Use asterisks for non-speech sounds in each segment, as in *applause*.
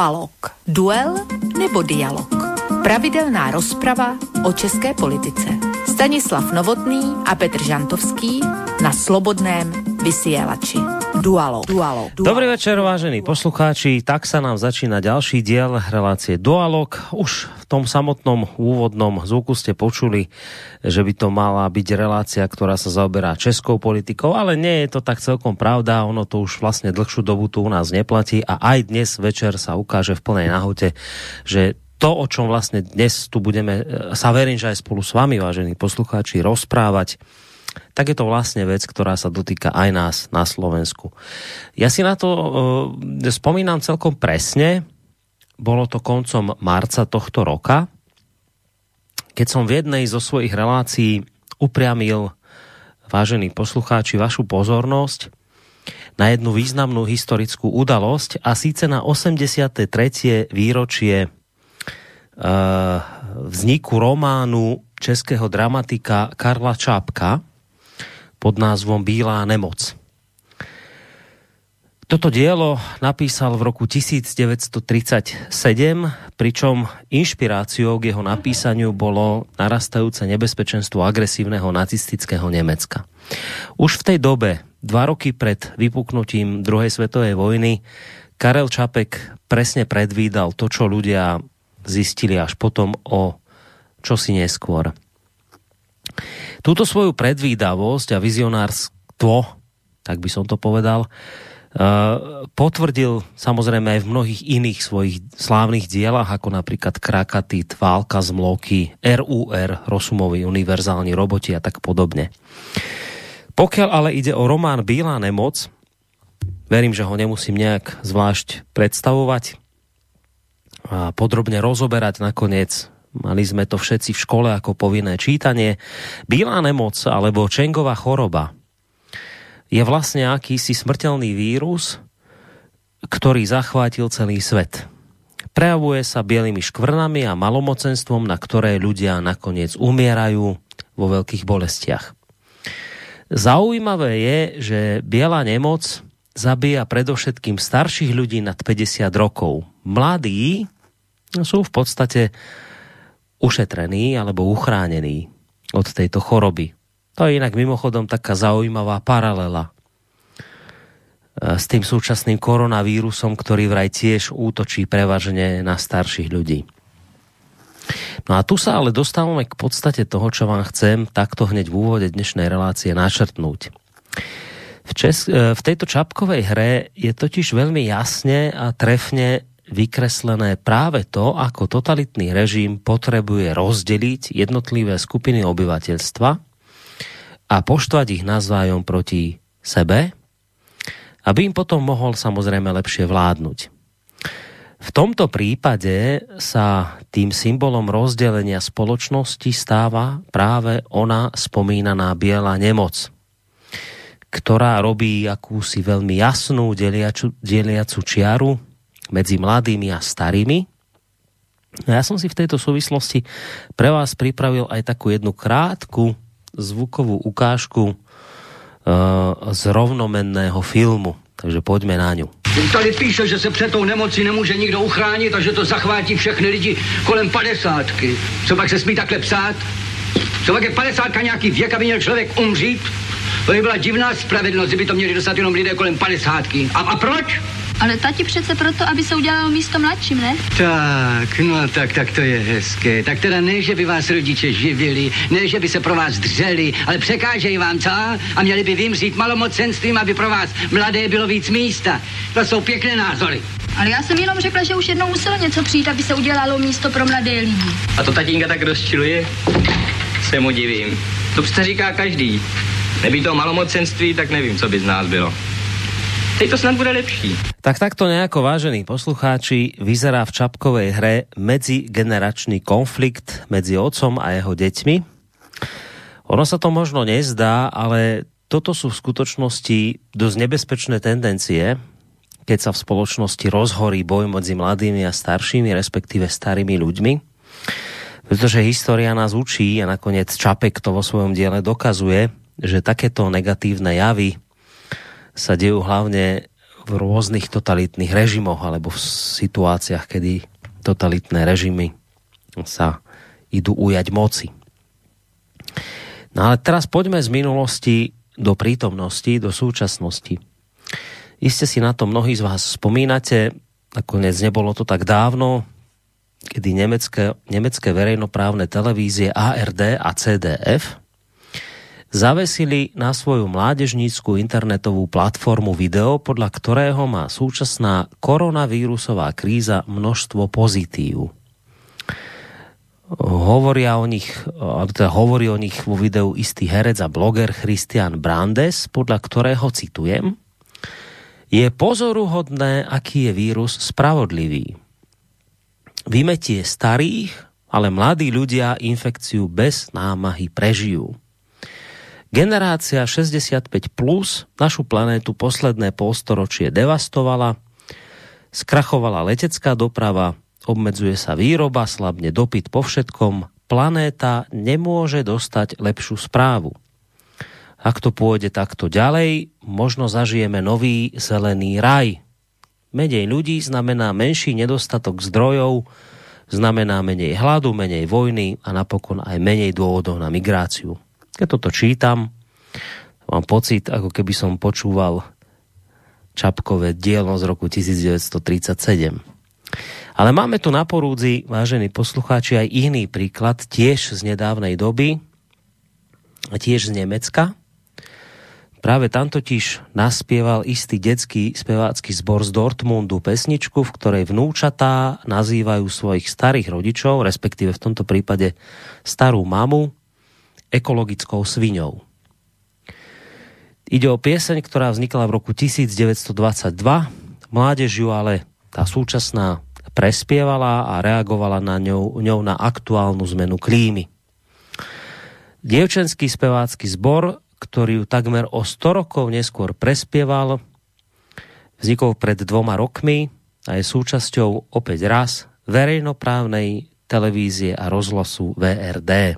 Dualog. Duel nebo dialog. Pravidelná rozprava o české politice. Stanislav Novotný a Petr Žantovský na Slobodném vysielači. Dualo. Dualo. Dualo. Dobrý večer, vážení poslucháči. Tak sa nám začína ďalší diel relácie Dualog. Už v tom samotnom úvodnom zvuku ste počuli, že by to mala byť relácia, ktorá sa zaoberá českou politikou, ale nie je to tak celkom pravda. Ono to už vlastne dlhšiu dobu tu u nás neplatí a aj dnes večer sa ukáže v plnej nahote, že to, o čom vlastne dnes tu budeme, sa verím, že aj spolu s vami, vážení poslucháči, rozprávať, tak je to vlastne vec, ktorá sa dotýka aj nás na Slovensku. Ja si na to uh, spomínam celkom presne. Bolo to koncom marca tohto roka, keď som v jednej zo svojich relácií upriamil, vážení poslucháči, vašu pozornosť na jednu významnú historickú udalosť a síce na 83. výročie uh, vzniku románu českého dramatika Karla Čápka, pod názvom Bílá nemoc. Toto dielo napísal v roku 1937, pričom inšpiráciou k jeho napísaniu bolo narastajúce nebezpečenstvo agresívneho nacistického Nemecka. Už v tej dobe, dva roky pred vypuknutím druhej svetovej vojny, Karel Čapek presne predvídal to, čo ľudia zistili až potom o čosi neskôr. Túto svoju predvídavosť a vizionárstvo, tak by som to povedal, Uh, potvrdil samozrejme aj v mnohých iných svojich slávnych dielach, ako napríklad Krakatit, Válka z Mloky, RUR, Rosumovi univerzálni roboti a tak podobne. Pokiaľ ale ide o román Bílá nemoc, verím, že ho nemusím nejak zvlášť predstavovať a podrobne rozoberať nakoniec Mali sme to všetci v škole ako povinné čítanie. Bílá nemoc alebo Čengová choroba je vlastne akýsi smrtelný vírus, ktorý zachvátil celý svet. Prejavuje sa bielými škvrnami a malomocenstvom, na ktoré ľudia nakoniec umierajú vo veľkých bolestiach. Zaujímavé je, že biela nemoc zabíja predovšetkým starších ľudí nad 50 rokov. Mladí sú v podstate ušetrený alebo uchránený od tejto choroby. To je inak mimochodom taká zaujímavá paralela e, s tým súčasným koronavírusom, ktorý vraj tiež útočí prevažne na starších ľudí. No a tu sa ale dostávame k podstate toho, čo vám chcem takto hneď v úvode dnešnej relácie načrtnúť. V, Čes- e, v tejto čapkovej hre je totiž veľmi jasne a trefne vykreslené práve to, ako totalitný režim potrebuje rozdeliť jednotlivé skupiny obyvateľstva a poštvať ich navzájom proti sebe, aby im potom mohol samozrejme lepšie vládnuť. V tomto prípade sa tým symbolom rozdelenia spoločnosti stáva práve ona spomínaná biela nemoc, ktorá robí akúsi veľmi jasnú deliaču, deliacu čiaru medzi mladými a starými. Ja som si v tejto súvislosti pre vás pripravil aj takú jednu krátku zvukovú ukážku uh, z rovnomenného filmu. Takže pojďme na ňu. Tady píše, že se před tou nemocí nemůže nikdo uchránit a že to zachvátí všechny lidi kolem padesátky. Co pak se smí takhle psát? Co pak je padesátka nějaký věk, aby měl člověk umřít? To by byla divná spravedlnost, kdyby to měli dostat jenom lidé kolem padesátky. A, a proč? Ale tati přece proto, aby se udělalo místo mladším, ne? Tak, no tak, tak to je hezké. Tak teda ne, že by vás rodiče živili, ne, že by se pro vás dřeli, ale překážejí vám, co? A měli by vymřít malomocenstvím, aby pro vás mladé bylo víc místa. To jsou pěkné názory. Ale já jsem jenom řekla, že už jednou muselo něco přijít, aby se udělalo místo pro mladé lidi. A to tatínka tak rozčiluje? Se mu divím. To přece říká každý. Nebý to malomocenství, tak nevím, co by z nás bylo. Teď to snad bude lepší. Tak takto nejako, vážení poslucháči, vyzerá v Čapkovej hre medzigeneračný konflikt medzi otcom a jeho deťmi. Ono sa to možno nezdá, ale toto sú v skutočnosti dosť nebezpečné tendencie, keď sa v spoločnosti rozhorí boj medzi mladými a staršími, respektíve starými ľuďmi. Pretože história nás učí a nakoniec Čapek to vo svojom diele dokazuje, že takéto negatívne javy sa dejú hlavne v rôznych totalitných režimoch alebo v situáciách, kedy totalitné režimy sa idú ujať moci. No ale teraz poďme z minulosti do prítomnosti, do súčasnosti. Iste si na to mnohí z vás spomínate, nakoniec nebolo to tak dávno, kedy nemecké, nemecké verejnoprávne televízie ARD a CDF zavesili na svoju mládežníckú internetovú platformu video, podľa ktorého má súčasná koronavírusová kríza množstvo pozitív. Hovoria o nich, teda hovorí o nich vo videu istý herec a bloger Christian Brandes, podľa ktorého citujem, je pozoruhodné, aký je vírus spravodlivý. Vymetie starých, ale mladí ľudia infekciu bez námahy prežijú. Generácia 65 plus našu planétu posledné polstoročie devastovala, skrachovala letecká doprava, obmedzuje sa výroba, slabne dopyt po všetkom, planéta nemôže dostať lepšiu správu. Ak to pôjde takto ďalej, možno zažijeme nový zelený raj. Menej ľudí znamená menší nedostatok zdrojov, znamená menej hladu, menej vojny a napokon aj menej dôvodov na migráciu. Keď toto čítam, mám pocit, ako keby som počúval Čapkové dielo z roku 1937. Ale máme tu na porúdzi, vážení poslucháči, aj iný príklad, tiež z nedávnej doby, tiež z Nemecka. Práve tam totiž naspieval istý detský spevácky zbor z Dortmundu pesničku, v ktorej vnúčatá nazývajú svojich starých rodičov, respektíve v tomto prípade starú mamu, ekologickou sviňou. Ide o pieseň, ktorá vznikla v roku 1922. Mládež ju ale tá súčasná prespievala a reagovala na ňou, ňou na aktuálnu zmenu klímy. Dievčenský spevácky zbor, ktorý ju takmer o 100 rokov neskôr prespieval, vznikol pred dvoma rokmi a je súčasťou opäť raz verejnoprávnej televízie a rozhlasu VRD.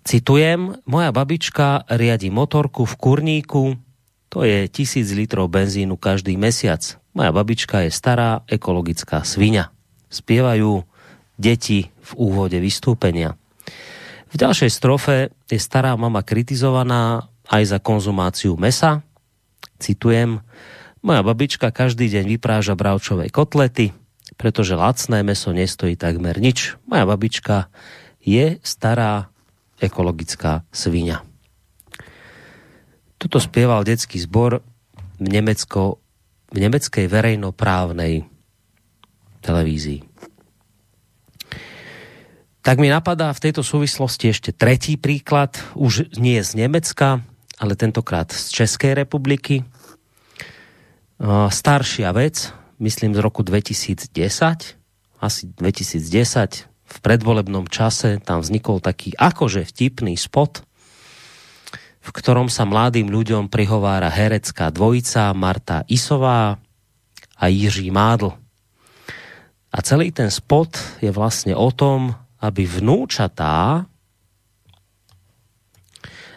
Citujem, moja babička riadi motorku v kurníku, to je tisíc litrov benzínu každý mesiac. Moja babička je stará ekologická svinia. Spievajú deti v úvode vystúpenia. V ďalšej strofe je stará mama kritizovaná aj za konzumáciu mesa. Citujem, moja babička každý deň vypráža bravčové kotlety, pretože lacné meso nestojí takmer nič. Moja babička je stará ekologická svinia. Toto spieval detský zbor v, Nemecko, v nemeckej verejnoprávnej televízii. Tak mi napadá v tejto súvislosti ešte tretí príklad, už nie z Nemecka, ale tentokrát z Českej republiky. Staršia vec, myslím z roku 2010, asi 2010, v predvolebnom čase tam vznikol taký akože vtipný spot, v ktorom sa mladým ľuďom prihovára herecká dvojica Marta Isová a Jiří Mádl. A celý ten spot je vlastně o tom, aby vnúčatá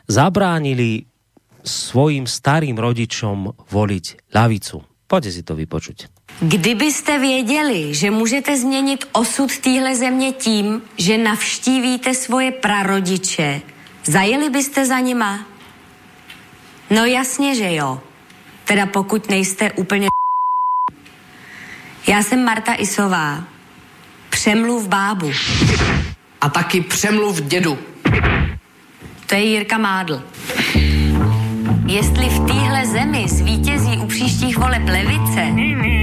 zabránili svojim starým rodičom voliť ľavicu. Poďte si to vypočuť. Kdybyste věděli, že můžete změnit osud téhle země tím, že navštívíte svoje prarodiče, zajeli byste za nima? No jasně, že jo. Teda pokud nejste úplně Já jsem Marta Isová. Přemluv bábu. A taky přemluv dědu. To je Jirka Mádl. Jestli v téhle zemi zvítězí u příštích voleb levice,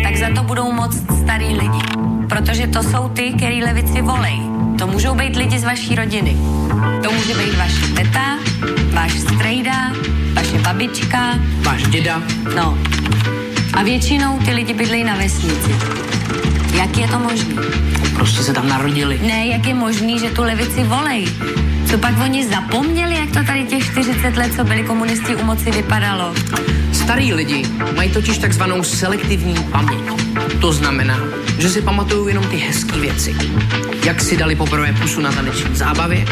tak za to budou moc starý lidi. Protože to jsou ty, který levici volej. To můžou být lidi z vaší rodiny. To může být váš teta, váš strejda, vaše babička. Váš děda. No. A většinou ty lidi bydlejí na vesnici. Jak je to možné? Prostě se tam narodili. Ne, jak je možný, že tu levici volej? Co pak oni zapomněli, jak to tady těch 40 let, co byli komunisti u moci, vypadalo? Starí lidi mají totiž takzvanou selektivní paměť. To znamená, že si pamatují jenom ty hezké věci. Jak si dali poprvé pusu na taneční zábavě,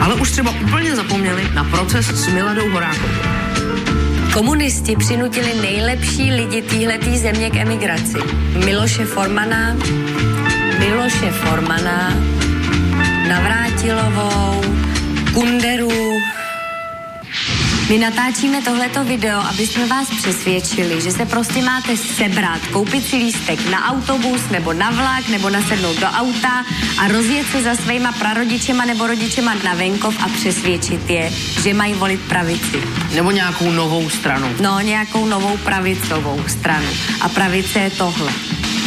ale už třeba úplně zapomněli na proces s Miladou Horákovou. Komunisti přinutili nejlepší lidi téhletý země k emigraci. Miloše Formana, Miloše Formana, Navrátilovou, Kunderu, my natáčíme tohleto video, aby jsme vás přesvědčili, že se prostě máte sebrat, koupit si lístek na autobus nebo na vlak nebo nasednout do auta a rozjet se za svýma prarodičema nebo rodičema na venkov a přesvědčit je, že mají volit pravici. Nebo nějakou novou stranu. No, nějakou novou pravicovou stranu. A pravice je tohle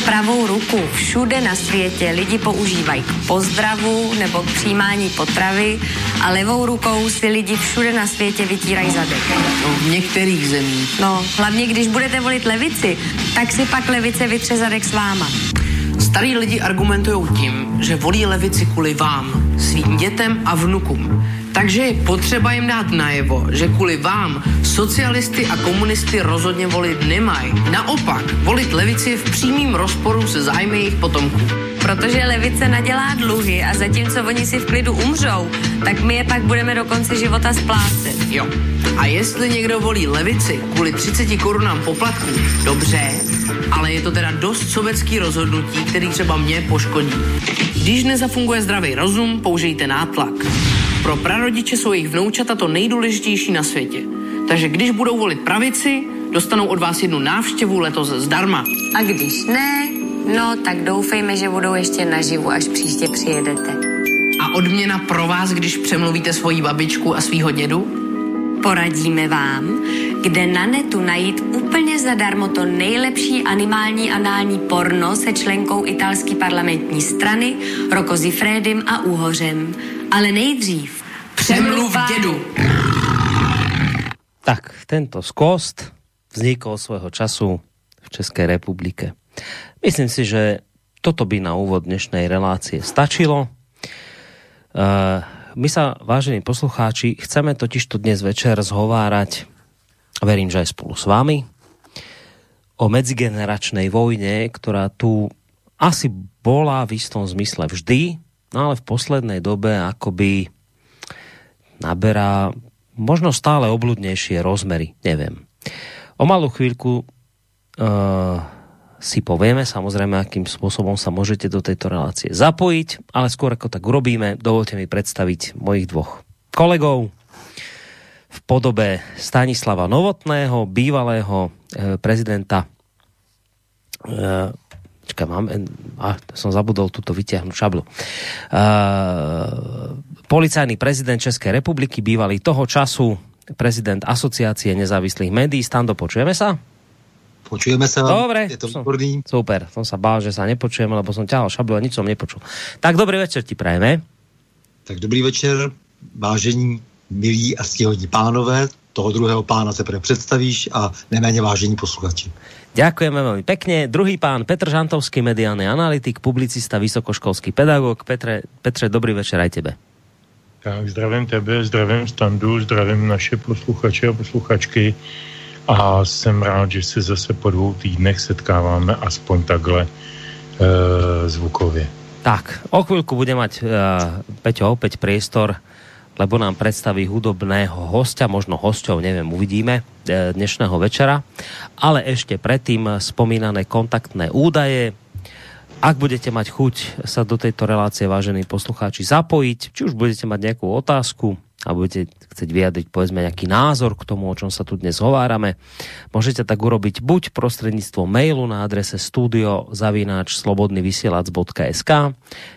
pravou ruku všude na světě lidi používají k pozdravu nebo k přijímání potravy a levou rukou si lidi všude na světě vytírají zadek. No, v některých zemích. No, hlavně když budete volit levici, tak si pak levice vytře zadek s váma. Starí lidi argumentují tím, že volí levici kvůli vám, svým dětem a vnukům. Takže je potřeba jim dát najevo, že kvůli vám socialisty a komunisty rozhodně volit nemají. Naopak, volit levici je v přímém rozporu se zájmy jejich potomků. Protože levice nadělá dluhy a zatímco oni si v klidu umřou, tak my je pak budeme do konce života splácet. Jo. A jestli někdo volí levici kvůli 30 korunám poplatku, dobře, ale je to teda dost sovětský rozhodnutí, který třeba mě poškodí. Když nezafunguje zdravý rozum, použijte nátlak. Pro prarodiče jsou jejich vnoučata to nejdůležitější na světě. Takže když budou volit pravici, dostanou od vás jednu návštěvu letos zdarma. A když ne, no tak doufejme, že budou ještě naživu, až příště přijedete. A odměna pro vás, když přemluvíte svoji babičku a svýho dědu? Poradíme vám, kde na netu najít úplně zadarmo to nejlepší animální anální porno se členkou italské parlamentní strany Roko Zifrédym a Úhořem. Ale nejdřív Přemluv dědu. Tak, tento skost vznikol svojho času v České republike. Myslím si, že toto by na úvod dnešnej relácie stačilo. Uh, my sa, vážení poslucháči, chceme totiž to dnes večer zhovárať, verím, že aj spolu s vami, o medzigeneračnej vojne, ktorá tu asi bola v istom zmysle vždy, no ale v poslednej dobe akoby naberá možno stále obludnejšie rozmery, neviem. O malú chvíľku uh, si povieme samozrejme, akým spôsobom sa môžete do tejto relácie zapojiť, ale skôr ako tak urobíme, dovolte mi predstaviť mojich dvoch kolegov v podobe Stanislava Novotného, bývalého uh, prezidenta uh, Čakaj, mám, a, som zabudol túto vyťahnuť šablu. Uh, policajný prezident Českej republiky, bývalý toho času prezident Asociácie nezávislých médií. Stando, počujeme sa? Počujeme sa. Dobre. Je to výborný. Super, som sa bál, že sa nepočujeme, lebo som ťahal šablu a nič som nepočul. Tak dobrý večer ti prajeme. Tak dobrý večer, vážení, milí a stihodní pánové. Toho druhého pána teprve představíš a neméně vážení posluchači. Ďakujeme veľmi pekne. Druhý pán Petr Žantovský, mediálny analytik, publicista, vysokoškolský pedagóg. Petre, Petre, dobrý večer aj tebe. Tak zdravím tebe, zdravím Standu, zdravím naše posluchače a posluchačky a jsem rád, že se zase po dvou týdnech setkáváme aspoň takhle e, zvukově. Tak, o chvíľku bude mať e, Peťo opäť priestor lebo nám predstaví hudobného hostia, možno hostov, neviem, uvidíme e, dnešného večera. Ale ešte predtým spomínané kontaktné údaje. Ak budete mať chuť sa do tejto relácie, vážení poslucháči, zapojiť, či už budete mať nejakú otázku, a budete chcieť vyjadriť povedzme nejaký názor k tomu, o čom sa tu dnes hovárame, môžete tak urobiť buď prostredníctvom mailu na adrese studiozavináčslobodnyvysielac.sk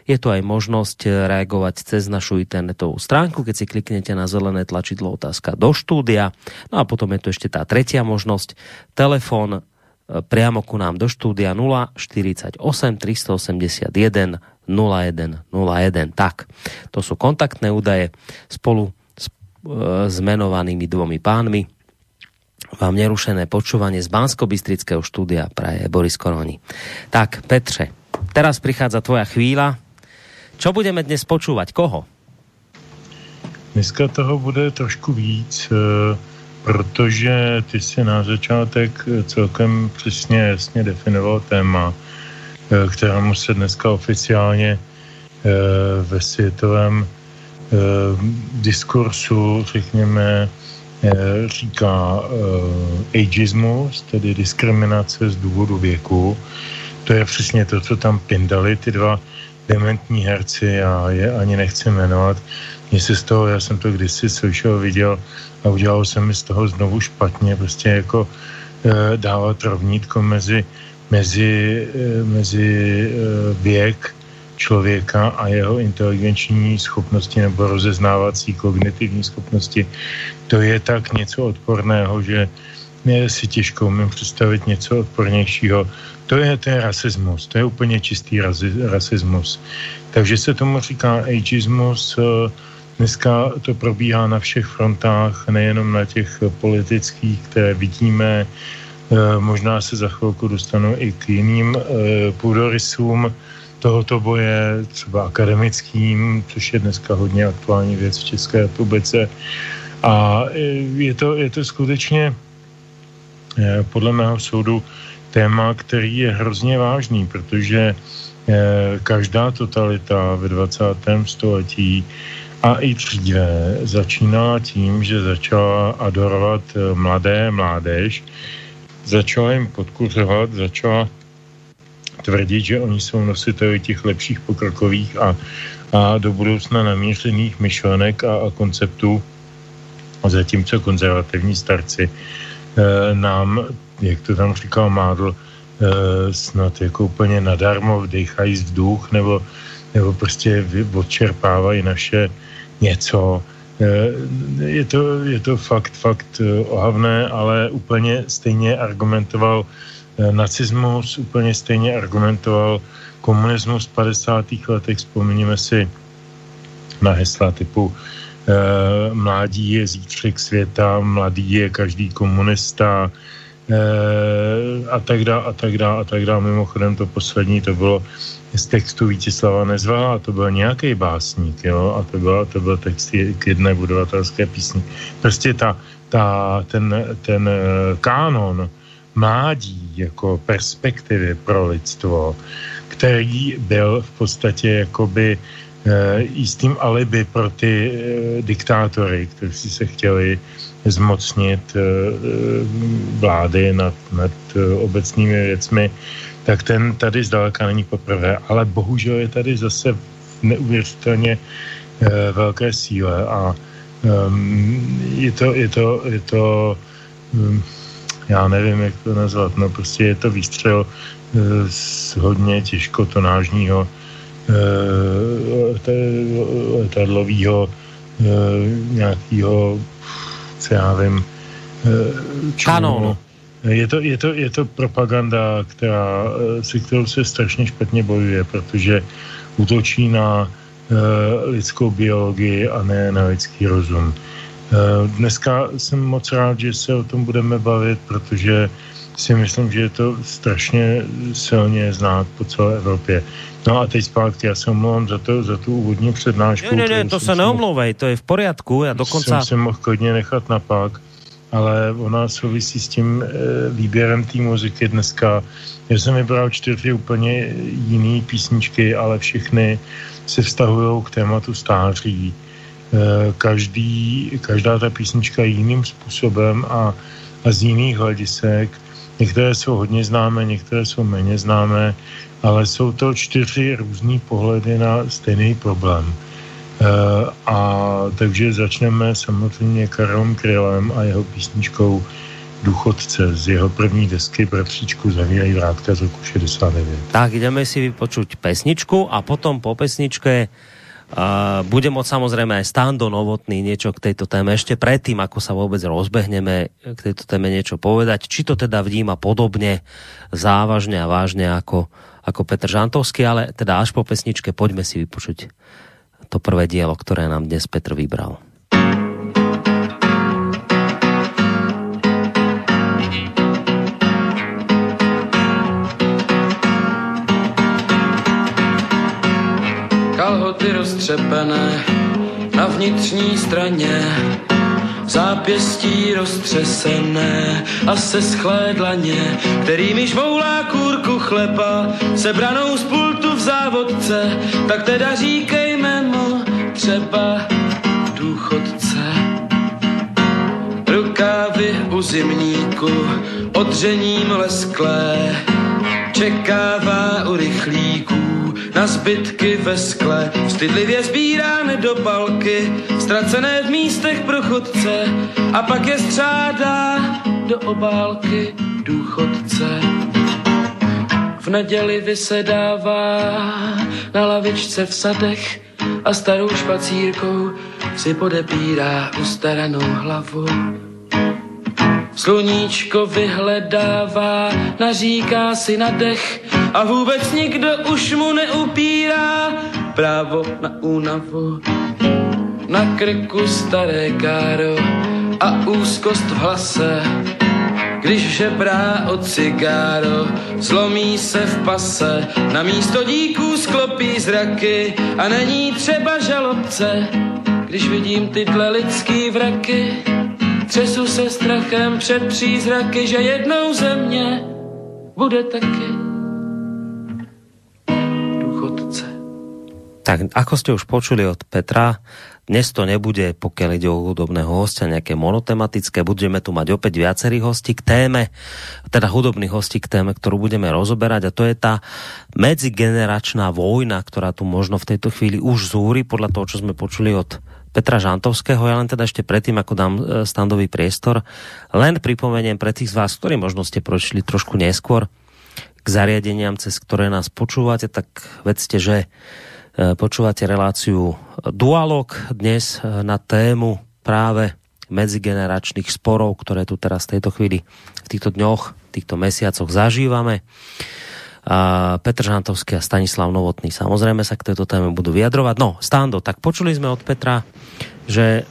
Je tu aj možnosť reagovať cez našu internetovú stránku, keď si kliknete na zelené tlačidlo otázka do štúdia. No a potom je tu ešte tá tretia možnosť, telefon priamo ku nám do štúdia 048 381 0101. Tak, to sú kontaktné údaje spolu s, e, s menovanými dvomi pánmi. Vám nerušené počúvanie z bansko štúdia praje Boris Koroni. Tak, Petře, teraz prichádza tvoja chvíľa. Čo budeme dnes počúvať? Koho? Dneska toho bude trošku víc, e, protože ty si na začátek celkem přesně jasně definoval téma, Eh, kterému se dneska oficiálně eh, ve světovém eh, diskursu, řekněme, říká ageismus, tedy diskriminace z důvodu věku. To je přesně to, co tam pindali ty dva dementní herci, já je ani nechci jmenovat. Mně se z toho, já jsem to kdysi slyšel, viděl a udělal jsem mi z toho znovu špatně, prostě jako e, dávat rovnítko mezi, mezi, e, mezi e, věk člověka a jeho inteligenční schopnosti nebo rozeznávací kognitivní schopnosti. To je tak něco odporného, že si těžko umím představit něco odpornějšího. To je, je rasismus, to je úplně čistý rasismus. Takže se tomu říká ageismus. Dneska to probíhá na všech frontách, nejenom na těch politických, které vidíme. Možná se za chvilku dostanu i k jiným půdorysům tohoto boje, třeba akademickým, což je dneska hodně aktuální věc v České republice. A je to, je to skutečně eh, podle mého soudu téma, který je hrozně vážný, protože každá totalita ve 20. století a i dříve začínala tím, že začala adorovat eh, mladé mládež, začala jim podkuřovat, začala tvrdit, že oni jsou nositeli těch lepších pokrokových a, a do budoucna namířených myšlenek a, a konceptů, zatímco konzervativní starci e, nám, jak to tam říkal Mádl, e, snad jako úplně nadarmo vdechají vzduch nebo, nebo prostě odčerpávají naše něco. E, je to, je to fakt, fakt ohavné, ale úplně stejně argumentoval Eh, nacismus úplně stejně argumentoval komunismus v 50. letech. Vzpomeňme si na hesla typu mládí je zítřek světa, mladý je každý komunista a tak dále, a tak dále, a tak dále. Mimochodem to poslední, to bylo z textu Vítislava Nezvala, a to byl nějaký básník, jo, a to byl, to byl text k jedné budovatelské písni. Prostě ta, ta, ten, ten kánon mládí jako perspektivy pro lidstvo, který byl v podstatě jakoby e, jistým alibi pro ty e, diktátory, kteří se chtěli zmocnit e, vlády nad, nad obecnými věcmi, tak ten tady zdaleka není poprvé. Ale bohužel je tady zase neuvěřitelně e, velké síle a um, je to, je to, je to um, já nevím, jak to nazvat, no prostě je to výstřel eh, z hodně těžkotonážního eh, letadlového nějakého, co já vím, Kanónu. Je to, je, to, je to propaganda, která, se kterou se strašně špatně bojuje, protože útočí na lidskou biologii a ne na lidský rozum. Eh, dneska jsem moc rád, že se o tom budeme bavit, protože si myslím, že je to strašně silně znát po celé Evropě. No a teď zpátky, já se omlouvám za, to, za tu úvodní přednášku. Ne, ne, ne, to se neomlouvej, to je v poriadku. Já dokonce... Jsem si mohl klidně nechat na pak, ale ona souvisí s tím e, výběrem té muziky dneska. Já jsem vybral čtyři úplně jiné písničky, ale všechny se vztahují k tématu stáří Eh, každý, každá ta písnička jiným způsobem a, a z jiných hledisek. Některé jsou hodně známé, některé jsou méně známé, ale jsou to čtyři různý pohledy na stejný problém. E, a takže začneme samozřejmě Karlem Krylem a jeho písničkou Důchodce z jeho první desky Bratříčku zavírají vrátka z roku 69. Tak ideme si vypočuť pesničku a potom po pesničke a bude môcť samozrejme aj Stando Novotný niečo k tejto téme ešte predtým, ako sa vôbec rozbehneme k tejto téme niečo povedať. Či to teda vníma podobne závažne a vážne ako, ako Petr Žantovský, ale teda až po pesničke poďme si vypočuť to prvé dielo, ktoré nám dnes Petr vybral. kalhoty roztřepené na vnitřní straně, zápěstí roztřesené a se schlédlaně, který mi žmoulá kůrku chleba, sebranou z pultu v závodce, tak teda říkejme mu třeba důchodce. zimníku odřením lesklé čekává u rychlíků na zbytky ve skle. Vstydlivě sbírá nedopalky, ztracené v místech pro chodce a pak je střádá do obálky důchodce. V neděli vysedává na lavičce v sadech a starou špacírkou si podepírá ustaranou hlavu. Sluníčko vyhledává, naříká si na dech a vůbec nikdo už mu neupírá právo na únavu. Na krku staré káro a úzkost v hlase, když žebrá od cigáro, zlomí se v pase, na místo díků sklopí zraky a není třeba žalobce, když vidím tyhle lidský vraky. Třesu se strachem před přízraky, že jednou země bude taky. Tak ako ste už počuli od Petra, dnes to nebude, pokiaľ ide o hudobného hostia, nejaké monotematické. Budeme tu mať opäť viacerých hostí k téme, teda hudobných hostí k téme, ktorú budeme rozoberať a to je tá medzigeneračná vojna, ktorá tu možno v tejto chvíli už zúri, podľa toho, čo sme počuli od Petra Žantovského. Ja len teda ešte predtým, ako dám e, standový priestor, len pripomeniem pre tých z vás, ktorí možno ste prošli trošku neskôr k zariadeniam, cez ktoré nás počúvate, tak vedzte, že počúvate reláciu Dualog dnes e, na tému práve medzigeneračných sporov, ktoré tu teraz v tejto chvíli, v týchto dňoch, v týchto mesiacoch zažívame. Petr Žantovský a Stanislav Novotný samozrejme sa k tejto téme budú vyjadrovať. No, Stando, tak počuli sme od Petra, že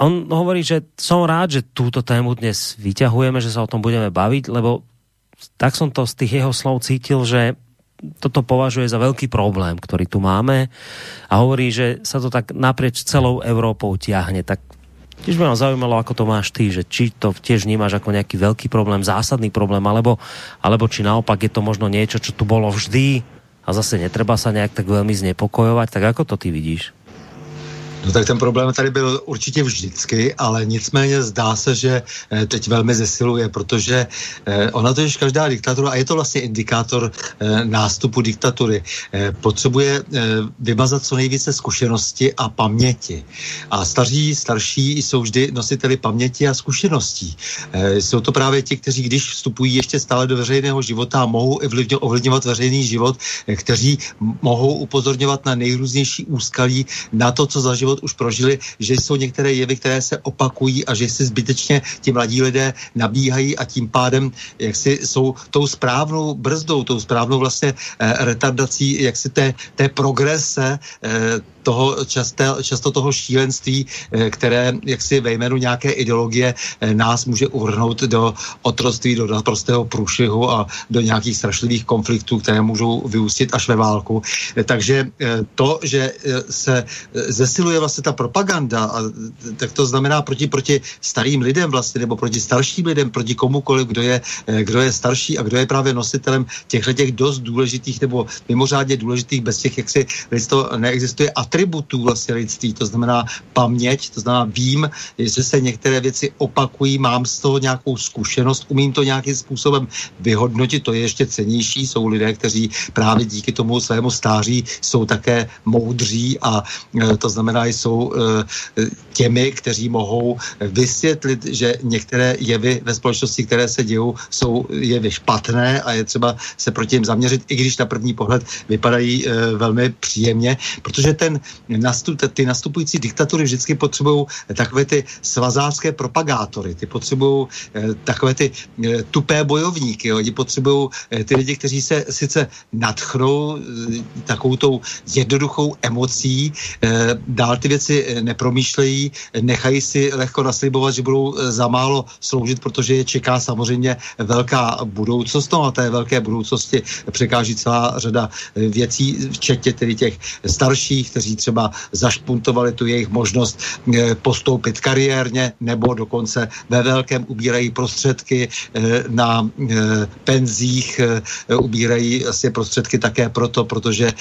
on hovorí, že som rád, že túto tému dnes vyťahujeme, že sa o tom budeme baviť, lebo tak som to z tých jeho slov cítil, že toto považuje za veľký problém, ktorý tu máme a hovorí, že sa to tak naprieč celou Európou tiahne. Tak Tiež by ma zaujímalo, ako to máš ty, že či to tiež vnímaš ako nejaký veľký problém, zásadný problém, alebo, alebo či naopak je to možno niečo, čo tu bolo vždy a zase netreba sa nejak tak veľmi znepokojovať. Tak ako to ty vidíš? No tak ten problém tady byl určitě vždycky, ale nicméně zdá se, že eh, teď velmi zesiluje, protože eh, ona to je každá diktatura, a je to vlastně indikátor eh, nástupu diktatury, potřebuje vymazat co nejvíce zkušenosti a paměti. A staří, starší jsou vždy nositeli paměti a zkušeností. Jsou to právě ti, kteří když vstupují ještě stále do veřejného života a mohou ovlivňovat veřejný život, kteří mohou upozorňovat na nejrůznější úskalí, na to, co za život život už prožili, že jsou některé jevy, které se opakují a že si zbytečně ti mladí lidé nabíhají a tím pádem jak si jsou tou správnou brzdou, tou správnou vlastně eh, retardací jak si té, té progrese eh, toho časté, často toho šílenství, eh, které jaksi ve jménu nějaké ideologie eh, nás může uvrhnout do otroství, do naprostého průšvihu a do nějakých strašlivých konfliktů, které můžou vyústit až ve válku. Eh, takže to, že se zesiluje vlastně ta propaganda, a, tak to znamená proti, proti starým lidem vlastně, nebo proti starším lidem, proti komukoliv, kdo je, kdo je starší a kdo je právě nositelem těchto těch dost důležitých nebo mimořádně důležitých, bez těch, jak si to neexistuje a atributů vlastně lidství, to znamená paměť, to znamená vím, že se některé věci opakují, mám z toho nějakou zkušenost, umím to nějakým způsobem vyhodnotit, to je ještě cenější, jsou lidé, kteří právě díky tomu svému stáří jsou také moudří a e, to znamená, jsou e, těmi, kteří mohou vysvětlit, že některé jevy ve společnosti, které se dějou, jsou jevy špatné a je třeba se proti ním zaměřit, i když na první pohled vypadají e, velmi příjemně, protože ten nastup, ty nastupující diktatury vždycky potřebují takové ty svazácké propagátory, ty potřebují eh, takové ty eh, tupé bojovníky, jo. oni potřebují eh, ty lidi, kteří se sice nadchnou takovou tou jednoduchou emocí, dál ty věci nepromýšlejí, nechají si lehko naslibovat, že budou za málo sloužit, protože je čeká samozřejmě velká budoucnost, no a té velké budoucnosti překáží celá řada věcí, včetně tedy těch starších, kteří kteří třeba zašpuntovali tu jejich možnost eh, postoupit kariérně nebo dokonce ve velkém ubírají prostředky eh, na penzích, ubírají asi prostředky také proto, protože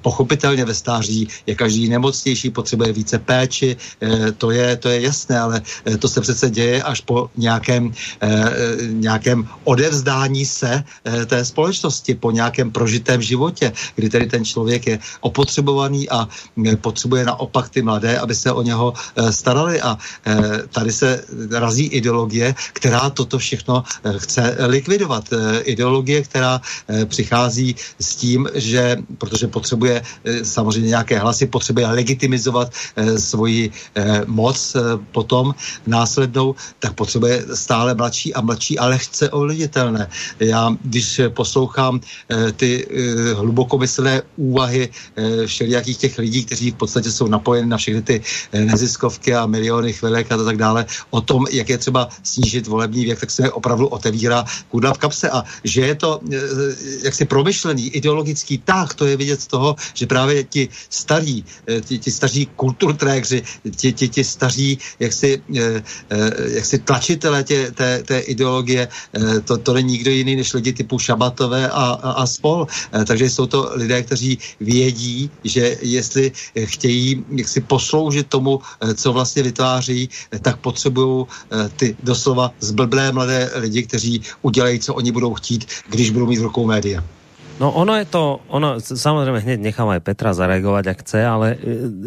pochopitelně ve stáří je každý nemocnější, potřebuje více péči, to je, to je jasné, ale to se přece děje až po nějakém, nějakém odevzdání se té společnosti, po nějakém prožitém životě, kdy tedy ten člověk je opotřebovaný a potřebuje naopak ty mladé, aby se o něho e, starali a e, tady se razí ideologie, která toto všechno e, chce likvidovat. Ideologie, která přichází s tím, že protože potřebuje samozřejmě nějaké hlasy, potřebuje legitimizovat svoji moc potom následnou, tak potřebuje stále mladší a mladší, ale chce ovlivnitelné. Já, když poslouchám ty hlubokomyslné úvahy eh, všelijakých těch lidí, kteří v podstatě jsou napojeni na všechny ty eh, neziskovky a miliony chvilek a tak dále, o tom, jak je třeba snížit volební věk, tak se opravdu otevírá kudla v kapse a že je to eh, jaksi promyšlený, ideologický tak, to je vidět z toho, že právě ti starí, ti, ti staří kulturtrékři, ti, ti, ti staří jaksi, jaksi tlačitelé tě, té, té ideologie, to, to není nikdo jiný než lidi typu Šabatové a, a, a spol. Takže jsou to lidé, kteří vědí, že jestli chtějí jaksi posloužit tomu, eh, co vlastně vytváří, eh, tak potřebují eh, ty doslova zblblé mladé lidi, kteří udělají, co oni budou chtít, když budou mít v rukou média. No ono je to, ono, samozrejme hneď nechám aj Petra zareagovať, ak chce, ale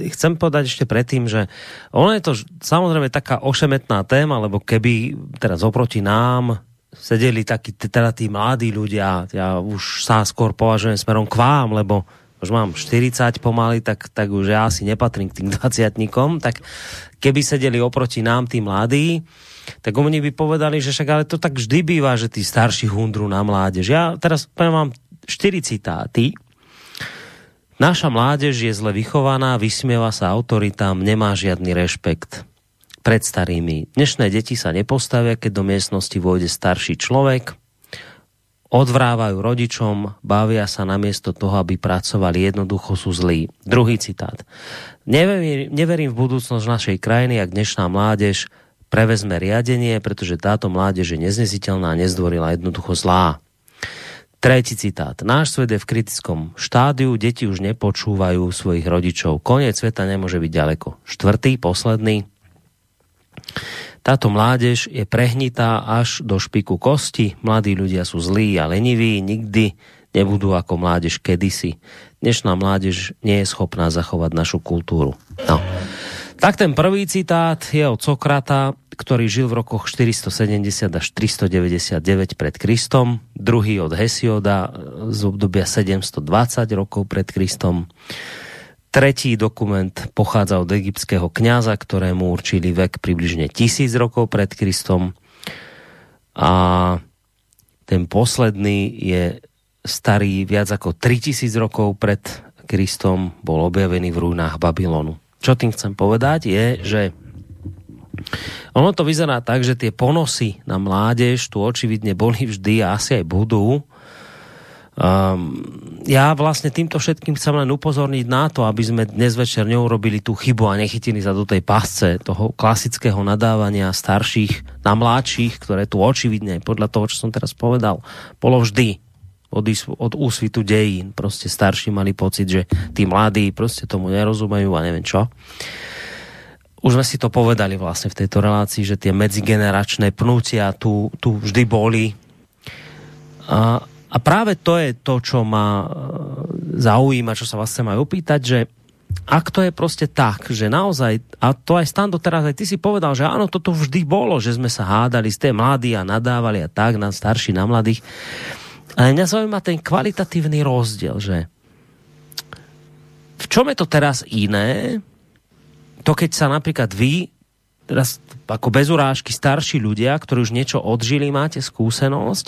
chcem povedať ešte predtým, že ono je to samozrejme taká ošemetná téma, lebo keby teraz oproti nám sedeli takí teda tí mladí ľudia, ja už sa skôr považujem smerom k vám, lebo už mám 40 pomaly, tak, tak už ja asi nepatrím k tým 20 tak keby sedeli oproti nám tí mladí, tak oni by povedali, že však ale to tak vždy býva, že tí starší hundru na mládež. Ja teraz poviem vám 4 citáty. Naša mládež je zle vychovaná, vysmieva sa autoritám, nemá žiadny rešpekt pred starými. Dnešné deti sa nepostavia, keď do miestnosti vôjde starší človek, odvrávajú rodičom, bavia sa namiesto toho, aby pracovali, jednoducho sú zlí. Druhý citát. Neverím, neverím v budúcnosť našej krajiny, ak dnešná mládež prevezme riadenie, pretože táto mládež je neznesiteľná nezdvorila jednoducho zlá. Tretí citát. Náš svet je v kritickom štádiu, deti už nepočúvajú svojich rodičov. Koniec sveta nemôže byť ďaleko. Štvrtý, posledný. Táto mládež je prehnitá až do špiku kosti. Mladí ľudia sú zlí a leniví, nikdy nebudú ako mládež kedysi. Dnešná mládež nie je schopná zachovať našu kultúru. No. Tak ten prvý citát je od Sokrata, ktorý žil v rokoch 470 až 399 pred Kristom. Druhý od Hesioda z obdobia 720 rokov pred Kristom. Tretí dokument pochádza od egyptského kňaza, ktorému určili vek približne tisíc rokov pred Kristom. A ten posledný je starý viac ako 3000 rokov pred Kristom, bol objavený v rúnách Babylonu. Čo tým chcem povedať je, že ono to vyzerá tak, že tie ponosy na mládež tu očividne boli vždy a asi aj budú, Um, ja vlastne týmto všetkým chcem len upozorniť na to, aby sme dnes večer neurobili tú chybu a nechytili sa do tej pasce toho klasického nadávania starších na mladších, ktoré tu očividne, podľa toho, čo som teraz povedal, bolo vždy od, od úsvitu dejín. Proste starší mali pocit, že tí mladí proste tomu nerozumejú a neviem čo. Už sme si to povedali vlastne v tejto relácii, že tie medzigeneračné pnutia tu, tu vždy boli. A, a práve to je to, čo ma e, zaujíma, čo sa vás chcem aj opýtať, že ak to je proste tak, že naozaj, a to aj Stando teraz, aj ty si povedal, že áno, toto vždy bolo, že sme sa hádali, ste mladí a nadávali a tak, na starší, na mladých. Ale mňa zaujíma ten kvalitatívny rozdiel, že v čom je to teraz iné, to keď sa napríklad vy teraz ako bez urážky starší ľudia, ktorí už niečo odžili, máte skúsenosť.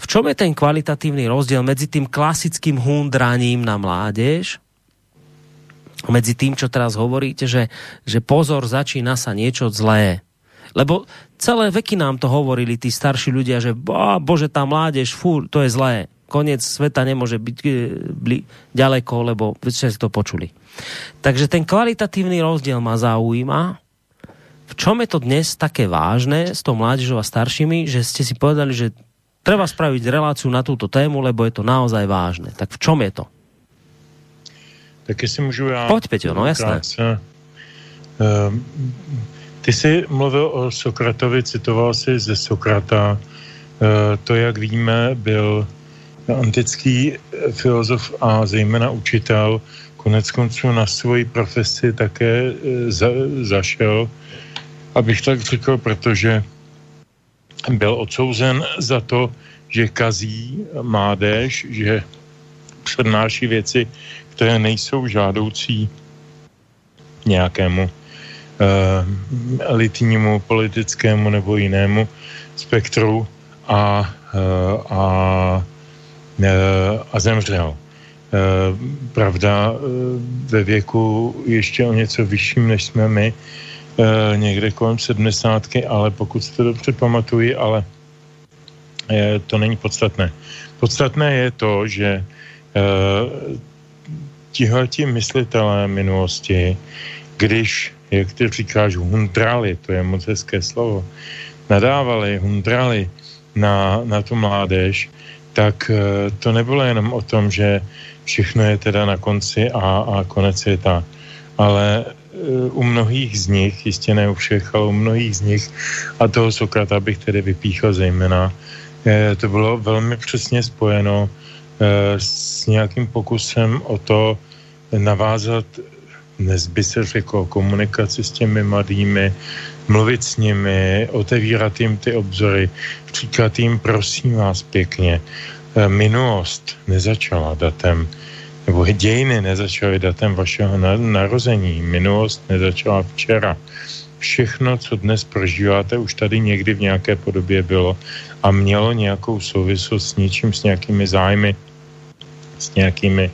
V čom je ten kvalitatívny rozdiel medzi tým klasickým hundraním na mládež, medzi tým, čo teraz hovoríte, že, že pozor, začína sa niečo zlé. Lebo celé veky nám to hovorili tí starší ľudia, že bo, bože, tá mládež, fú, to je zlé. koniec sveta nemôže byť e, bli, ďaleko, lebo všetci to počuli. Takže ten kvalitatívny rozdiel ma zaujíma. V čom je to dnes také vážne s tou mládežou a staršími, že ste si povedali, že treba spraviť reláciu na túto tému, lebo je to naozaj vážne. Tak v čom je to? Tak jestli můžu já... Pojď, Peťo, no jasné. Um, ty jsi mluvil o Sokratovi, citoval si ze Sokrata. Uh, to, jak víme, byl antický filozof a zejména učitel. Konec konců na svoji profesi také za, zašel, abych tak řekl, protože byl odsouzen za to, že kazí mládež, že přednáší věci, které nejsou žádoucí nějakému uh, elitnímu politickému nebo jinému spektru a, uh, a, uh, a zemřel. Uh, pravda, uh, ve věku ještě o něco vyšším, než jsme my, uh, někde kolem sedmdesátky, ale pokud si to dobře pamatuji, ale uh, to není podstatné. Podstatné je to, že uh, tihleti myslitelé minulosti, když, jak ty říkáš, hundrali, to je moc hezké slovo, nadávali, hundrali na, na tu mládež, tak to nebylo jenom o tom, že všechno je teda na konci a, a konec světa, ale u mnohých z nich, jistě ne u všech, ale u mnohých z nich, a toho Sokrata bych tedy vypíchl zejména, eh, to bylo velmi přesně spojeno s nějakým pokusem o to navázat, dnes by se řeklo, komunikaci s těmi mladými, mluvit s nimi, otevírat jim ty obzory, říkat jim, prosím vás pěkně, eh, minulost nezačala datem, nebo dějiny nezačaly datem vašeho narození, minulost nezačala včera. Všechno, co dnes prožíváte, už tady někdy v nějaké podobě bylo a mělo nějakou souvislost s něčím, s nějakými zájmy, s nějakými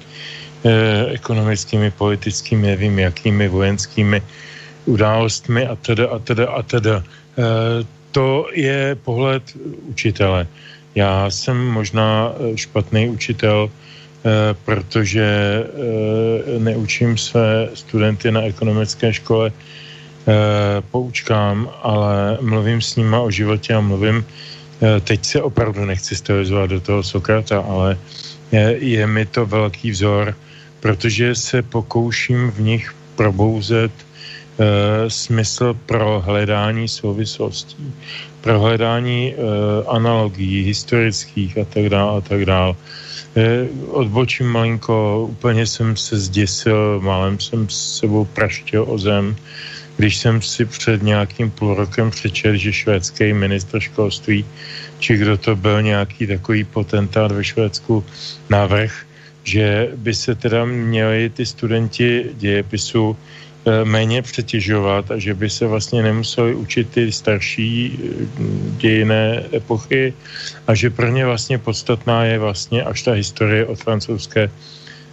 eh, ekonomickými, politickými, nevím jakými, vojenskými událostmi a teda a teda a teda. Eh, to je pohled učitele. Já jsem možná eh, špatný učitel, eh, protože eh, neučím své studenty na ekonomické škole eh, poučkám, ale mluvím s nima o životě a mluvím, eh, teď se opravdu nechci stylizovat do toho Sokrata, ale je, je mi to velký vzor protože se pokouším v nich probouzet e, smysl pro hledání souvislostí, pro hledání e, analogií historických a tak dále a tak dále. E, odbočím malinko, úplně jsem se zděsil, málem jsem s sebou praštil o zem, když jsem si před nějakým půl rokem přečetl, že švédský ministr školství, či kdo to byl nějaký takový potentát ve Švédsku, návrh že by se teda měli ty studenti dějepisu eh, méně přetěžovat a že by se vlastně nemuseli učit ty starší eh, dějiné epochy a že pro ně vlastně podstatná je vlastně až ta historie od francouzské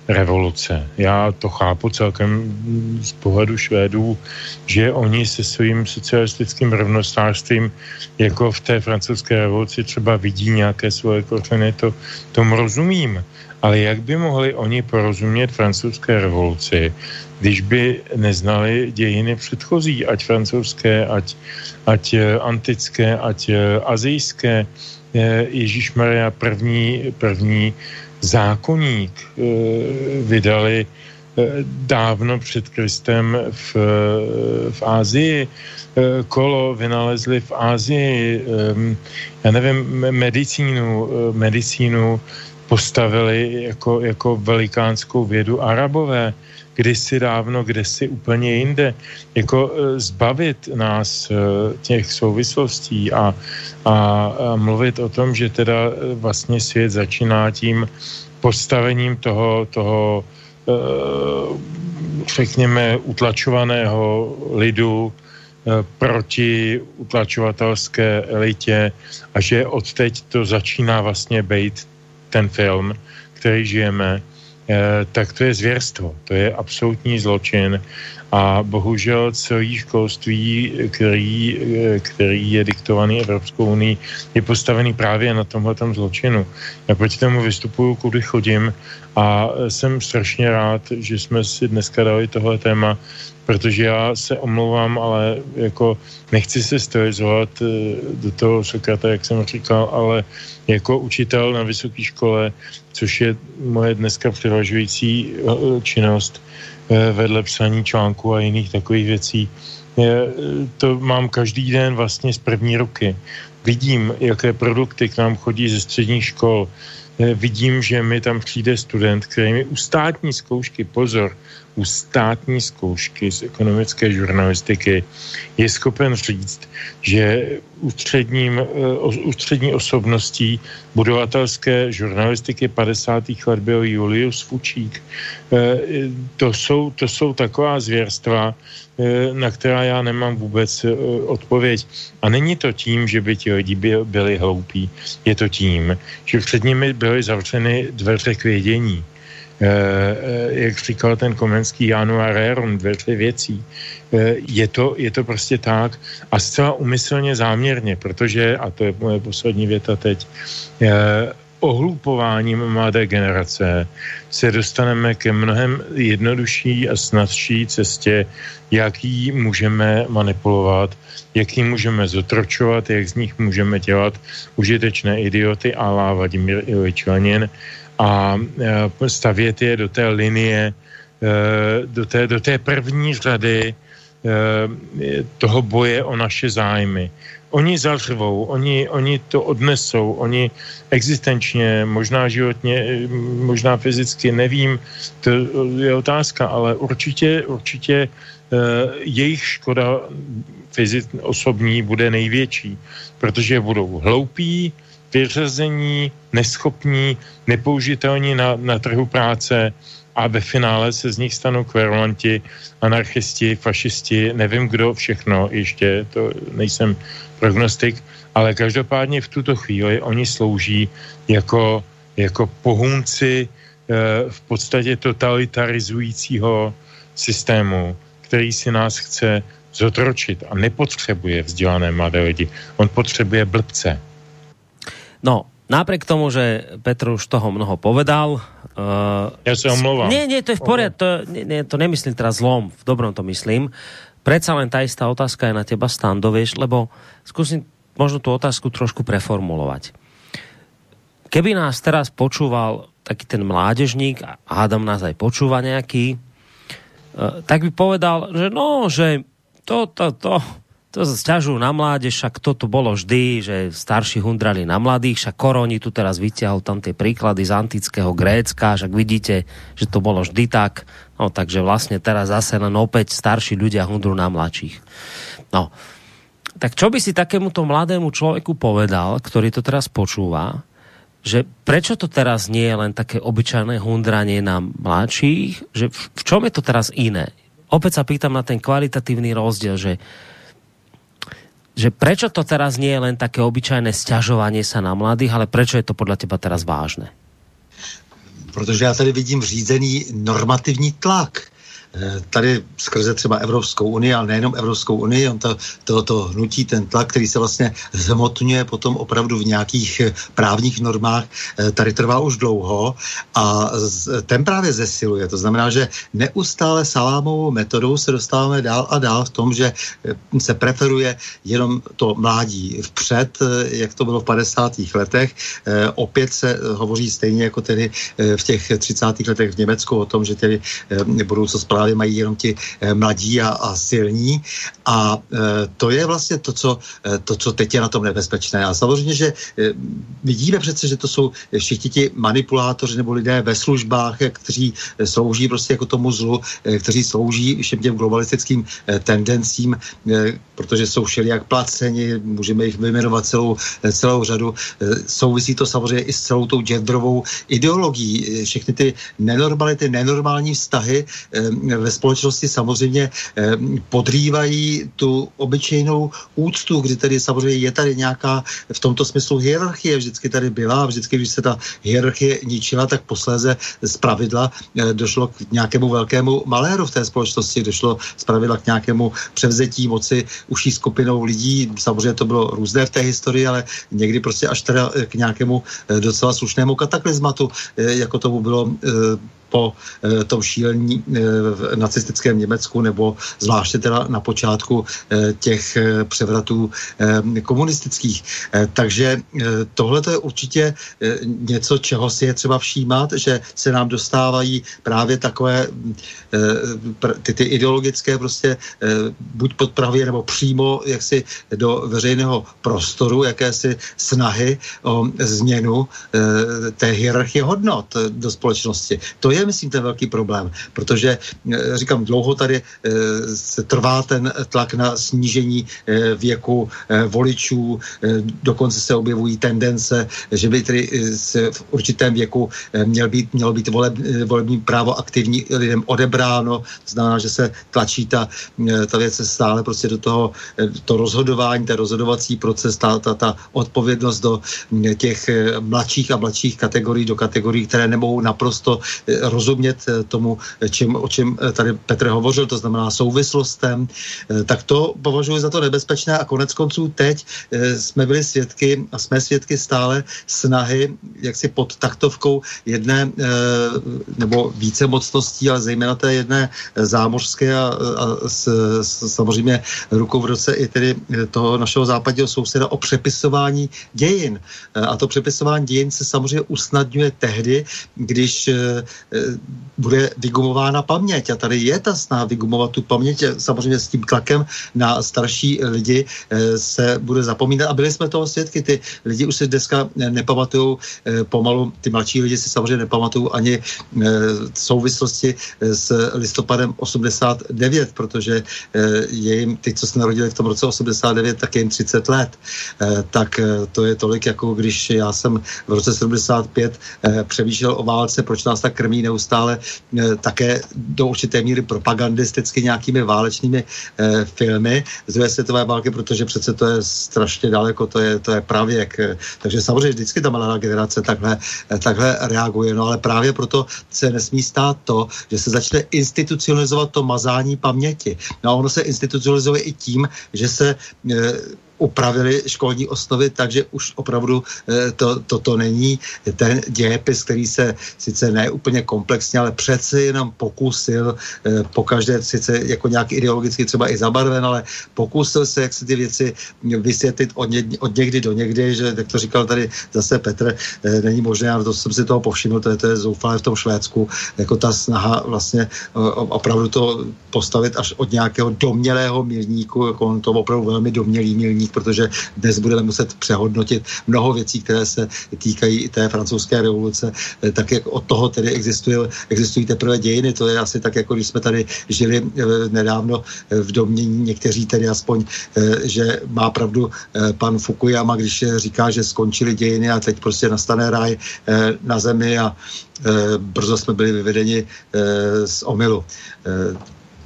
revoluce. Já to chápu celkem z pohledu Švédů, že oni se svým socialistickým rovnostářstvím jako v té francouzské revoluci třeba vidí nějaké svoje kořeny, to tomu rozumím. Ale jak by mohli oni porozumět francouzské revoluci, když by neznali dějiny předchozí, ať francouzské, ať, ať eh, antické, ať eh, azijské. Eh, Ježíš Maria první, první zákoník vydali dávno před Kristem v, v Ázii. Kolo vynalezli v Ázii, já nevím, medicínu, medicínu postavili jako, jako velikánskou vědu arabové, kdysi dávno, kdysi úplně jinde. Jako e, zbavit nás e, těch souvislostí a, a, a mluvit o tom, že teda e, vlastně svět začíná tím postavením toho, toho řekněme, utlačovaného lidu proti utlačovatelské elitě a že od teď to začíná vlastně být ten film, který žijeme, tak to je zvěrstvo, to je absolutní zločin a bohužel celý školství, který, který je diktovaný Evropskou unii, je postavený právě na tomhle zločinu. Já proti tomu vystupuju, kudy chodím a jsem strašně rád, že jsme si dneska dali tohle téma, protože já se omlouvám, ale jako nechci se stylizovat eh, do toho Sokrata, jak jsem říkal, ale jako učitel na vysoké škole, což je moje dneska převažující eh, činnost, vedle psaní článku a jiných takových věcí. To mám každý den vlastně z první ruky. Vidím, jaké produkty k nám chodí ze středních škol. Eh, vidím, že mi tam přijde student, který mi u státní zkoušky, pozor, u státní zkoušky z ekonomické žurnalistiky je schopen říct, že ústředním, eh, ústřední osobností budovatelské žurnalistiky 50. let byl Julius Fučík. Eh, to jsou, to jsou taková zvěrstva, eh, na která já nemám vůbec odpověď. A není to tím, že by ti lidi byli hloupí. Je to tím, že před nimi byly zavřeny dveře k vědění jak říkal ten komenský Januar Rerum, dvě, tři věcí. Eh, je to, je to prostě tak a zcela umyslně záměrně, protože, a to je moje poslední věta teď, ohlupováním mladé generace se dostaneme ke mnohem jednodušší a snadší cestě, jaký můžeme manipulovat, jaký můžeme zotročovat, jak z nich můžeme dělat užitečné idioty a Vladimír Ilič Lenin a e, stavět je do té linie, e, do té, do té první řady e, toho boje o naše zájmy. Oni zařvou, oni, oni to odnesou, oni existenčně, možná životně, možná fyzicky, nevím, to je otázka, ale určitě, určitě jejich škoda fyzic, osobní bude největší, protože budou hloupí, vyřazení, neschopní, nepoužitelní na, na trhu práce a ve finále se z nich stanou kverulanti, anarchisti, fašisti, nevím kdo všechno, ještě to nejsem prognostik, ale každopádně v tuto chvíli oni slouží jako, jako pohůnci eh, v podstatě totalitarizujícího systému, který si nás chce zotročit a nepotřebuje vzdělané mladé lidi. On potřebuje blbce. No, napriek tomu, že Petr už toho mnoho povedal. Uh, ja sa omlouvám. Nie, nie, to je v poriadku, to, nie, nie, to nemyslím teraz zlom, v dobrom to myslím. Predsa len tá istá otázka je na teba, Stando, vieš, lebo skúsim možno tú otázku trošku preformulovať. Keby nás teraz počúval taký ten mládežník, a hádam nás aj počúva nejaký, uh, tak by povedal, že no, že to, to, to, to sťažujú na mládež, však toto bolo vždy, že starší hundrali na mladých, však Koroni tu teraz vyťahol tam tie príklady z antického Grécka, však vidíte, že to bolo vždy tak, no takže vlastne teraz zase len opäť starší ľudia hundru na mladších. No, tak čo by si takémuto mladému človeku povedal, ktorý to teraz počúva, že prečo to teraz nie je len také obyčajné hundranie na mladších, že v, v čom je to teraz iné? Opäť sa pýtam na ten kvalitatívny rozdiel, že že prečo to teraz nie je len také obyčajné sťažovanie sa na mladých, ale prečo je to podľa teba teraz vážne? Protože já tady vidím řízený normativní tlak tady skrze třeba Evropskou unii, ale nejenom Evropskou unii, on to, to, to hnutí, ten tlak, který se vlastně zhmotňuje potom opravdu v nějakých eh, právních normách, eh, tady trvá už dlouho a ten právě zesiluje. To znamená, že neustále salámovou metodou se dostáváme dál a dál v tom, že se preferuje jenom to mládí vpřed, jak to bylo v 50. letech. Opět se hovoří stejně jako tedy v těch 30. letech v Německu o tom, že tedy budoucnost právě mají jenom ti eh, mladí a, a silní. A eh, to je vlastně to co, eh, to, co teď je na tom nebezpečné. A samozřejmě, že vidíme přece, že to jsou všichni ti manipulátoři nebo lidé ve službách, kteří slouží prostě jako tomu zlu, kteří slouží všem těm globalistickým tendencím, protože jsou všelijak placeni, můžeme jich vyjmenovat celou, celou řadu. Souvisí to samozřejmě i s celou tou genderovou ideologií. Všechny ty nenormality, nenormální vztahy ve společnosti samozřejmě podrývají tu obyčejnou úctu, kdy tady samozřejmě je tady nějaká v tomto smyslu hierarchie, vždycky tady byla a vždycky, když se ta hierarchie ničila, tak posléze z pravidla došlo k nějakému velkému maléru v té společnosti, došlo z pravidla k nějakému převzetí moci uší skupinou lidí. Samozřejmě to bylo různé v té historii, ale někdy prostě až teda k nějakému docela slušnému kataklizmatu, jako tomu bylo po e, tom šílení e, v nacistickém Německu nebo zvláště teda na počátku e, těch převratů komunistických. Takže tohle je určitě něco, čeho si je třeba všímat, že se nám dostávají právě takové ty, ty ideologické prostě buď podpravě nebo přímo jaksi do veřejného prostoru, jakési snahy o změnu té hierarchie hodnot do společnosti. To je je, myslím, ten velký problém, protože, eh, říkám, dlouho tady eh, se trvá ten tlak na snížení eh, věku voličů, dokonce se objevují tendence, že by tedy v určitém věku měl být, mělo být voleb, volební právo aktivní lidem odebráno, znamená, že se tlačí ta, ta věc stále prostě do toho to rozhodování, ten rozhodovací proces, ta, ta, ta odpovědnost do těch mladších a mladších kategorií, do kategorií, které nemohou naprosto rozumět eh, tomu, eh, čem, o čem eh, tady Petr hovořil, to znamená souvislostem, tak to považuji za to nebezpečné a konec konců teď jsme byli svědky a jsme svědky stále snahy, jak si pod taktovkou jedné nebo více mocností, ale zejména té jedné zámořské a, a s, s, samozřejmě rukou v roce i tedy toho našeho západního souseda o přepisování dějin. A to přepisování dějin se samozřejmě usnadňuje tehdy, když bude vygumována paměť. A tady je ta snaha vygumovat tu paměť. Samozřejmě s tím tlakem na starší lidi eh, se bude zapomínat. A byli jsme toho svědky. Ty lidi už si dneska nepamatují eh, pomalu, ty mladší lidi si samozřejmě nepamatují ani v eh, souvislosti s listopadem 89, protože je jim, ty, co se narodili v tom roce 89, tak je jim 30 let. Tak to je tolik, jako když já jsem v roce 75 přemýšlel o válce, proč nás tak krmí neustále eh, také do určité míry propagandisticky nějakými válečnými eh, filmy z druhé světové války, protože přece to je strašně daleko, to je, to je pravěk. Takže samozřejmě vždycky ta mladá generace takhle, eh, takhle reaguje, no ale právě proto se nesmí stát to, že se začne institucionalizovat to mazání paměti. No a ono se institucionalizuje i tím, že se upravili školní osnovy, takže už opravdu eh, to, to, není ten dějepis, který se sice ne úplně komplexně, ale přece jenom pokusil, eh, po každé sice jako nějak ideologicky třeba i zabarven, ale pokusil se, jak se ty věci vysvětlit od, ně, od někdy do někdy, že jak to říkal tady zase Petr, eh, není možné, ale to jsem si toho povšiml, to je, to je zoufalé v tom Švédsku, jako ta snaha vlastně opravdu to postavit až od nějakého domělého milníku, jako on to opravdu velmi domělý milník, změnit, protože dnes budeme muset přehodnotit mnoho věcí, které se týkají té francouzské revoluce, eh, tak jak od toho tedy existují, existují teprve dějiny. To je asi tak, jako když jsme tady žili eh, nedávno eh, v domění, někteří tedy aspoň, že má pravdu pan Fukuyama, když říká, že skončily dějiny a teď prostě nastane ráj na zemi a brzo jsme byli vyvedeni z omylu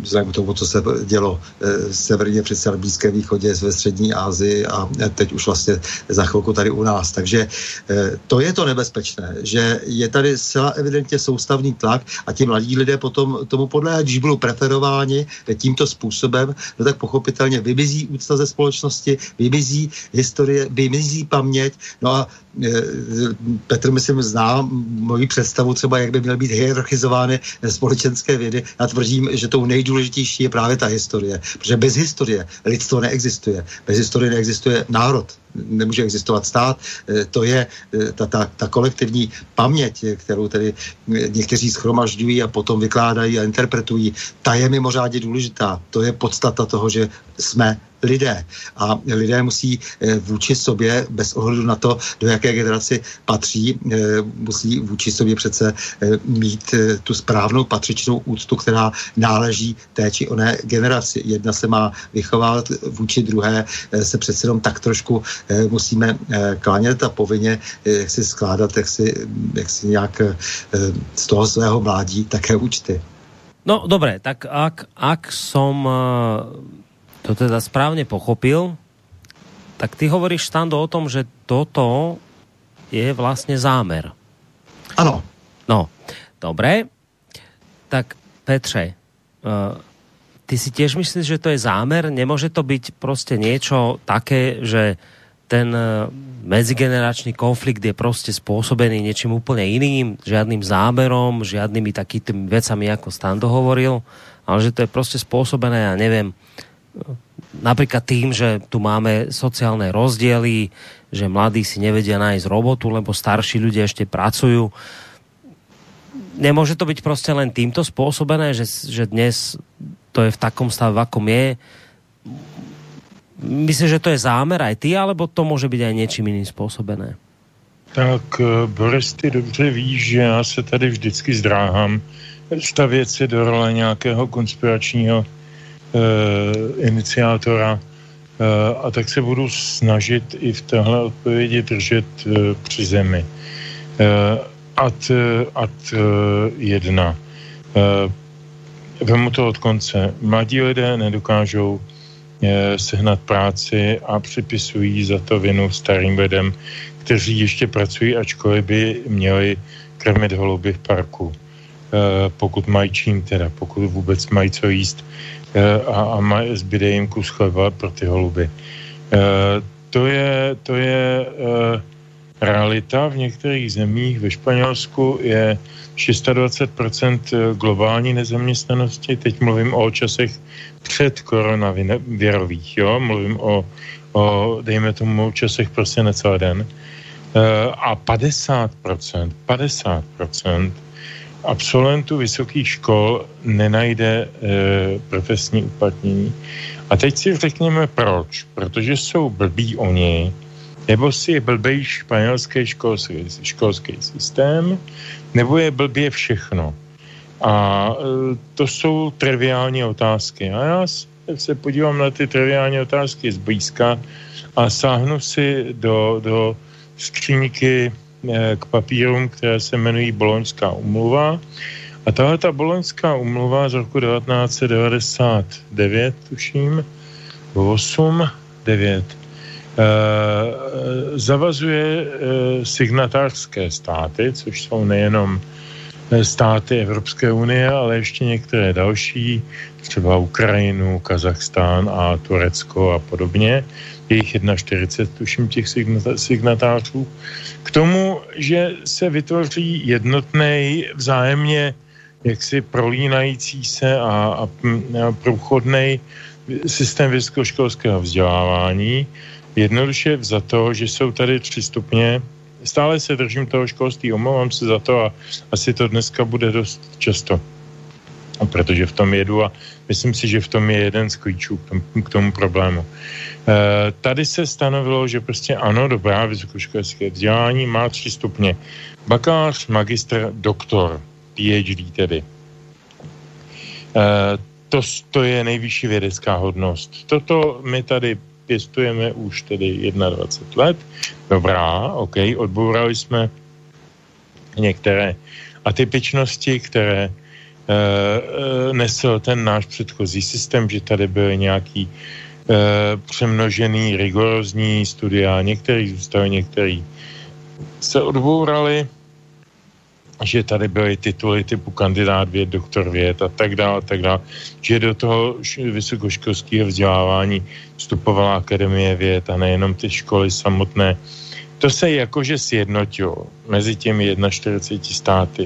vzhledem k tomu, co se dělo eh, severně přece na Blízkém východě, ve střední Asii a teď už vlastně za chvilku tady u nás. Takže eh, to je to nebezpečné, že je tady zcela evidentně soustavný tlak a ti mladí lidé potom tomu podléhají, když budou preferováni tímto způsobem, no tak pochopitelně vymizí úcta ze společnosti, vymizí historie, vymizí paměť, no a Eh, Petr, myslím, zná moji představu třeba, jak by měly být hierarchizovány společenské vědy. Já tvrdím, že tou nejdůležitější je právě ta historie, protože bez historie lidstvo neexistuje. Bez historie neexistuje národ, nemůže existovat stát. Eh, to je eh, ta, ta, ta kolektivní paměť, kterou tedy někteří schromažďují a potom vykládají a interpretují. Ta je mimořádně důležitá. To je podstata toho, že jsme lidé. A lidé musí eh, vůči sobě, bez ohledu na to, do jaké generaci patří, eh, musí vůči sobě přece eh, mít tu správnou patřičnou úctu, která náleží té či oné generaci. Jedna se má vychovávat vůči druhé, se přece jenom tak trošku musíme klanět a povinně jak si skládat, jak si, jak si nějak z toho svého mládí také účty. No dobre, tak ak, ak som to teda správne pochopil, tak ty hovoríš, Stando, o tom, že toto je vlastne zámer. Ano. No, dobre. Tak Petře, uh, ty si tiež myslíš, že to je zámer? Nemôže to byť prostě niečo také, že ten uh, medzigeneračný konflikt je prostě spôsobený niečím úplne iným, žiadnym záberom, žiadnymi takými vecami, ako Stando hovoril, ale že to je prostě spôsobené, ja neviem, napríklad tým, že tu máme sociálne rozdiely, že mladí si nevedia nájsť robotu, lebo starší ľudia ešte pracujú. Nemôže to byť prostě len týmto spôsobené, že, že dnes to je v takom stave, akom je. Myslíš, že to je zámer aj ty, alebo to může být aj něčím jiným způsobené? Tak eh, Boris, ty dobře víš, že já se tady vždycky zdráhám stavět si do role nějakého konspiračního iniciátora uh, a tak se budu snažit i v téhle odpovědi držet uh, při zemi. Ad, ad jedna. Vemu to od konce. Mladí lidé nedokážou sehnat práci a připisují za to vinu starým lidem, kteří ještě pracují, ačkoliv by měli krmit holuby v parku. Pokud mají čím teda, pokud vůbec mají co jíst. Eh, a, a má, zbyde jim kus chleba pro ty holuby. Eh, to je, to je eh, realita v některých zemích. Ve Španělsku je 26% globální nezaměstnanosti. Teď mluvím o časech před koronavirových, jo? Mluvím o, o, dejme tomu, časech prostě necelý den. A 50%, 50% absolventů vysokých škol nenajde e, profesní uplatnění. A teď si řekněme proč. Protože jsou blbí oni, nebo si je blbej španělský školský, školský systém, nebo je blbě všechno. A e, to jsou triviální otázky. A já se podívám na ty triviální otázky zblízka a sáhnu si do, do skříňky k papírům, které se jmenují Boloňská umluva. A tahle ta Boloňská umluva z roku 1999, tuším, 8, 9, zavazuje eh, signatářské státy, což jsou nejenom eh, státy Evropské unie, ale ještě některé další, třeba Ukrajinu, Kazachstán a Turecko a podobně, je jich 41, tuším, těch signatářů, k tomu, že se vytvoří jednotný vzájemně jaksi prolínající se a, a, a průchodný systém vysokoškolského vzdělávání, jednoduše za to, že jsou tady tři stupně. Stále se držím toho školství, omlouvám se za to a asi to dneska bude dost často protože v tom jedu a myslím si, že v tom je jeden z klíčů k tomu, k tomu problému. E, tady se stanovilo, že prostě ano, dobrá, vysokoškolské vzdělání má tři stupně. Bakalář, magistr, doktor, PhD tedy. E, to, to je nejvyšší vědecká hodnost. Toto my tady pěstujeme už tedy 21 let. Dobrá, OK, odbourali jsme některé atypičnosti, které nesl ten náš předchozí systém, že tady byly nějaký eh, přemnožený, rigorózní studia, některý zůstali, některý se odbourali, že tady byly tituly typu kandidát věd, doktor věd a tak dále, a tak dále, že do toho vysokoškolského vzdělávání vstupovala Akademie věd a nejenom ty školy samotné, to se jakože sjednotilo mezi těmi 41 státy.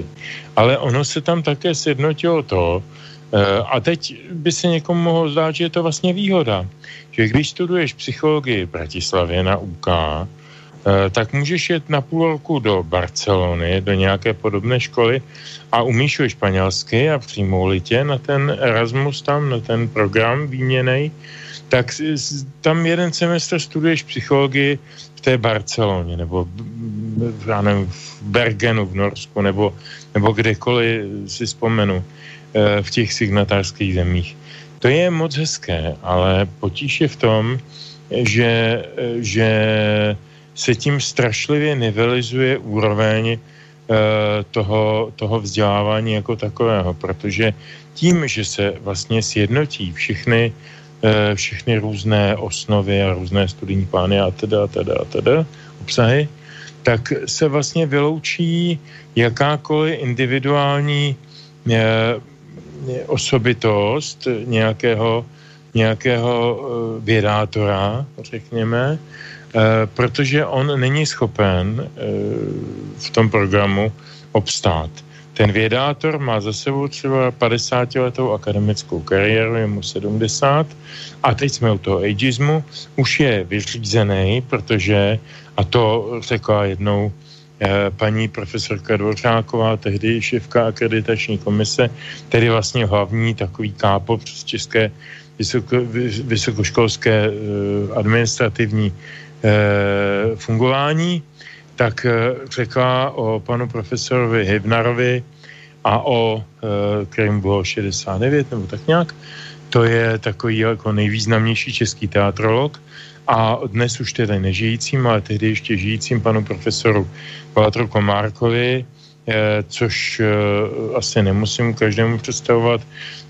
Ale ono se tam také sjednotilo to, eh, a teď by se někomu mohlo zdát, že je to vlastně výhoda, že když studuješ psychologii v Bratislavě na UK, eh, tak můžeš jet na půl roku do Barcelony, do nějaké podobné školy a umíš španělsky a přijmou na ten Erasmus tam, na ten program výměnej, tak tam jeden semestr studuješ psychologii v té Barceloně, nebo já nevím, v Bergenu v Norsku, nebo, nebo kdekoliv si vzpomenu eh, v těch signatářských zemích. To je moc hezké, ale potíž je v tom, že, že se tím strašlivě nivelizuje úroveň toho, toho vzdělávání jako takového, protože tím, že se vlastně sjednotí všechny, všechny různé osnovy a různé studijní plány a teda, teda, a teda, obsahy, tak se vlastně vyloučí jakákoliv individuální osobitost nějakého, nějakého vědátora, řekněme, Eh, protože on není schopen eh, v tom programu obstát. Ten vědátor má za sebou třeba 50 letou akademickou kariéru, je mu 70 a teď jsme u toho ageismu, už je vyřízený, protože, a to řekla jednou eh, paní profesorka Dvořáková, tehdy šéfka akreditační komise, tedy vlastně hlavní takový kápo přes české vysoko, vysokoškolské administrativní Eh, fungování, tak eh, řekla o panu profesorovi Hybnarovi a o, eh, kterým bylo 69 nebo tak nějak, to je takový jako nejvýznamnější český teatrolog a dnes už tedy nežijícím, ale tehdy ještě žijícím panu profesoru Valtru Komárkovi, což asi nemusím každému představovat,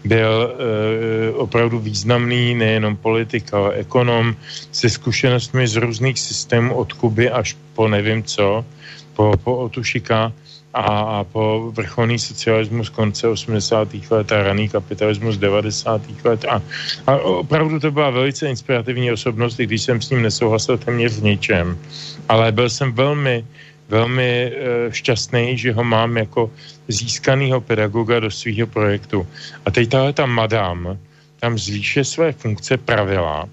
byl e, opravdu významný nejenom politik, ale ekonom se zkušenostmi z různých systémů od Kuby až po nevím co, po, po Otušika a, a po vrcholný socialismus konce 80. let a raný kapitalismus 90. let a, a opravdu to byla velice inspirativní osobnost, i když jsem s ním nesouhlasil téměř v ničem, ale byl jsem velmi velmi e, šťastný, že ho mám jako získanýho pedagoga do svého projektu. A teď tahle ta madam tam zvýše své funkce pravila,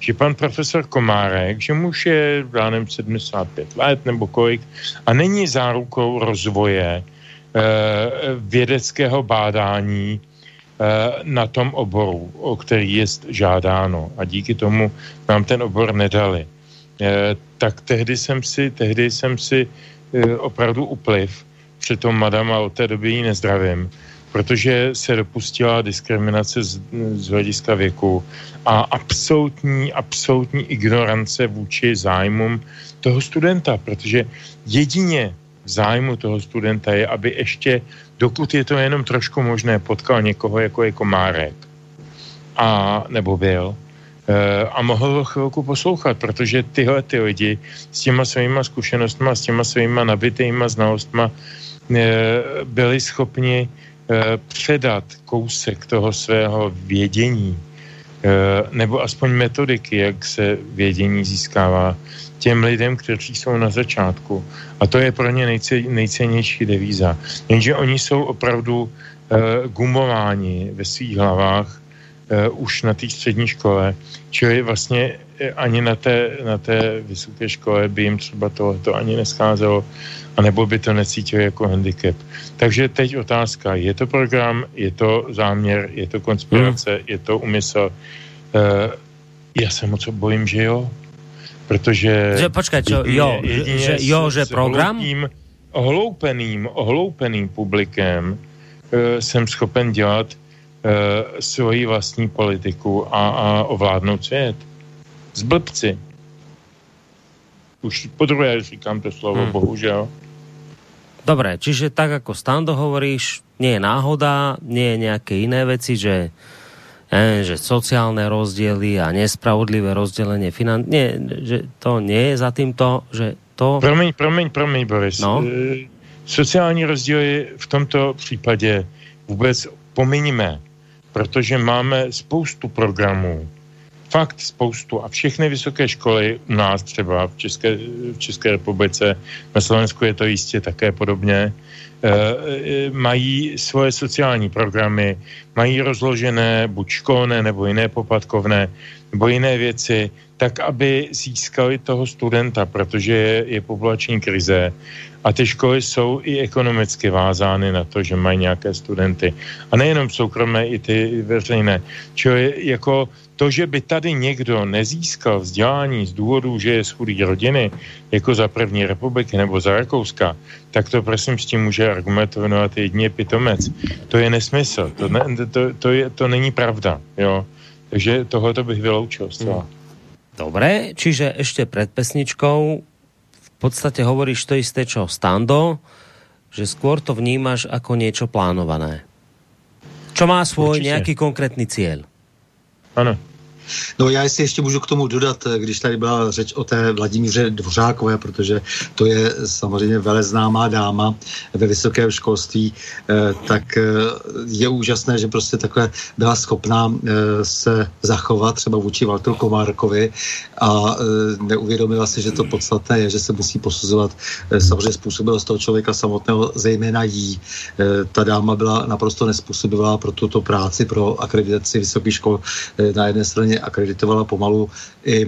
že pan profesor Komárek, že muž je, nevím, 75 let nebo kolik, a není zárukou rozvoje e, vědeckého bádání e, na tom oboru, o který je žádáno. A díky tomu nám ten obor nedali. E, tak tehdy jsem si, tehdy jsem si e, opravdu upliv před tom madam a od té doby ji nezdravím, protože se dopustila diskriminace z, z hlediska věku a absolutní, absolutní ignorance vůči zájmům toho studenta, protože jedině v zájmu toho studenta je, aby ještě, dokud je to jenom trošku možné, potkal někoho, jako je Komárek, a, nebo byl, Eh, a mohl chvilku poslouchat, protože tyhle ty lidi s těma svýma zkušenostma, s těma svýma nabitýma znalostma eh, byli schopni eh, předat kousek toho svého vědění, nebo aspoň metodiky, jak se vědění získává těm lidem, kteří jsou na začátku. A to je pro ně nejcennější devíza. Jenže oni jsou opravdu gumováni ve svých hlavách uh, už na té střední škole, čili vlastně eh, ani na té, na té vysoké škole by jim třeba tohleto ani nescházelo, anebo by to necítilo jako handicap. Takže teď otázka, je to program, je to záměr, je to konspirace, hmm. je to úmysl? Uh, já se moc bojím, že jo, protože... Že, počkej, čo, jo, jedině že, jo, že program? Hloupeným, ohloupeným, ohloupeným publikem uh, jsem schopen dělat svoji vlastní politiku a, a ovládnout svět. Zblbci. Už po druhé říkám to slovo, hmm. bohužel. Dobre, čiže tak ako Stando hovoríš, nie je náhoda, nie je nejaké iné veci, že, ne, že sociálne rozdiely a nespravodlivé rozdelenie finan... Nie, že to nie je za týmto, že to... Promiň, promiň, promiň, Boris. No? E, sociální rozdíly v tomto případě vůbec pominíme protože máme spoustu programů, fakt spoustu a všechny vysoké školy u nás třeba v České, v České republice, na Slovensku je to jistě také podobně, e, mají svoje sociální programy, mají rozložené buď školné nebo jiné popadkovné nebo jiné věci, tak aby získali toho studenta, protože je, je populační krize a ty školy jsou i ekonomicky vázány na to, že mají nějaké studenty. A nejenom soukromé, i ty veřejné. Čili jako to, že by tady někdo nezískal vzdělání z důvodu, že je z chudý rodiny, jako za první republiky nebo za Rakouska, tak to prosím s tím může argumentovat jedině pitomec. To je nesmysl, to, ne, to, to, je, to není pravda, jo. Takže tohoto bych vyloučil zcela. Dobre, čiže ešte pred pesničkou v podstate hovoríš to isté, čo Stando, že skôr to vnímaš ako niečo plánované. Čo má svůj Určitě. nějaký konkrétní cíl. Ano. No já si ještě můžu k tomu dodat, eh, když tady byla řeč o té Vladimíře Dvořákové, protože to je samozřejmě veleznámá dáma ve vysokém školství, eh, tak eh, je úžasné, že prostě takhle byla schopná se zachovat třeba vůči Valtru Komárkovi a neuvědomila si, že to podstatné je, že se musí posuzovat samozřejmě způsobilost toho člověka samotného, zejména jí. Ta dáma byla naprosto nespůsobilá pro tuto práci, pro akreditaci vysokých škol na jedné straně akreditovala pomalu i e,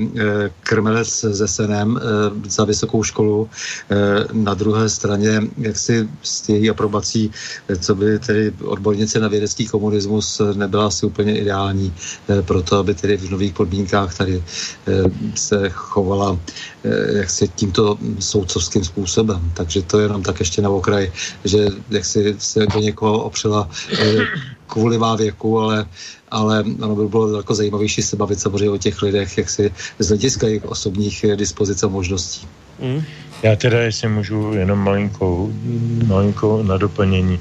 krmelec se Senem e, za vysokou školu. E, na druhé straně, jak si s její aprobací, co by tedy odbornice na vědecký komunismus nebyla asi úplně ideální pro to, aby tedy v nových podmínkách tady se chovala jak si tímto soudcovským způsobem. Takže to je jenom tak ještě na okraj, že jak si se do někoho opřela kvůli má věku, ale ale ono by bylo jako zajímavější se bavit samozřejmě o těch lidech, jak si z hlediska jejich osobních dispozic a možností. Mm. Já teda, jestli můžu jenom malinkou, malinkou na doplnění.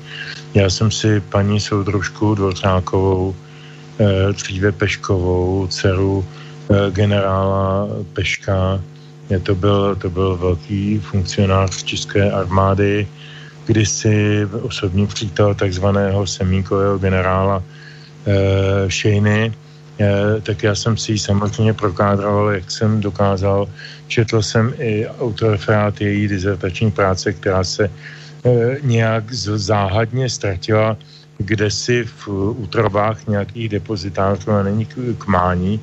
Já jsem si paní soudružku Dvořákovou, eh, dříve Peškovou, dceru eh, generála Peška, je to byl, to byl velký funkcionář české armády, kdysi osobní přítel takzvaného semínkového generála Eh, Šejny, eh, tak já jsem si ji samozřejmě prokádral, jak jsem dokázal. Četl jsem i autoreferát její dizertační práce, která se eh, nějak záhadně ztratila kde si v útrobách nějakých depozitářů a není k mání.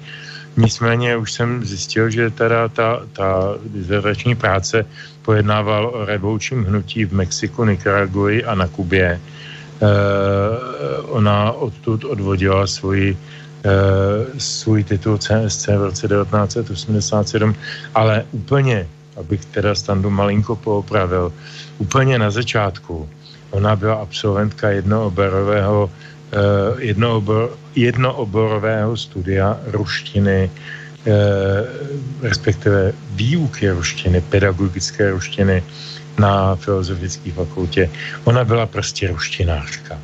Nicméně už jsem zjistil, že teda ta, ta dizertační práce pojednával o revolučním hnutí v Mexiku, Nikaraguji a na Kubě. Eh, ona odtud odvodila svoji eh, svůj titul CSC v roce 1987, ale úplně, abych teda standu malinko poopravil, úplně na začátku ona byla absolventka jednooborového, eh, jednoobor, jednooborového studia ruštiny, respektive výuky ruštiny, pedagogické ruštiny na filozofické fakultě. Ona byla prostě ruštinářka.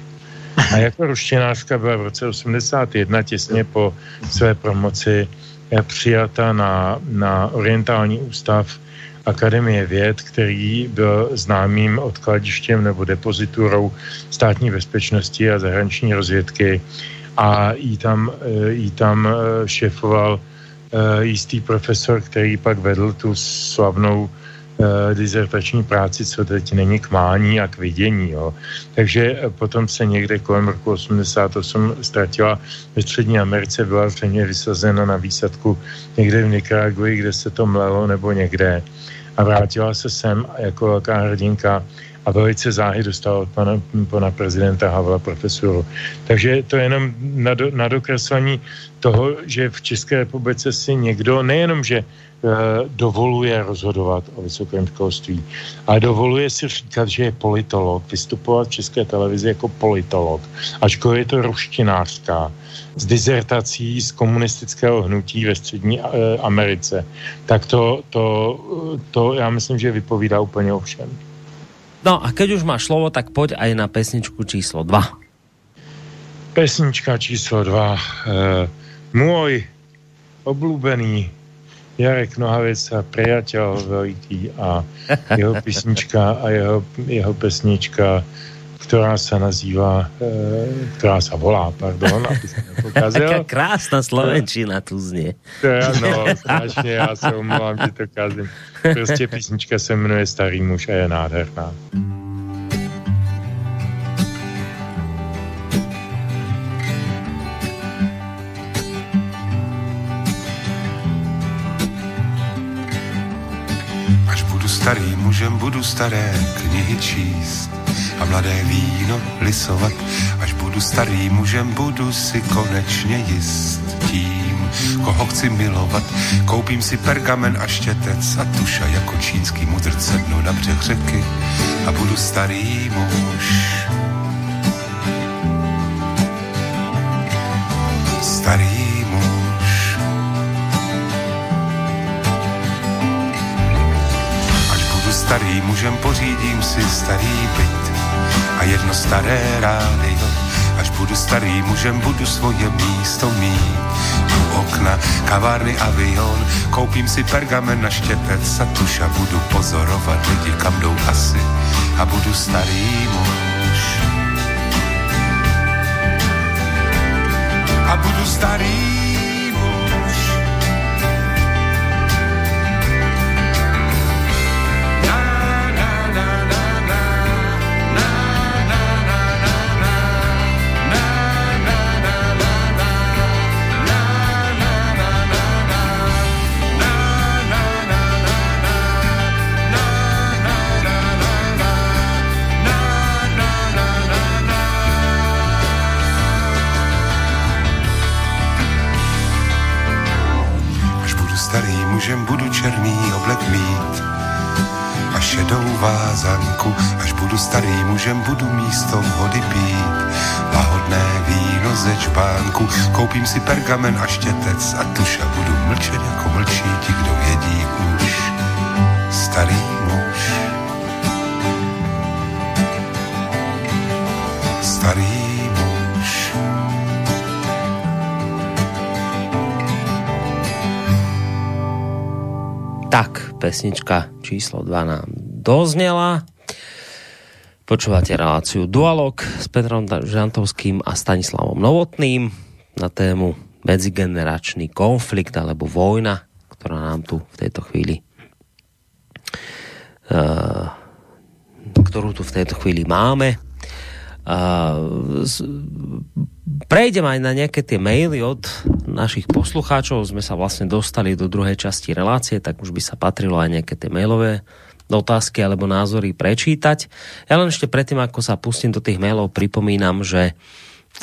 A jako ruštinářka byla v roce 81 těsně po své promoci eh, přijata na, na orientální ústav Akademie věd, který byl známým odkladištěm nebo depoziturou státní bezpečnosti a zahraniční rozvědky a jí tam, eh, jí tam eh, šéfoval jistý profesor, který pak vedl tu slavnou dizertační práci, co teď není k mání a k vidění. Jo. Takže eh, potom se někde kolem roku 88 ztratila ve Střední Americe, byla zřejmě vysazena na výsadku někde v Nikaragui, kde se to mlelo nebo někde a vrátila se sem jako velká hrdinka a velice záhy dostala od pana, pana prezidenta Havla profesoru. Takže to je jenom na, do, na dokreslení toho, že v České republice si někdo nejenom, že Eh, dovoluje rozhodovat o vysokém školství. Ale dovoluje si říkat, že je politolog, vystupovat v České televizi jako politolog, ačkoliv je to ruštinářská, s dizertací z komunistického hnutí ve střední eh, Americe, tak to, to, to já myslím, že vypovídá úplně o všem. No a keď už máš slovo, tak pojď aj na pesničku číslo 2. Pesnička číslo 2. E, můj oblúbený Jarek Nohavec a priateľ veľký a jeho *laughs* písnička a jeho, jeho pesnička, ktorá sa nazýva, e, ktorá sa volá, pardon, aby nepokazil. *laughs* Taká krásna slovenčina tu. Ja, no, strašne, ja sa umlám, že to kazím. Prostě písnička se jmenuje Starý muž a je nádherná. starým mužem budu staré knihy číst a mladé víno lisovat. Až budu starým mužem, budu si konečně jist tím, koho chci milovat. Koupím si pergamen a štětec a tuša jako čínský mudrc sednu na břeh řeky a budu starý muž. Starý starý mužem, pořídím si starý byt a jedno staré rádio. Až budu starý mužem, budu svoje místo mít. U okna, kavárny, avion, koupím si pergamen na štěpec a tuš a budu pozorovat lidi, kam jdou asi a budu starý muž. A budu starý mužem budu černý oblek mít a šedou vázanku, až budu starý mužem, budu místo vody pít. Lahodné víno ze čpánku, koupím si pergamen a štětec a tuš a budu mlčet jako mlčí ti, kdo vědí už. Starý muž. Tak, pesnička číslo 2 nám doznela. Počúvate reláciu Dualog s Petrom Žantovským a Stanislavom Novotným na tému medzigeneračný konflikt alebo vojna, ktorá nám tu v tejto chvíli uh, ktorú tu v tejto chvíli máme. Uh, prejdem aj na nejaké tie maily od našich poslucháčov. Sme sa vlastne dostali do druhej časti relácie, tak už by sa patrilo aj nejaké tie mailové otázky alebo názory prečítať. Ja len ešte predtým, ako sa pustím do tých mailov, pripomínam, že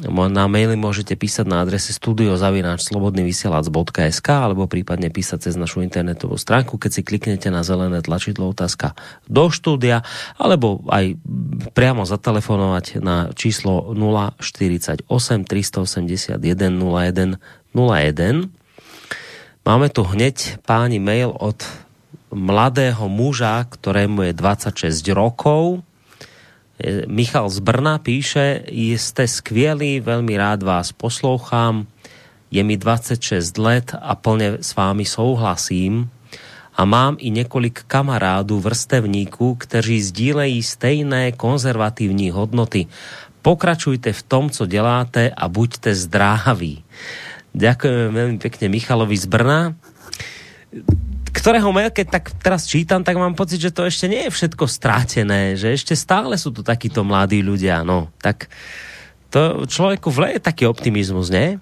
na maily môžete písať na adrese studiozavináčslobodnyvysielac.sk alebo prípadne písať cez našu internetovú stránku, keď si kliknete na zelené tlačidlo otázka do štúdia, alebo aj priamo zatelefonovať na číslo 048 381 01 01. Máme tu hneď páni mail od mladého muža, ktorému je 26 rokov. Michal z Brna píše, jste skvělý, velmi rád vás poslouchám, je mi 26 let a plně s vámi souhlasím a mám i několik kamarádů vrstevníků, kteří sdílejí stejné konzervativní hodnoty. Pokračujte v tom, co děláte a buďte zdraví. Ďakujem veľmi pekne Michalovi z Brna, ktorého mail, keď tak teraz čítam, tak mám pocit, že to ešte nie je všetko strátené, že ešte stále sú tu takíto mladí ľudia, no. Tak to člověku vleje taký optimismus, ne?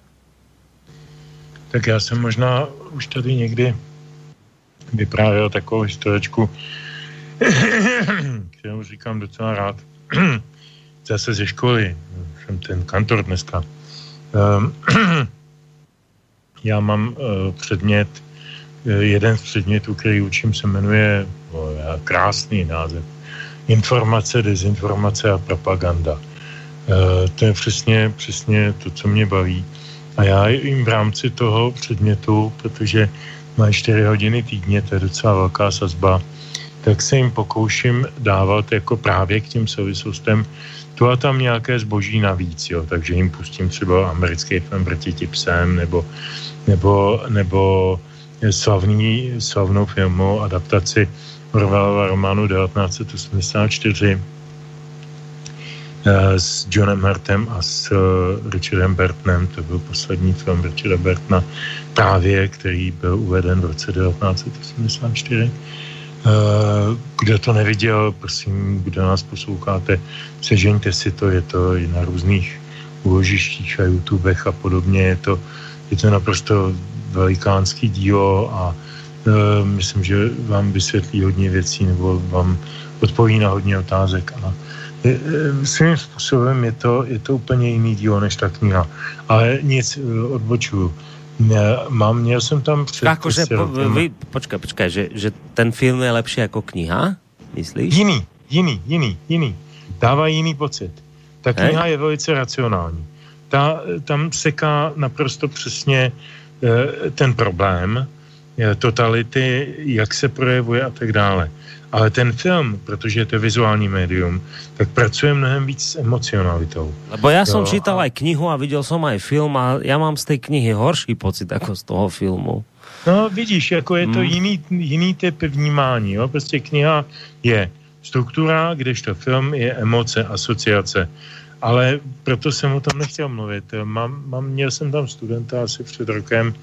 Tak já jsem možná už tady někdy vyprávěl takovou historičku, *coughs* kterou říkám docela rád. *coughs* Zase ze školy, jsem ten kantor dneska. Um, *coughs* já mám uh, předmět, jeden z předmětů, který učím, se jmenuje, uh, krásný název, informace, dezinformace a propaganda. Uh, to je přesně, přesně to, co mě baví. A já jim v rámci toho předmětu, protože mají 4 hodiny týdně, to je docela velká sazba, tak se jim pokouším dávat jako právě k těm souvislostem tu a tam nějaké zboží navíc, jo, takže jim pustím třeba americký film Vrtěti psem nebo nebo, nebo slavný, slavnou filmu adaptaci Orwellova románu 1984 eh, s Johnem Hartem a s eh, Richardem Bertnem, to byl poslední film Richarda Bertna právě, který byl uveden v roce 1984. Eh, kdo to neviděl, prosím, kdo nás posloucháte, sežeňte si to, je to i na různých úložištích a YouTubech a podobně, je to je to naprosto velikánský dílo a e, myslím, že vám vysvětlí hodně věcí nebo vám odpoví na hodně otázek a e, e, svým způsobem je to, je to úplně jiný dílo než ta kniha. Ale nic, e, odbočuju. Mám, měl jsem tam před... Akože, po, vy, počkaj, počkaj, že, že ten film je lepší jako kniha, myslíš? Jiný, jiný, jiný, jiný. Dává jiný pocit. Ta kniha je velice racionální ta, tam seká naprosto přesně eh, ten problém, totality, jak se projevuje a tak dále. Ale ten film, protože je to vizuální médium, tak pracuje mnohem víc s emocionalitou. Lebo já jsem čítal a... aj knihu a viděl jsem aj film a já mám z té knihy horší pocit jako z toho filmu. No vidíš, jako je to hmm. jiný, jiný typ vnímání. Jo? Prostě kniha je struktura, kdežto film je emoce, asociace. Ale proto jsem o tom nechtěl mluvit. Mám, mám, měl jsem tam studenta asi před rokem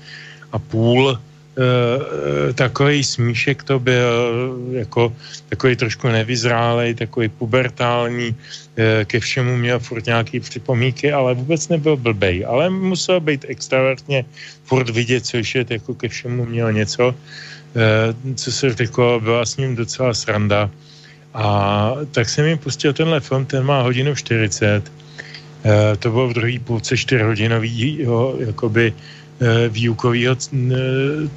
a půl, e, takový smíšek to byl, jako takový trošku nevyzrálej, takový pubertální, e, ke všemu měl furt nějaký připomínky, ale vůbec nebyl blbej, ale musel být extravertně furt vidět, což je jako ke všemu měl něco, e, co se řeklo, byla s ním docela sranda. A tak jsem jim pustil tenhle film, ten má hodinu 40. E, to bylo v druhé půlce 4 hodinový, jakoby Eh, výukového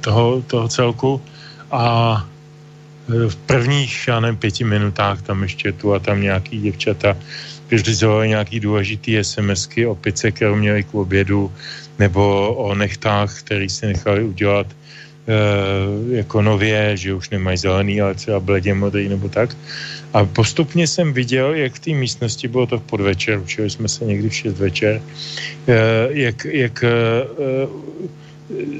toho, toho celku a eh, v prvních, já nevím, pěti minutách tam ještě tu a tam nějaký děvčata vyřizovali nějaký důležitý SMSky o pice, kterou měli k obědu, nebo o nechtách, který si nechali udělat e, jako nově, že už nemají zelený, ale třeba bledě modrý nebo tak. A postupně jsem viděl, jak v té místnosti, bylo to v podvečer, učili jsme se někdy v 6 večer, eh, jak, jak eh,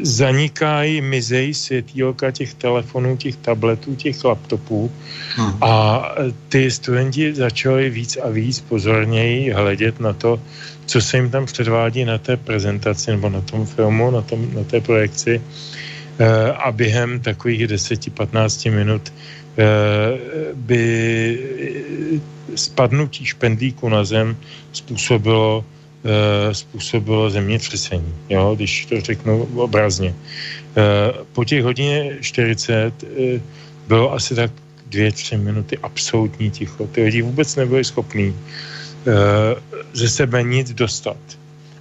zanikají, mizejí světýlka těch telefonů, těch tabletů, těch laptopů hmm. a ty studenti začali víc a víc pozorněji hledět na to, co se jim tam předvádí na té prezentaci nebo na tom filmu, na, tom, na té projekci eh, a během takových 10-15 minut Eh, by spadnutí špendlíku na zem způsobilo, eh, způsobilo zemětřesení, jo, když to řeknu obrazně. Eh, po těch hodině 40 bylo asi tak dvě, tři minuty absolutní ticho. Ty lidi vůbec nebyli schopní ze sebe nic dostat.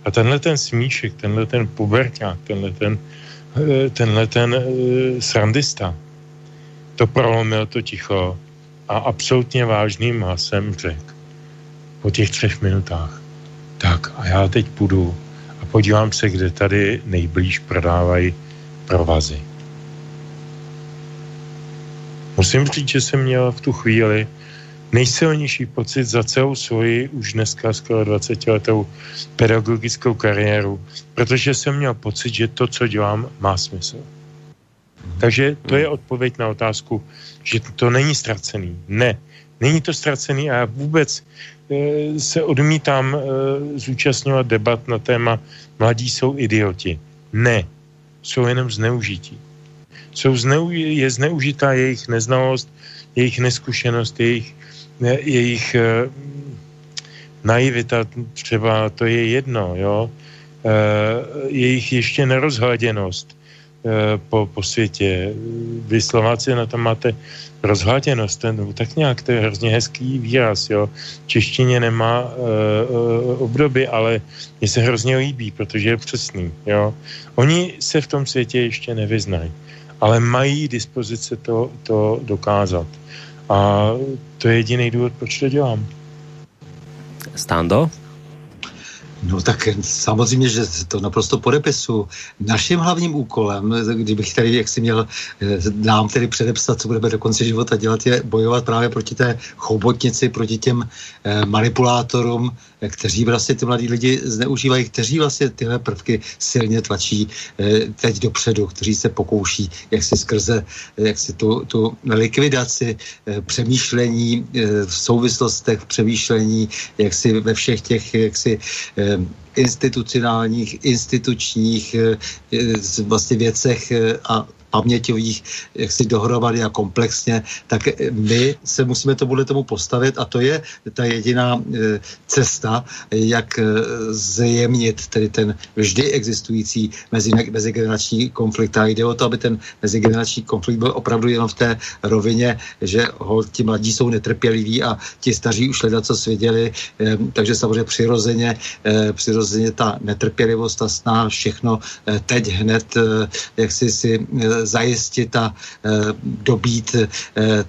A tenhle ten smíšek, tenhle ten puberták, tenhle ten, tenhle ten srandista, to prolomil to ticho a absolutně vážným hlasem řekl po těch třech minutách. Tak a já teď půjdu a podívám se, kde tady nejblíž prodávají provazy. Musím říct, že jsem měl v tu chvíli nejsilnější pocit za celou svoji už dneska skoro 20 letou pedagogickou kariéru, protože jsem měl pocit, že to, co dělám, má smysl. Takže to je odpověď na otázku, že to není ztracený. Ne, není to ztracený a já vůbec e, se odmítám e, zúčastňovat debat na téma mladí jsou idioti. Ne, jsou jenom zneužití. Jsou zneu, je zneužitá jejich neznalost, jejich neskušenost, jejich, jejich e, naivita, třeba to je jedno, jo, e, jejich ještě nerozhladěnost, Eh, po, po světě. Vy Slováci na tom máte rozhladěnost, ten, tak nějak, to je hrozně hezký výraz, jo. Češtině nemá uh, obdoby, ale mně se hrozně líbí, protože je přesný, jo. Oni se v tom světě ještě nevyznají, ale mají dispozice to, to dokázat. A to je jediný důvod, proč to dělám. Stando? No tak samozřejmě, že to naprosto podepisu. Naším hlavním úkolem, kdybych tady jak si měl eh, nám tedy předepsat, co budeme do konce života dělat, je bojovat právě proti té chobotnici, proti těm eh, manipulátorům, kteří vlastně ty mladí lidi zneužívají, kteří vlastně tyhle prvky silně tlačí teď dopředu, kteří se pokouší, jak si skrze jak si tu, tu likvidaci přemýšlení v souvislostech, přemýšlení, jak si ve všech těch, jak si institucionálních, institučních vlastně věcech a paměťových, jak si dohromady a komplexně, tak my se musíme to bude tomu postavit a to je ta jediná e, cesta, jak e, zjemnit tedy ten vždy existující mezi, mezigenerační konflikt. A jde o to, aby ten mezigenerační konflikt byl opravdu jenom v té rovině, že ho, ti mladí jsou netrpěliví a ti staří už hledat, co svěděli, e, takže samozřejmě přirozeně, přirozeně ta netrpělivost, ta snaha všechno teď hned, jak si si zajistit a dobít,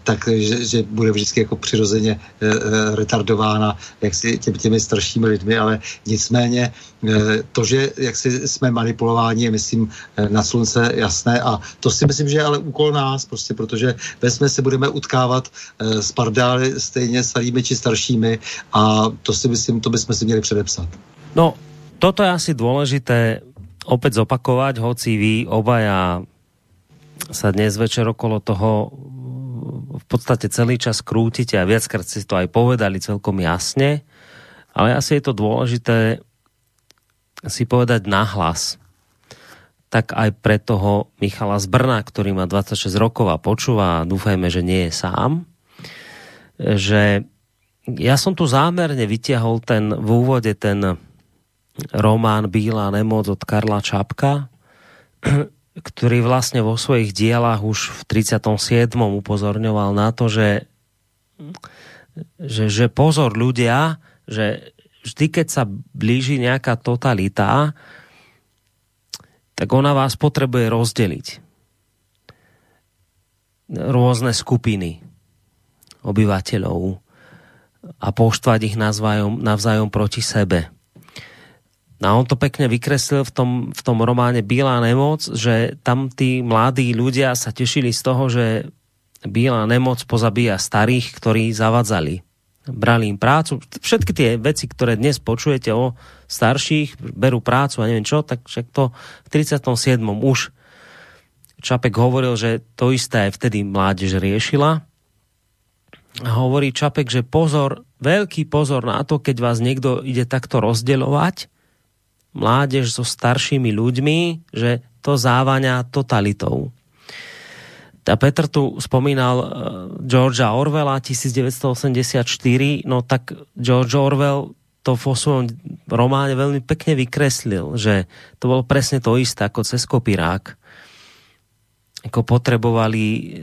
tak že, že bude vždycky jako přirozeně retardována jak si těmi, těmi staršími lidmi, ale nicméně to, že jak si jsme manipulováni, je myslím na slunce jasné a to si myslím, že je ale úkol nás, prostě, protože ve si budeme utkávat s pardály stejně starými či staršími a to si myslím, to bychom si měli předepsat. No, toto je asi dôležité opäť zopakovať, hoci vy obaja sa dnes večer okolo toho v podstate celý čas krútite a viackrát si to aj povedali celkom jasne, ale asi je to dôležité si povedať nahlas. Tak aj pre toho Michala z Brna, ktorý má 26 rokov a počúva a dúfajme, že nie je sám, že ja som tu zámerne vytiahol ten v úvode ten román Bílá nemoc od Karla Čapka, ktorý vlastne vo svojich dielách už v 37. upozorňoval na to, že, že, že pozor ľudia, že vždy, keď sa blíži nejaká totalita, tak ona vás potrebuje rozdeliť. Rôzne skupiny obyvateľov a poštvať ich navzájom, navzájom proti sebe. No a on to pekne vykreslil v tom, v tom románe Bílá nemoc, že tam tí mladí ľudia sa tešili z toho, že Bílá nemoc pozabíja starých, ktorí zavadzali. Brali im prácu. Všetky tie veci, ktoré dnes počujete o starších, berú prácu a neviem čo, tak však to v 37. už Čapek hovoril, že to isté aj vtedy mládež riešila. A hovorí Čapek, že pozor, veľký pozor na to, keď vás niekto ide takto rozdeľovať, mládež so staršími ľuďmi, že to závania totalitou. A Petr tu spomínal uh, Georgia Orwella 1984, no tak George Orwell to vo svojom románe veľmi pekne vykreslil, že to bolo presne to isté ako cez kopírák. Ako potrebovali,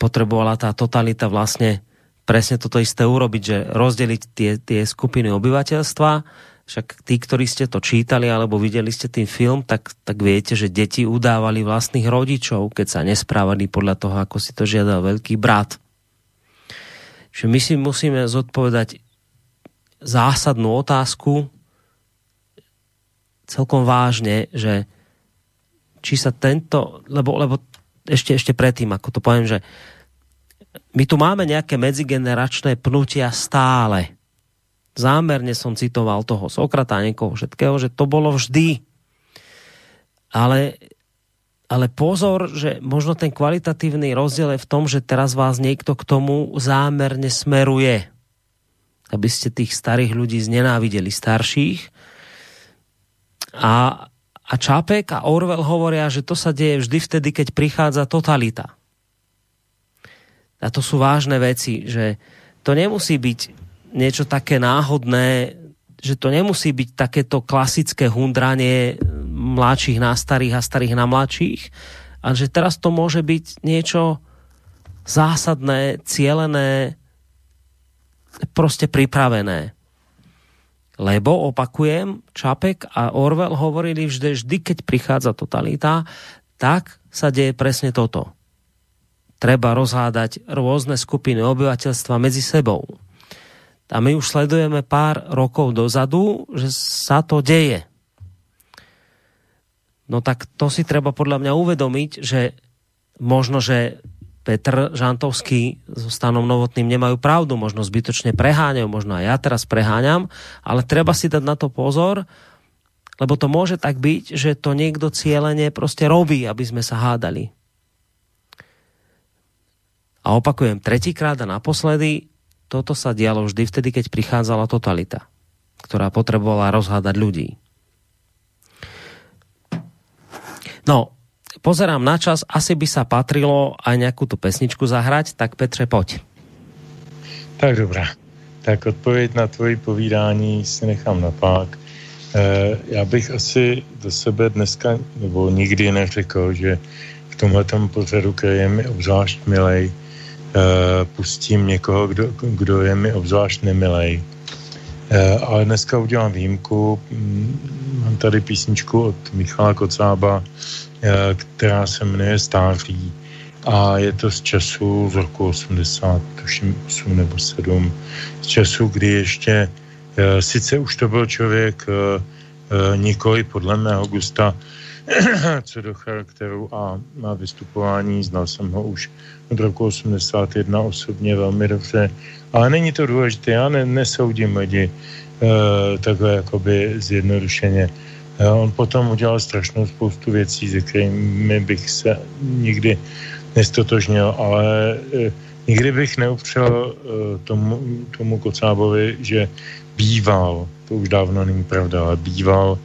potrebovala tá totalita vlastne presne toto isté urobiť, že rozdeliť tie, tie skupiny obyvateľstva však tí, ktorí ste to čítali alebo videli ste tým film, tak, tak viete, že deti udávali vlastných rodičov, keď sa nesprávali podľa toho, ako si to žiadal veľký brat. Čiže my si musíme zodpovedať zásadnú otázku celkom vážne, že či sa tento, lebo, lebo ešte, ešte predtým, ako to poviem, že my tu máme nejaké medzigeneračné pnutia stále zámerne som citoval toho Sokrata a niekoho všetkého, že to bolo vždy. Ale, ale pozor, že možno ten kvalitatívny rozdiel je v tom, že teraz vás niekto k tomu zámerne smeruje. Aby ste tých starých ľudí znenávideli starších. A, a Čapek a Orwell hovoria, že to sa deje vždy vtedy, keď prichádza totalita. A to sú vážne veci, že to nemusí byť niečo také náhodné, že to nemusí byť takéto klasické hundranie mladších na starých a starých na mladších, ale že teraz to môže byť niečo zásadné, cielené, prostě pripravené. Lebo, opakujem, Čapek a Orwell hovorili vždy, vždy keď prichádza totalita, tak sa deje presne toto. Treba rozhádať rôzne skupiny obyvateľstva medzi sebou a my už sledujeme pár rokov dozadu, že sa to deje. No tak to si treba podľa mňa uvedomiť, že možno, že Petr Žantovský so Stanom Novotným nemajú pravdu, možno zbytočne preháňajú, možno aj ja teraz preháňam, ale treba si dať na to pozor, lebo to môže tak byť, že to niekto cieľene prostě robí, aby sme sa hádali. A opakujem tretíkrát a naposledy, toto sa dialo vždy vtedy, keď prichádzala totalita, ktorá potrebovala rozhádať ľudí. No, pozerám na čas, asi by sa patrilo aj nejakú tu pesničku zahrať, tak Petře, poď. Tak dobrá. Tak odpověď na tvoji povídání si nechám na pák. E, já bych asi do sebe dneska, nebo nikdy neřekl, že v tomhle pořadu, který je mi obzvlášť milej, pustím někoho, kdo, kdo je mi obzvlášť nemilej. Eh, ale dneska udělám výjimku. Mm, mám tady písničku od Michala Kocába, která se jmenuje Stáří a je to z času z roku 80, tuším 8 nebo 7, z času, kdy ještě sice už to byl člověk nikoli podle mého gusta *clears throat* co do charakteru a na vystupování. Znal jsem ho už od roku 81 osobně velmi dobře, ale není to důležité. Já ne, nesoudím lidi uh, takhle jakoby zjednodušeně. Uh, on potom udělal strašnou spoustu věcí, se kterými bych se nikdy nestotožnil, ale uh, nikdy bych neupřel uh, tomu, tomu Kocábovi, že býval, to už dávno není pravda, ale býval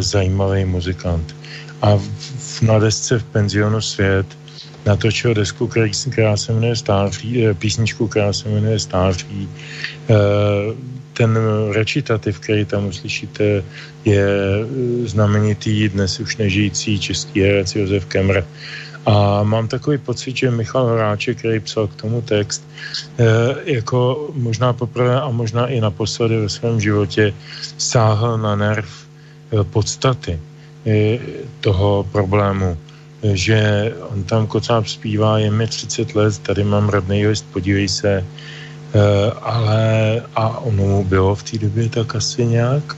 zajímavý muzikant. A v, na desce v penzionu Svět natočil desku, která se jmenuje Stáří, eh, písničku, která se jmenuje Stáří. Eh, ten recitativ, který tam uslyšíte, je znamenitý dnes už nežijící český herec Josef Kemr. A mám takový pocit, že Michal Horáček, který psal k tomu text, jako možná poprvé a možná i naposledy ve svém životě sáhl na nerv Eh, podstaty eh, toho problému, eh, že on tam kocáb zpívá, je mi 30 let, tady mám rodný list, podívej se, ale a ono bylo v té době tak asi nějak,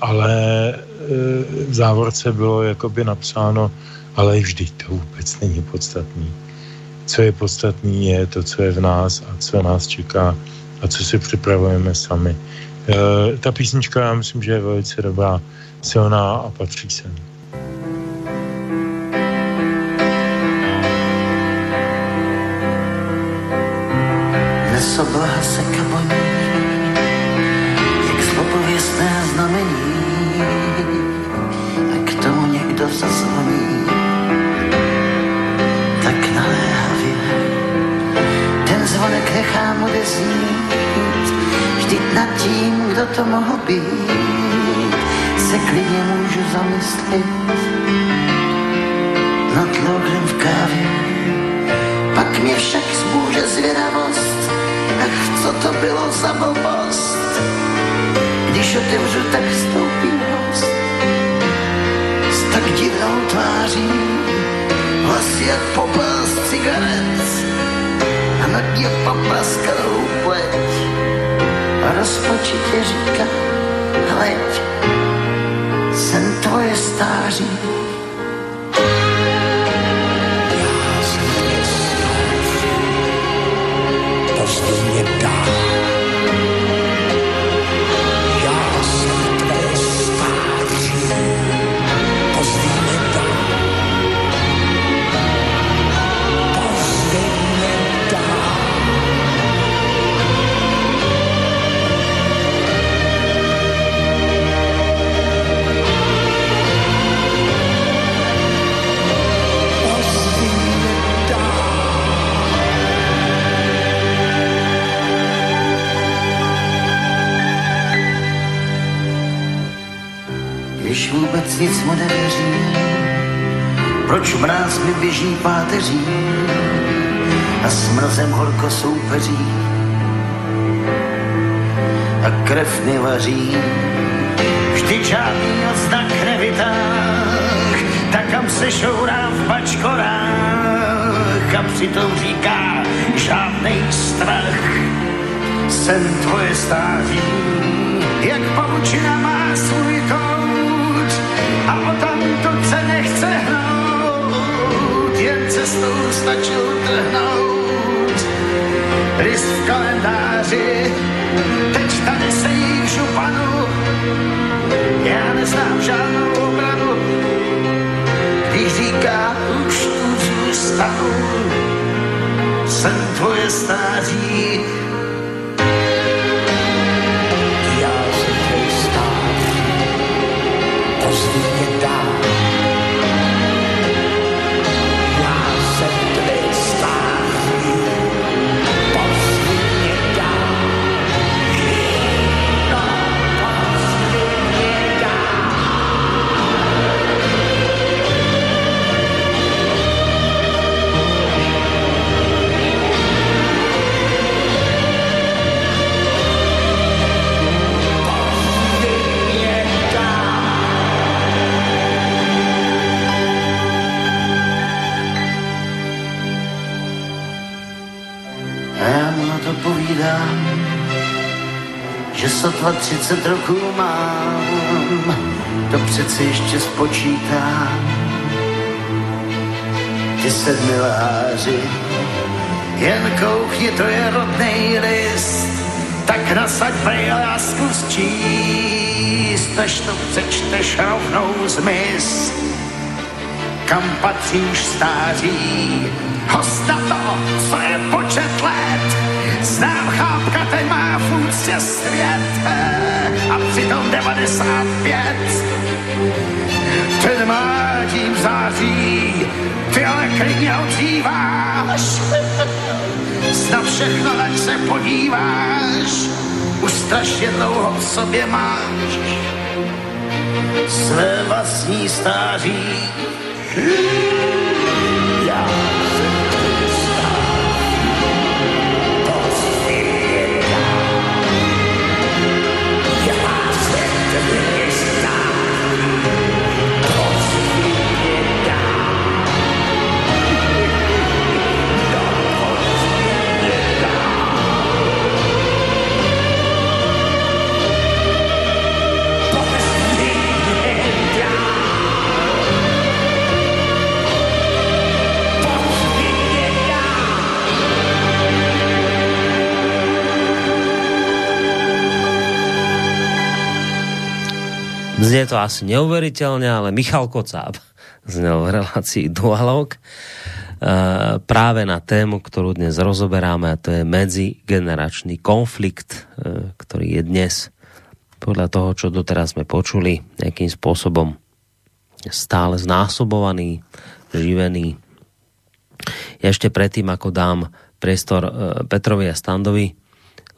ale v závorce bylo jakoby napsáno, ale vždyť to vůbec není podstatný. Co je podstatný je to, co je v nás a co nás čeká a co si připravujeme sami. Uh, ta písnička, já myslím, že je velice dobrá, silná a patří sem. Nesoblaha se můžu zamyslet nad logrem v kávě. Pak mě však zbůže zvědavost, ach, co to bylo za blbost. Když otevřu, tak vstoupí host s tak divnou tváří, hlasy jak popel z cigaret a nad ně papaskalou pleť a rozpačitě říká, hleď, jsem vůbec nic mu nevěří. Proč mráz mi běží páteří a s mrazem horko soupeří a krev mi vaří. Vždy žádný odznak nevytáh, tak kam se šourá v bačkorách a přitom říká žádnej strach. Jsem tvoje stáří, jak pavučina má svůj kód a o tamto se nechce hnout, jen cestou stačil trhnout. Rys v kalendáři, teď tady sejí v županu, já neznám žádnou obranu, když říká, už tu zůstanu, jsem tvoje stáří, sotva 30 roků mám, to přece ještě spočítám. Ty sedmiláři, jen koukni, to je rodnej list, tak nasaď prej lásku zčíst, než to přečteš rovnou zmiz. Kam patří už stáří, host na to, co je počet let, znám chápka, ten má v úctě svět, a přitom 95. Ten má tím září, ty ale klidně odříváš. Snad všechno, ať se podíváš, už strašně dlouho v sobě máš své vlastní stáří. Znie to asi neuveriteľne, ale Michal Kocáb znel v relácii Dualog práve na tému, ktorú dnes rozoberáme a to je medzigeneračný konflikt, e, ktorý je dnes podľa toho, čo doteraz sme počuli, nejakým spôsobom stále znásobovaný, živený. Ja ešte predtým, ako dám priestor e, Petrovi a Standovi,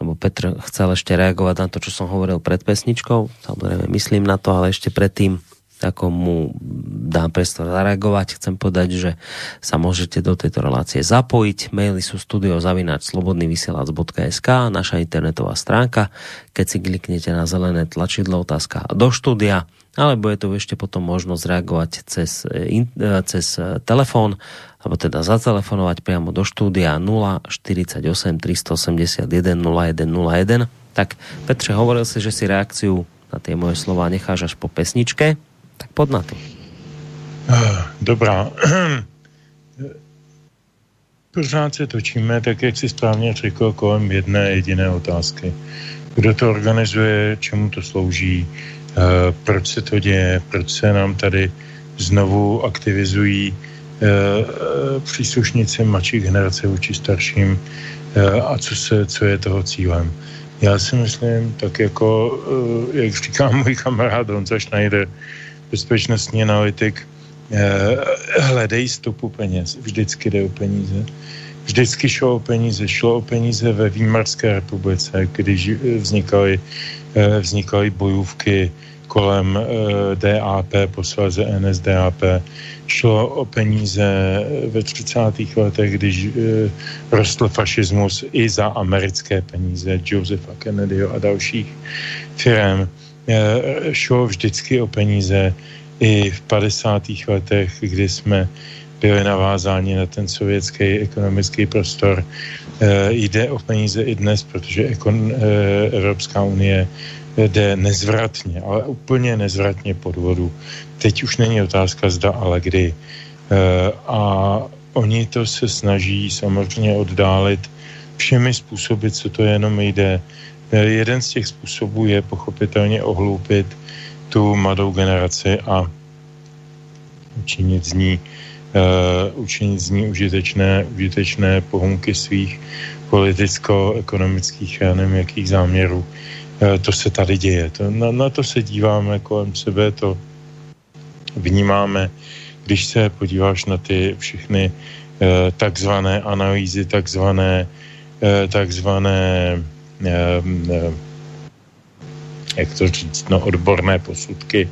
lebo Petr chcel ešte reagovať na to, čo som hovoril pred pesničkou. Samozrejme, myslím na to, ale ešte predtým, ako mu dám priestor zareagovať, chcem povedať, že sa môžete do tejto relácie zapojiť. Maily sú studiozavinač.slobodnyvysielac.sk naša internetová stránka. Keď si kliknete na zelené tlačidlo otázka do štúdia, alebo je tu ešte potom možnosť reagovať cez, eh, eh, cez eh, telefón alebo teda zatelefonovať priamo do štúdia 048 381 0101. Tak Petře, hovoril si, že si reakciu na tie moje slova necháš až po pesničke, tak pod na to. Dobrá. *clears throat* Pořád se točíme, tak jak si správně řekl, kolem jedné jediné otázky. Kdo to organizuje, čemu to slouží, proč se to děje, proč se nám tady znovu aktivizují Eh, eh, příslušníci mladší generace vůči starším eh, a co, se, co je toho cílem. Já si myslím, tak jako, jak říká *laughs* můj kamarád Honza Schneider, bezpečnostní analytik, hledej stopu peněz. Vždycky jde o peníze. Vždycky šlo o peníze. Šlo o peníze ve Výmarské republice, když vznikaly, vznikaly bojůvky kolem DAP, posléze NSDAP šlo o peníze ve 30. letech, když rostl fašismus i za americké peníze Josepha Kennedyho a dalších firm. Šlo vždycky o peníze i v 50. letech, kdy jsme byli navázáni na ten sovětský ekonomický prostor. E, jde o peníze i dnes, protože ekon, e, Evropská unie jde nezvratně, ale úplně nezvratně pod vodu. Teď už není otázka zda, ale kdy. A oni to se snaží samozřejmě oddálit všemi způsoby, co to jenom jde. Jeden z těch způsobů je pochopitelně ohloupit tu mladou generaci a učinit z ní, učinit z ní užitečné, užitečné pohunky svých politicko-ekonomických, já nevím, jakých záměrů. Uh, to se tady děje. To, na, na to se díváme kolem sebe, to vnímáme, když se podíváš na ty všechny eh, takzvané analýzy, takzvané, eh, takzvané eh, jak to říct, no, odborné posudky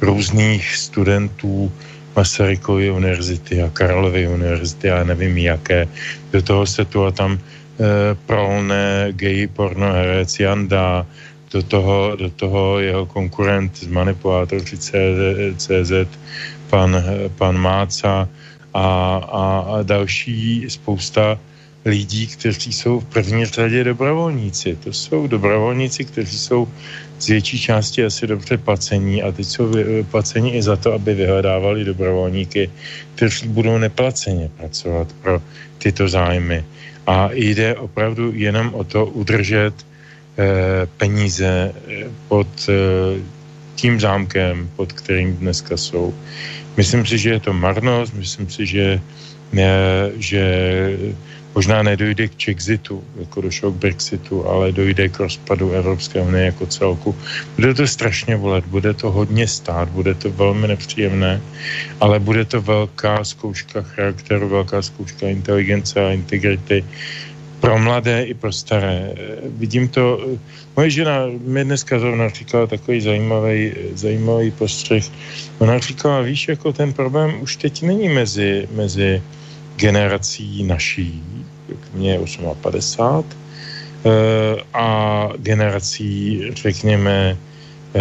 různých studentů Masarykovy univerzity a Karlovy univerzity a nevím jaké. Do toho se tu a tam e, prolné gay porno herec Janda, do toho, do toho jeho konkurent z manipulátorky CZ, pan, pan Máca a, a, a další spousta lidí, kteří jsou v první řadě dobrovolníci. To jsou dobrovolníci, kteří jsou z větší části asi dobře placení a teď jsou placení i za to, aby vyhledávali dobrovolníky, kteří budou neplaceně pracovat pro tyto zájmy. A jde opravdu jenom o to udržet eh, peníze eh, pod eh, tím zámkem, pod kterým dneska jsou. Myslím si, že je to marnost, myslím si, že, že možná nedojde k Chexitu, jako došlo k Brexitu, ale dojde k rozpadu Evropské unie jako celku. Bude to strašně volet, bude to hodně stát, bude to velmi nepříjemné, ale bude to velká zkouška charakteru, velká zkouška inteligence a integrity pro mladé i pro staré. Vidím to, moje žena mi dneska zrovna říkala takový zajímavý, zajímavý postřeh. Ona říkala, víš, jako ten problém už teď není mezi, mezi generací naší, mě je 58, eh, a generací, řekněme, eh,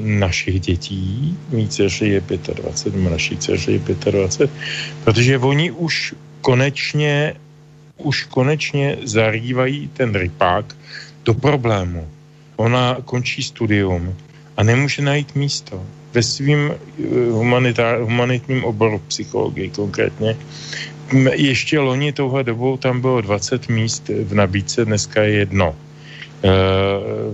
našich dětí, mý dceři je 25, naší dceři je 25, protože oni už konečně už konečně zarývají ten rypák do problému. Ona končí studium a nemůže najít místo. Ve svým eh, humanitním oboru psychologii konkrétně ještě loni touhle dobou tam bylo 20 míst v nabídce, dneska je jedno e,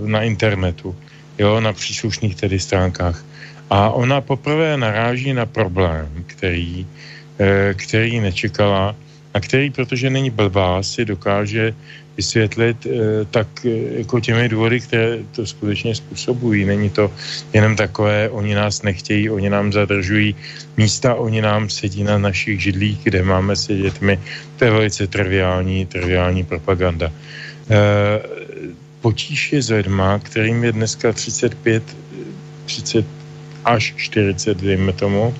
na internetu, jo, na příslušných tedy stránkách. A ona poprvé naráží na problém, který, e, který nečekala a který, protože není blbá, si dokáže vysvětlit eh, tak eh, jako těmi důvody, které to skutečně způsobují. Není to jenom takové, oni nás nechtějí, oni nám zadržují místa, oni nám sedí na našich židlích, kde máme sedět my. To je velice triviální, triviální propaganda. Eh, potíž je s lidma, kterým je dneska 35, 30 až 40, dejme tomu,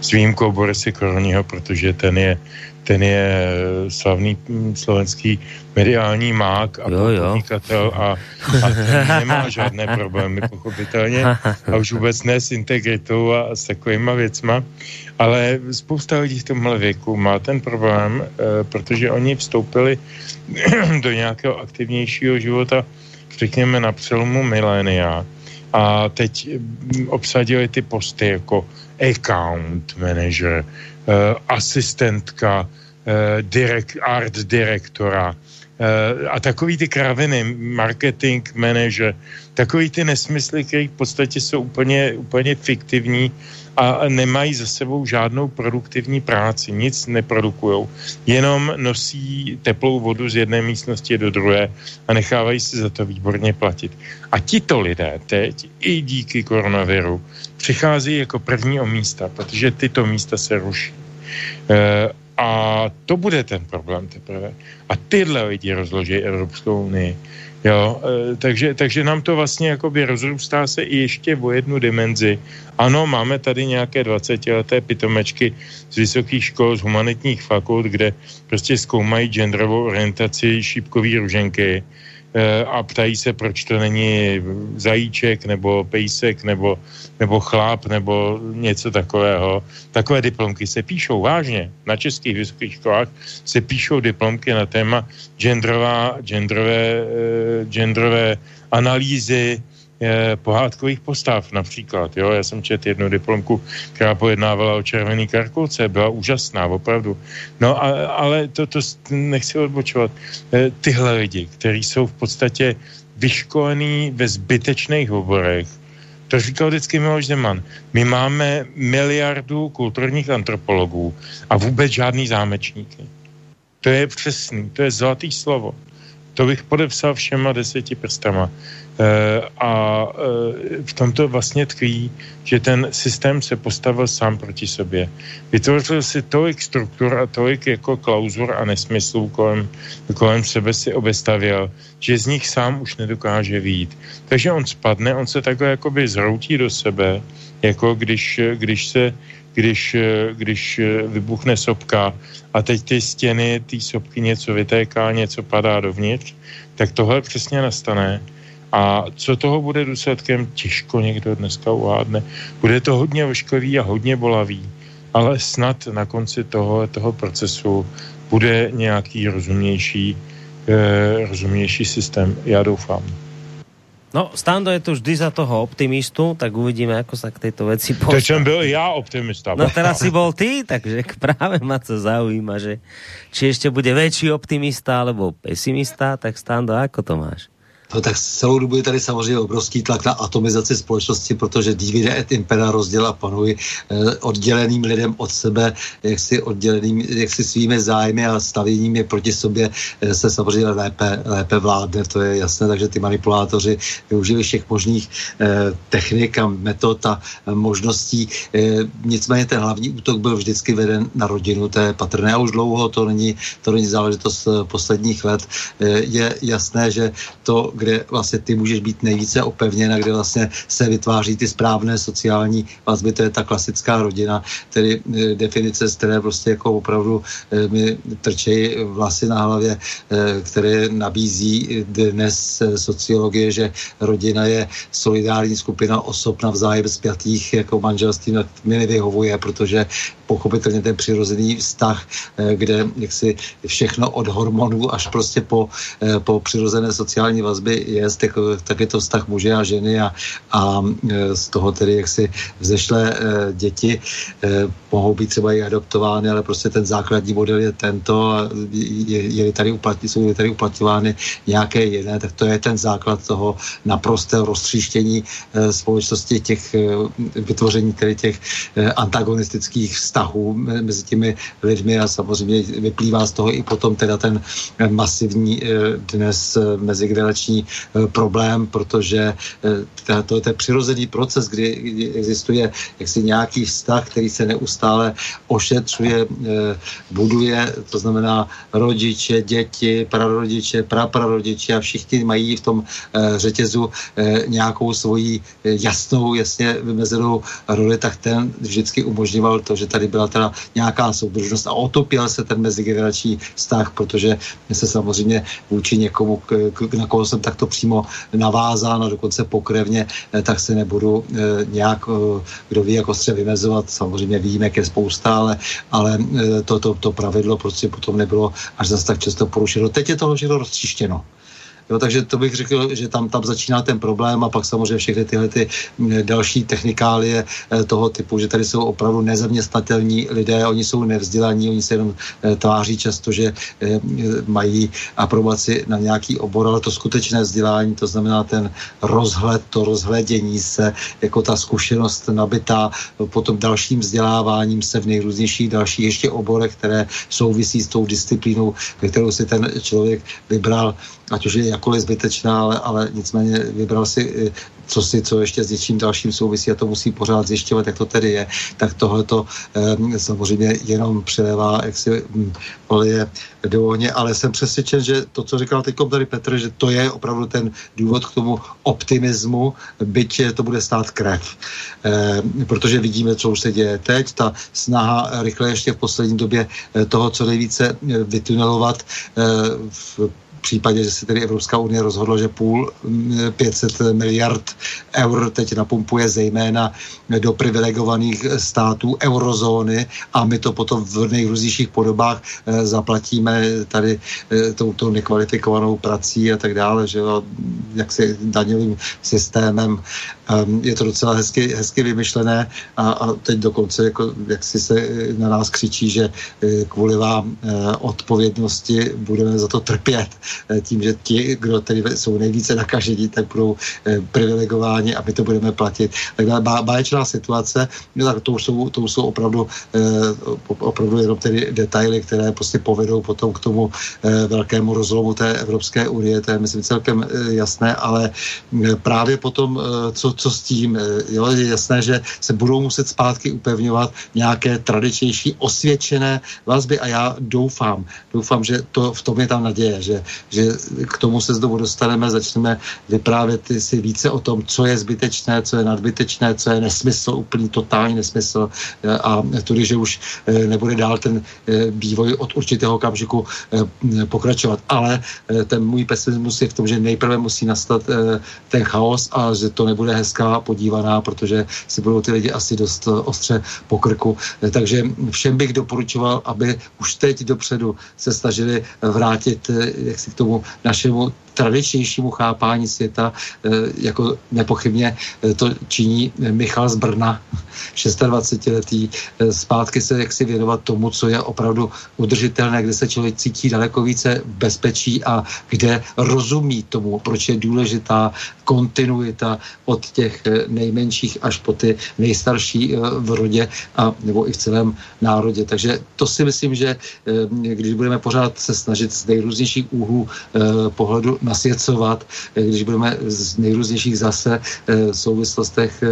s výjimkou Borisy Koroního, protože ten je ten je slavný slovenský mediální mák a jo, jo. podnikatel a, a ten nemá žádné problémy, pochopitelně, a už vůbec ne s integritou a s takovýma věcma, ale spousta lidí v tomhle věku má ten problém, e, protože oni vstoupili *clears throat* do nějakého aktivnějšího života, řekněme na přelomu milénia a teď mm, obsadili ty posty jako account manager, asistentka uh, direct, art direktora uh, a takový ty kraviny, marketing manager, takový ty nesmysly, které v podstatě jsou úplně, úplně fiktivní a nemají za sebou žádnou produktivní práci, nic neprodukují, jenom nosí teplou vodu z jedné místnosti do druhé a nechávají se za to výborně platit. A tito lidé teď i díky koronaviru přichází jako první o místa, protože tyto místa se ruší. E, a to bude ten problém teprve. A tyhle lidi rozloží Evropskou unii. Jo, e, takže, takže nám to vlastně jakoby rozrůstá se i ještě o jednu dimenzi. Ano, máme tady nějaké 20-leté pitomečky z vysokých škol, z humanitních fakult, kde prostě zkoumají genderovou orientaci šípkový ruženky a ptají se, proč to není zajíček nebo pejsek nebo, nebo chlap nebo něco takového. Takové diplomky se píšou vážně. Na českých vysokých školách se píšou diplomky na téma genderová, genderové, eh, genderové analýzy pohádkových postav například. Jo? Já jsem četl jednu diplomku, která pojednávala o červený karkulce, byla úžasná, opravdu. No a, ale to, to nechci odbočovat. E, tyhle lidi, kteří jsou v podstatě vyškolení ve zbytečných oborech, to říkal vždycky Miloš Zeman. My máme miliardu kulturních antropologů a vůbec žádný zámečníky. To je přesný, to je zlatý slovo. To bych podepsal všema deseti prstama. Eh, a eh, v tomto vlastně tkví, že ten systém se postavil sám proti sobě. Vytvořil si tolik struktur a tolik jako klauzur a nesmyslů kolem, kolem sebe si obestavěl, že z nich sám už nedokáže výjít. Takže on spadne, on se takhle jakoby zhroutí do sebe, jako když, když se když, když vybuchne sopka a teď ty stěny, ty sopky něco vytéká, něco padá dovnitř, tak tohle přesně nastane a co toho bude důsledkem, těžko někdo dneska uhádne. Bude to hodně ošklivý a hodně bolavý, ale snad na konci toho, toho procesu bude nějaký rozumnější, eh, rozumnější systém. Já doufám. No, Stando je tu vždy za toho optimistu, tak uvidíme, ako sa k tejto veci postaví. To jsem byl já optimista. No teraz si bol ty, takže *laughs* práve ma to zaujíma, že či ešte bude väčší optimista alebo pesimista, tak Stando, ako to máš? No tak celou dobu je tady samozřejmě obrovský tlak na atomizaci společnosti, protože divide et impera rozděla panují eh, odděleným lidem od sebe, jak si odděleným, jak si svými zájmy a stavěním je proti sobě eh, se samozřejmě lépe, lépe vládne, to je jasné, takže ty manipulátoři využili všech možných eh, technik a metod a možností. Eh, nicméně ten hlavní útok byl vždycky veden na rodinu, to je patrné a už dlouho, to není, to není záležitost eh, posledních let. Eh, je jasné, že to, kde vlastně ty můžeš být nejvíce opevněn a kde vlastně se vytváří ty správné sociální vazby, to je ta klasická rodina, tedy e, definice, z které prostě jako opravdu e, mi trčejí vlasy na hlavě, e, které nabízí dnes sociologie, že rodina je solidární skupina osob navzájem zpětých jako manželství, mi nevyhovuje, protože pochopitelně ten přirozený vztah, kde jaksi všechno od hormonů až prostě po, po přirozené sociální vazby je, tak, tak je to vztah muže a ženy a, a e, z toho tedy jak si vzešlé děti mohou být třeba i adoptovány, ale prostě ten základní model je tento a je, je tady uplatní, jsou tady uplatňovány nějaké jiné, tak to je ten základ toho naprostého roztříštění společnosti těch vytvoření tedy těch antagonistických vztahů mezi těmi lidmi a samozřejmě vyplývá z toho i potom teda ten masivní dnes mezigenerační Eh, problém, protože eh, to je ten přirozený proces, kdy, existuje jaksi nějaký vztah, který se neustále ošetřuje, eh, buduje, to znamená rodiče, děti, prarodiče, praprarodiče a všichni mají v tom řetězu nějakou svoji jasnou, jasně vymezenou roli, tak ten vždycky umožňoval to, že tady byla teda nějaká soudržnost a otopil se ten mezigenerační vztah, protože se samozřejmě vůči někomu, na koho jsem takto přímo navázán a dokonce pokrevně, eh, tak se nebudu eh, nějak, eh, kdo ví, jak ostře vymezovat. Samozřejmě výjimek je spousta, ale, ale to, to, to pravidlo prostě potom nebylo až zase tak často porušeno. Teď je to rozčištěno. Jo, takže to bych řekl, že tam, tam začíná ten problém a pak samozřejmě všechny tyhle ty další technikálie eh, toho typu, že tady jsou opravdu nezaměstnatelní lidé, oni jsou nevzdělaní, oni se jenom eh, tváří často, že eh, mají aprobaci na nějaký obor, ale to skutečné vzdělání, to znamená ten rozhled, to rozhledění se, jako ta zkušenost nabitá potom dalším vzděláváním se v nejrůznějších dalších ještě oborech, které souvisí s tou disciplínou, kterou si ten člověk vybral ať už je jakkoliv zbytečná, ale, ale nicméně vybral si co si, co ještě s něčím dalším souvisí a to musí pořád zjišťovat, jak to tedy je, tak tohle to eh, samozřejmě jenom přelevá, jak si hm, oleje do ohně, ale jsem přesvědčen, že to, co říkal teď tady Petr, že to je opravdu ten důvod k tomu optimismu, byť to bude stát krev. Eh, protože vidíme, co už se děje teď, ta snaha rychle ještě v poslední době eh, toho, co nejvíce eh, vytunelovat eh, v případě, že se tedy Evropská unie rozhodla, že půl 500 mm, miliard eur teď napumpuje zejména do privilegovaných států eurozóny a my to potom v nejrůznějších podobách eh, zaplatíme tady eh, touto nekvalifikovanou prací a tak dále, že jo, jak se daňovým systémem. Ehm, je to docela hezky, hezky vymyšlené a, a teď dokonce jako, jak si se na nás křičí, že eh, kvůli vám odpovědnosti budeme za to trpět. Eh, tím, že ti, kdo tedy jsou nejvíce nakažení, tak budou eh, privilegováni a my to budeme platit. Tak báječná situace, no tak to už jsou, to už jsou opravdu, eh, opravdu jenom tedy detaily, které prostě povedou potom k tomu velkému rozlomu té Evropské unie, to je myslím celkem jasné, ale právě potom, co, co s tím, jo, je jasné, že se budou muset zpátky upevňovat nějaké tradičnější osvědčené vazby a já doufám, doufám, že to v tom je tam naděje, že, že k tomu se znovu dostaneme, začneme vyprávět si více o tom, co je zbytečné, co je nadbytečné, co je nesmysl, úplný totální nesmysl a tudy, že už eh, nebude dál ten eh, vývoj od určitého okamžiku eh, pokračovat. Ale ten můj pesimismus je v tom, že nejprve musí nastat ten chaos a že to nebude dneska podívaná, protože si budou ty lidi asi dost ostře po krku. Takže všem bych doporučoval, aby už teď dopředu se snažili vrátit jak si k tomu našemu tradičnějšímu chápání světa, eh, jako nepochybně eh, to činí Michal z Brna, *laughs* 26-letý, eh, zpátky se jaksi věnovat tomu, co je opravdu udržitelné, kde se člověk cítí daleko více bezpečí a kde rozumí tomu, proč je důležitá kontinuita od těch nejmenších až po ty nejstarší v rodě a nebo i v celém národě. Takže to si myslím, že když budeme pořád se snažit z nejrůznějších úhlů pohledu nasvěcovat, eh, když budeme z nejrůznějších zase eh, souvislostech eh,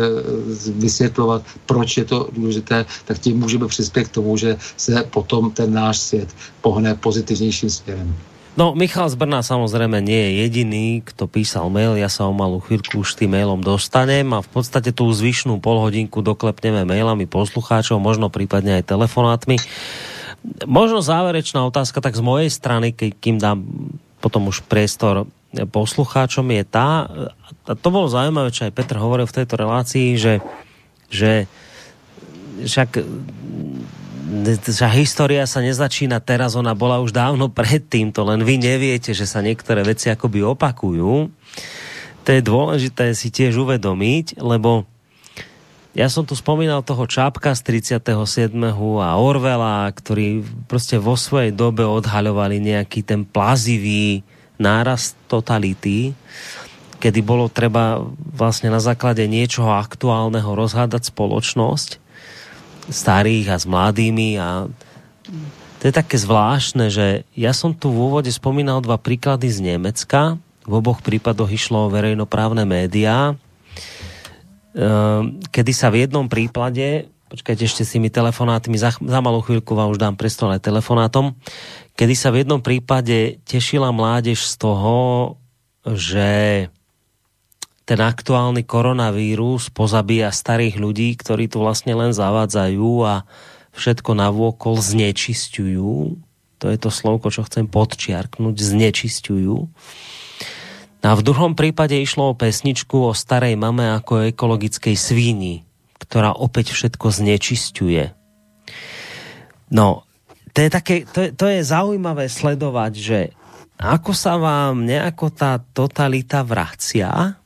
vysvětlovat, proč je to důležité, tak tím můžeme přispět k tomu, že se potom ten náš svět pohne pozitivnějším směrem. No, Michal z Brna samozrejme nie je jediný, kto písal mail, ja sa o malú chvíľku už tým mailom dostanem a v podstate tú zvyšnú polhodinku doklepneme mailami poslucháčov, možno prípadne aj telefonátmi. Možno záverečná otázka tak z mojej strany, kým dám potom už priestor poslucháčom je tá, a to bolo zaujímavé, čo aj Petr hovoril v tejto relácii, že, že však že história sa nezačína teraz, ona bola už dávno predtým, to len vy neviete, že sa niektoré veci akoby opakujú. To je dôležité si tiež uvedomiť, lebo ja som tu spomínal toho Čápka z 37. a Orvela, ktorí prostě vo svojej dobe odhaľovali nejaký ten plazivý nárast totality, kedy bolo treba vlastne na základe niečoho aktuálneho rozhádať spoločnosť starých a s mladými a to je také zvláštne, že ja som tu v úvode spomínal dva príklady z Nemecka. V oboch prípadoch išlo o verejnoprávne médiá kedy sa v jednom prípade, počkajte ešte s tými telefonátmi, za, za malou chvíľku vám už dám priestor aj telefonátom, kedy sa v jednom prípade tešila mládež z toho, že ten aktuálny koronavírus pozabíja starých ľudí, ktorí tu vlastne len zavádzajú a všetko navôkol znečisťujú. To je to slovko, čo chcem podčiarknúť, znečisťujú. A v druhom prípade išlo o pesničku o starej mame ako ekologickej svíni, ktorá opäť všetko znečisťuje. No, to je, také, to, je, to je zaujímavé sledovať, že ako sa vám nejako tá totalita vracia,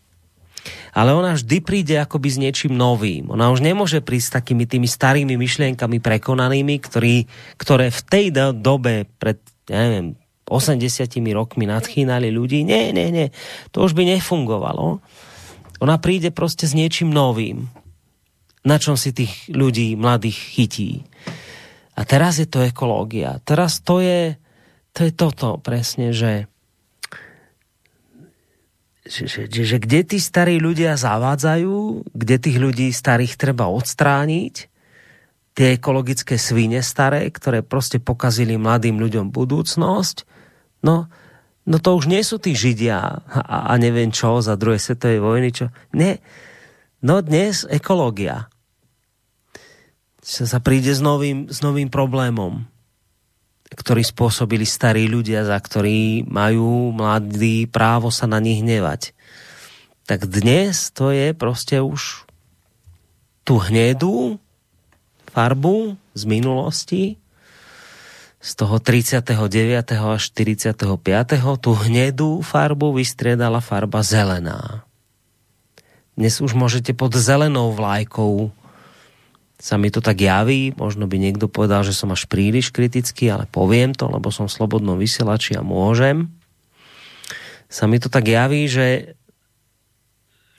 ale ona vždy príde akoby s niečím novým. Ona už nemôže prísť takými tými starými myšlienkami prekonanými, ktorý, ktoré v tej dobe pred, neviem, 80 rokmi nadchýnali ľudí. Nie, nie, nie. To už by nefungovalo. Ona príde prostě s niečím novým, na čom si tých ľudí mladých chytí. A teraz je to ekológia. Teraz to je, to je toto presne, že že, že, že, že kde tí starí ľudia zavádzajú, kde tých ľudí starých treba odstrániť, tie ekologické svine staré, ktoré prostě pokazili mladým ľuďom budúcnosť No, no to už nie sú tí Židia a, a neviem čo za druhé svetovej vojny, čo. Ne. No dnes ekológia. Sa príde s novým, s novým problémom, ktorý spôsobili starí ľudia, za ktorí majú mladí právo sa na nich hnevať. Tak dnes to je prostě už tu hnedu farbu z minulosti z toho 39. až 45. tu hnedú farbu vystriedala farba zelená. Dnes už môžete pod zelenou vlajkou sa mi to tak javí, možno by niekto povedal, že som až príliš kritický, ale poviem to, lebo som slobodnou vysielači a môžem. Sa mi to tak javí, že,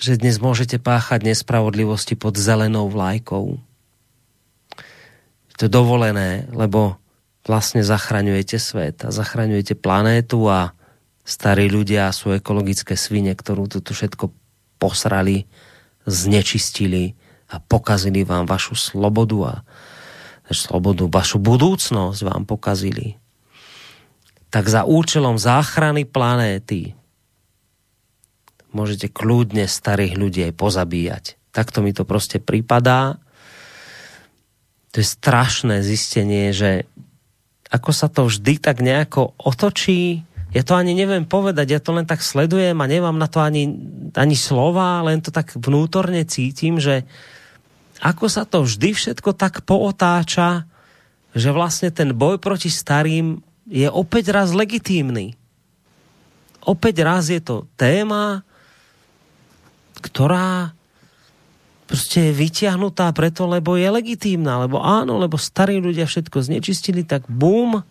že dnes môžete páchať nespravodlivosti pod zelenou vlajkou. To je dovolené, lebo vlastne zachraňujete svet a zachraňujete planétu a starí ľudia sú ekologické svine, ktorú tu všetko posrali, znečistili a pokazili vám vašu slobodu a slobodu, vašu budúcnosť vám pokazili. Tak za účelom záchrany planéty môžete kľudne starých ľudí aj pozabíjať. Takto mi to prostě pripadá. To je strašné zistenie, že ako sa to vždy tak nejako otočí ja to ani neviem povedať, ja to len tak sledujem a nemám na to ani, ani slova, len to tak vnútorne cítim, že ako sa to vždy všetko tak pootáča, že vlastne ten boj proti starým je opäť raz legitímny. Opäť raz je to téma, ktorá prostě je vyťahnutá preto, lebo je legitímna, lebo áno, lebo starí ľudia všetko znečistili, tak bum,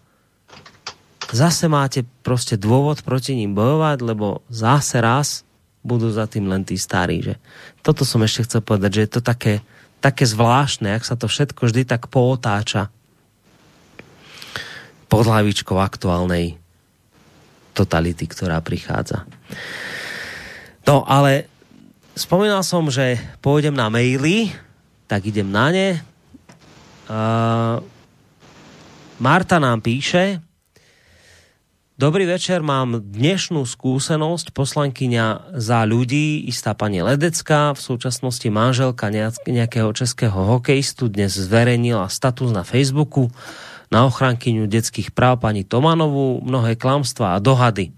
zase máte prostě dôvod proti ním bojovať, lebo zase raz budú za tým len tí starí. Že? Toto som ešte chcel povedať, že je to také, také zvláštne, jak sa to všetko vždy tak pootáča pod hlavičkou aktuálnej totality, ktorá prichádza. No, ale spomínal som, že pôjdem na maily, tak idem na ne. Uh, Marta nám píše, Dobrý večer, mám dnešnú skúsenosť. Poslankyňa za ľudí, istá pani Ledecká, v súčasnosti manželka nejakého českého hokejistu, dnes zverejnila status na Facebooku na ochrankyňu detských práv pani Tomanovú, mnohé klamstvá a dohady.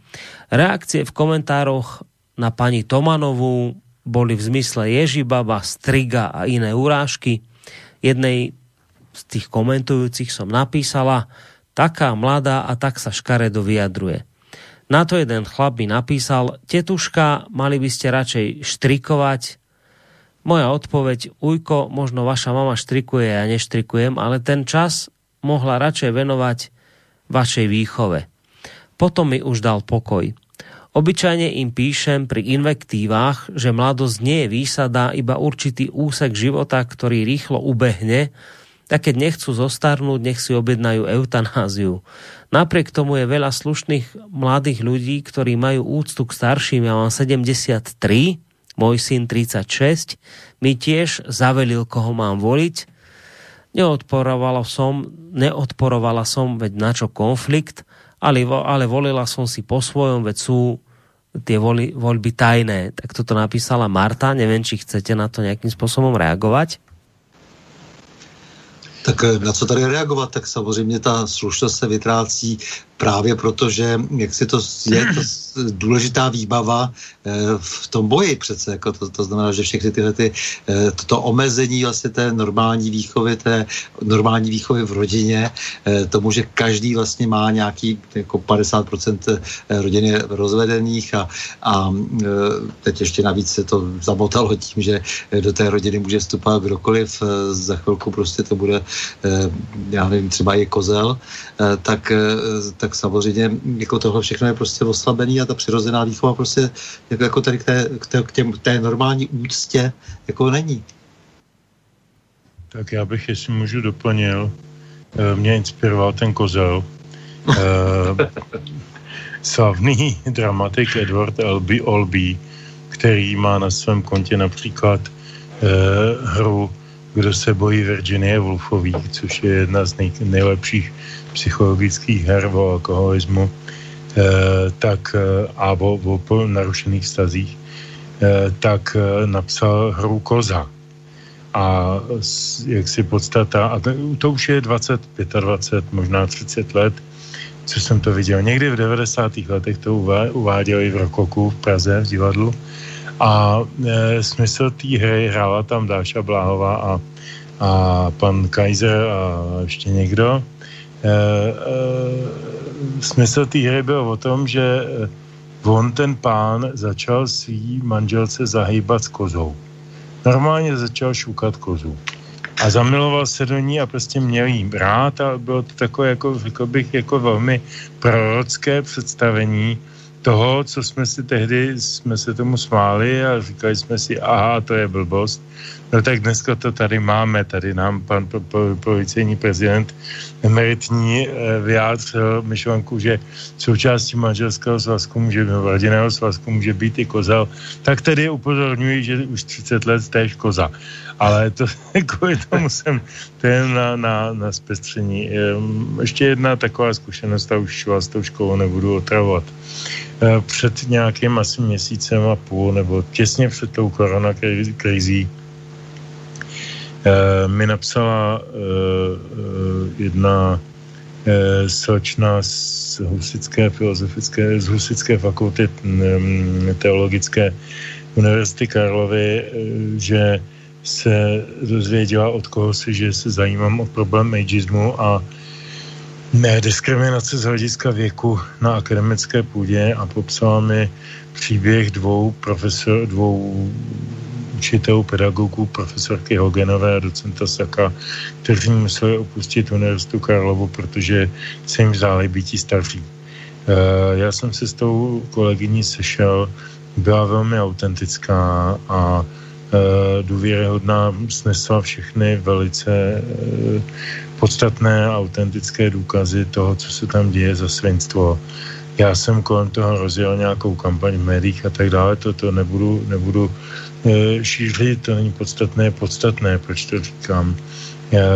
Reakcie v komentároch na pani Tomanovú boli v zmysle Ježibaba, Striga a iné urážky. Jednej z tých komentujúcich som napísala, taká mladá a tak sa škaredo vyjadruje. Na to jeden chlap mi napísal, tetuška, mali by ste radšej štrikovať. Moja odpoveď, ujko, možno vaša mama štrikuje, ja neštrikujem, ale ten čas mohla radšej venovať vašej výchove. Potom mi už dal pokoj. Obyčajne im píšem pri invektívách, že mladosť nie je výsada, iba určitý úsek života, ktorý rýchlo ubehne tak keď nechcú zostarnúť, nech si objednajú eutanáziu. Napriek tomu je veľa slušných mladých ľudí, ktorí majú úctu k starším. Ja mám 73, môj syn 36, mi tiež zavelil, koho mám voliť. Neodporovala som, neodporovala som, veď na čo konflikt, ale, ale volila som si po svojom, veď sú tie voli, voľby tajné. Tak toto napísala Marta, neviem, či chcete na to nejakým spôsobom reagovať. Tak eh, na co tady reagovat? Tak samozřejmě ta slušnost se vytrácí právě proto, že jak si to je to důležitá výbava eh, v tom boji přece, jako to, to znamená, že všechny tyhle ty, eh, toto omezení vlastně té normální výchovy, té normální výchovy v rodině, tomu, že každý vlastně má nějaký jako 50% rodiny rozvedených a, a teď ještě navíc se to zamotalo tím, že do té rodiny může vstupovat kdokoliv, za chvilku prostě to bude Eh, já nevím, třeba i kozel, eh, tak, eh, tak samozřejmě jako tohle všechno je prostě oslabený a ta přirozená výchova prostě jako, jako tady k té, k, té, k, těm, k té normální úctě jako není. Tak já bych, jestli můžu doplnil, mě inspiroval ten kozel. *laughs* slavný dramatik Edward Albee, Olby, který má na svém kontě například hru kdo se bojí Virginie Woolfový, což je jedna z nej, nejlepších psychologických her o alkoholismu, eh, tak eh, a o, o narušených stazích, eh, tak napsal hru Koza. A jak si podstata, a to, to už je 20, 25, možná 30 let, co jsem to viděl. Někdy v 90. letech to uváděli v Rokoku v Praze v divadlu a e, smysl té hry hrála tam Dáša Bláhová a, a pan Kaiser a ještě někdo. E, e, smysl té hry byl o tom, že e, on, ten pán, začal svý manželce zahýbat s kozou. Normálně začal šukat kozu. A zamiloval se do ní a prostě měl jí rád a bylo to takové, jako, řekl bych, jako velmi prorocké představení toho, co jsme si tehdy, jsme se tomu smáli a říkali jsme si, aha, to je blbost. No tak dneska to tady máme, tady nám pan policejní prezident emeritní eh, vyjádřil myšlenku, že součástí manželského svazku může, rodinného svazku může být i kozel, tak tedy upozorňuji, že už 30 let též koza. Ale to *laughs* kvůli tomu jsem, to je na, na, na zpestření. Ehm, ještě jedna taková zkušenost, a už vás tou školou nebudu otravovat. Eh, před nějakým asi měsícem a půl, nebo těsně před tou koronakrizí, mi napsala eh, jedna sločna z Husické filozofické, z Husické fakulty teologické Univerzity Karlovy, že se dozvěděla od koho si, že se zajímám o problém ageismu a ne, diskriminace z hlediska věku na akademické půdě a popsala mi příběh dvou profesor, dvou učitelů, pedagogů, profesorky Hogenové a docenta Saka, kteří museli opustit Univerzitu Karlovu, protože se jim vzáli býtí starší. Eh, já jsem se s tou kolegyní sešel, byla velmi autentická a Eh, důvěryhodná, snesla všechny velice eh, podstatné autentické důkazy toho, co se tam děje za svinstvo. Já jsem kolem toho rozjel nějakou kampaň v médiích a tak dále, to, to nebudu, nebudu eh, šířit, to není podstatné, podstatné, proč to říkám. Já,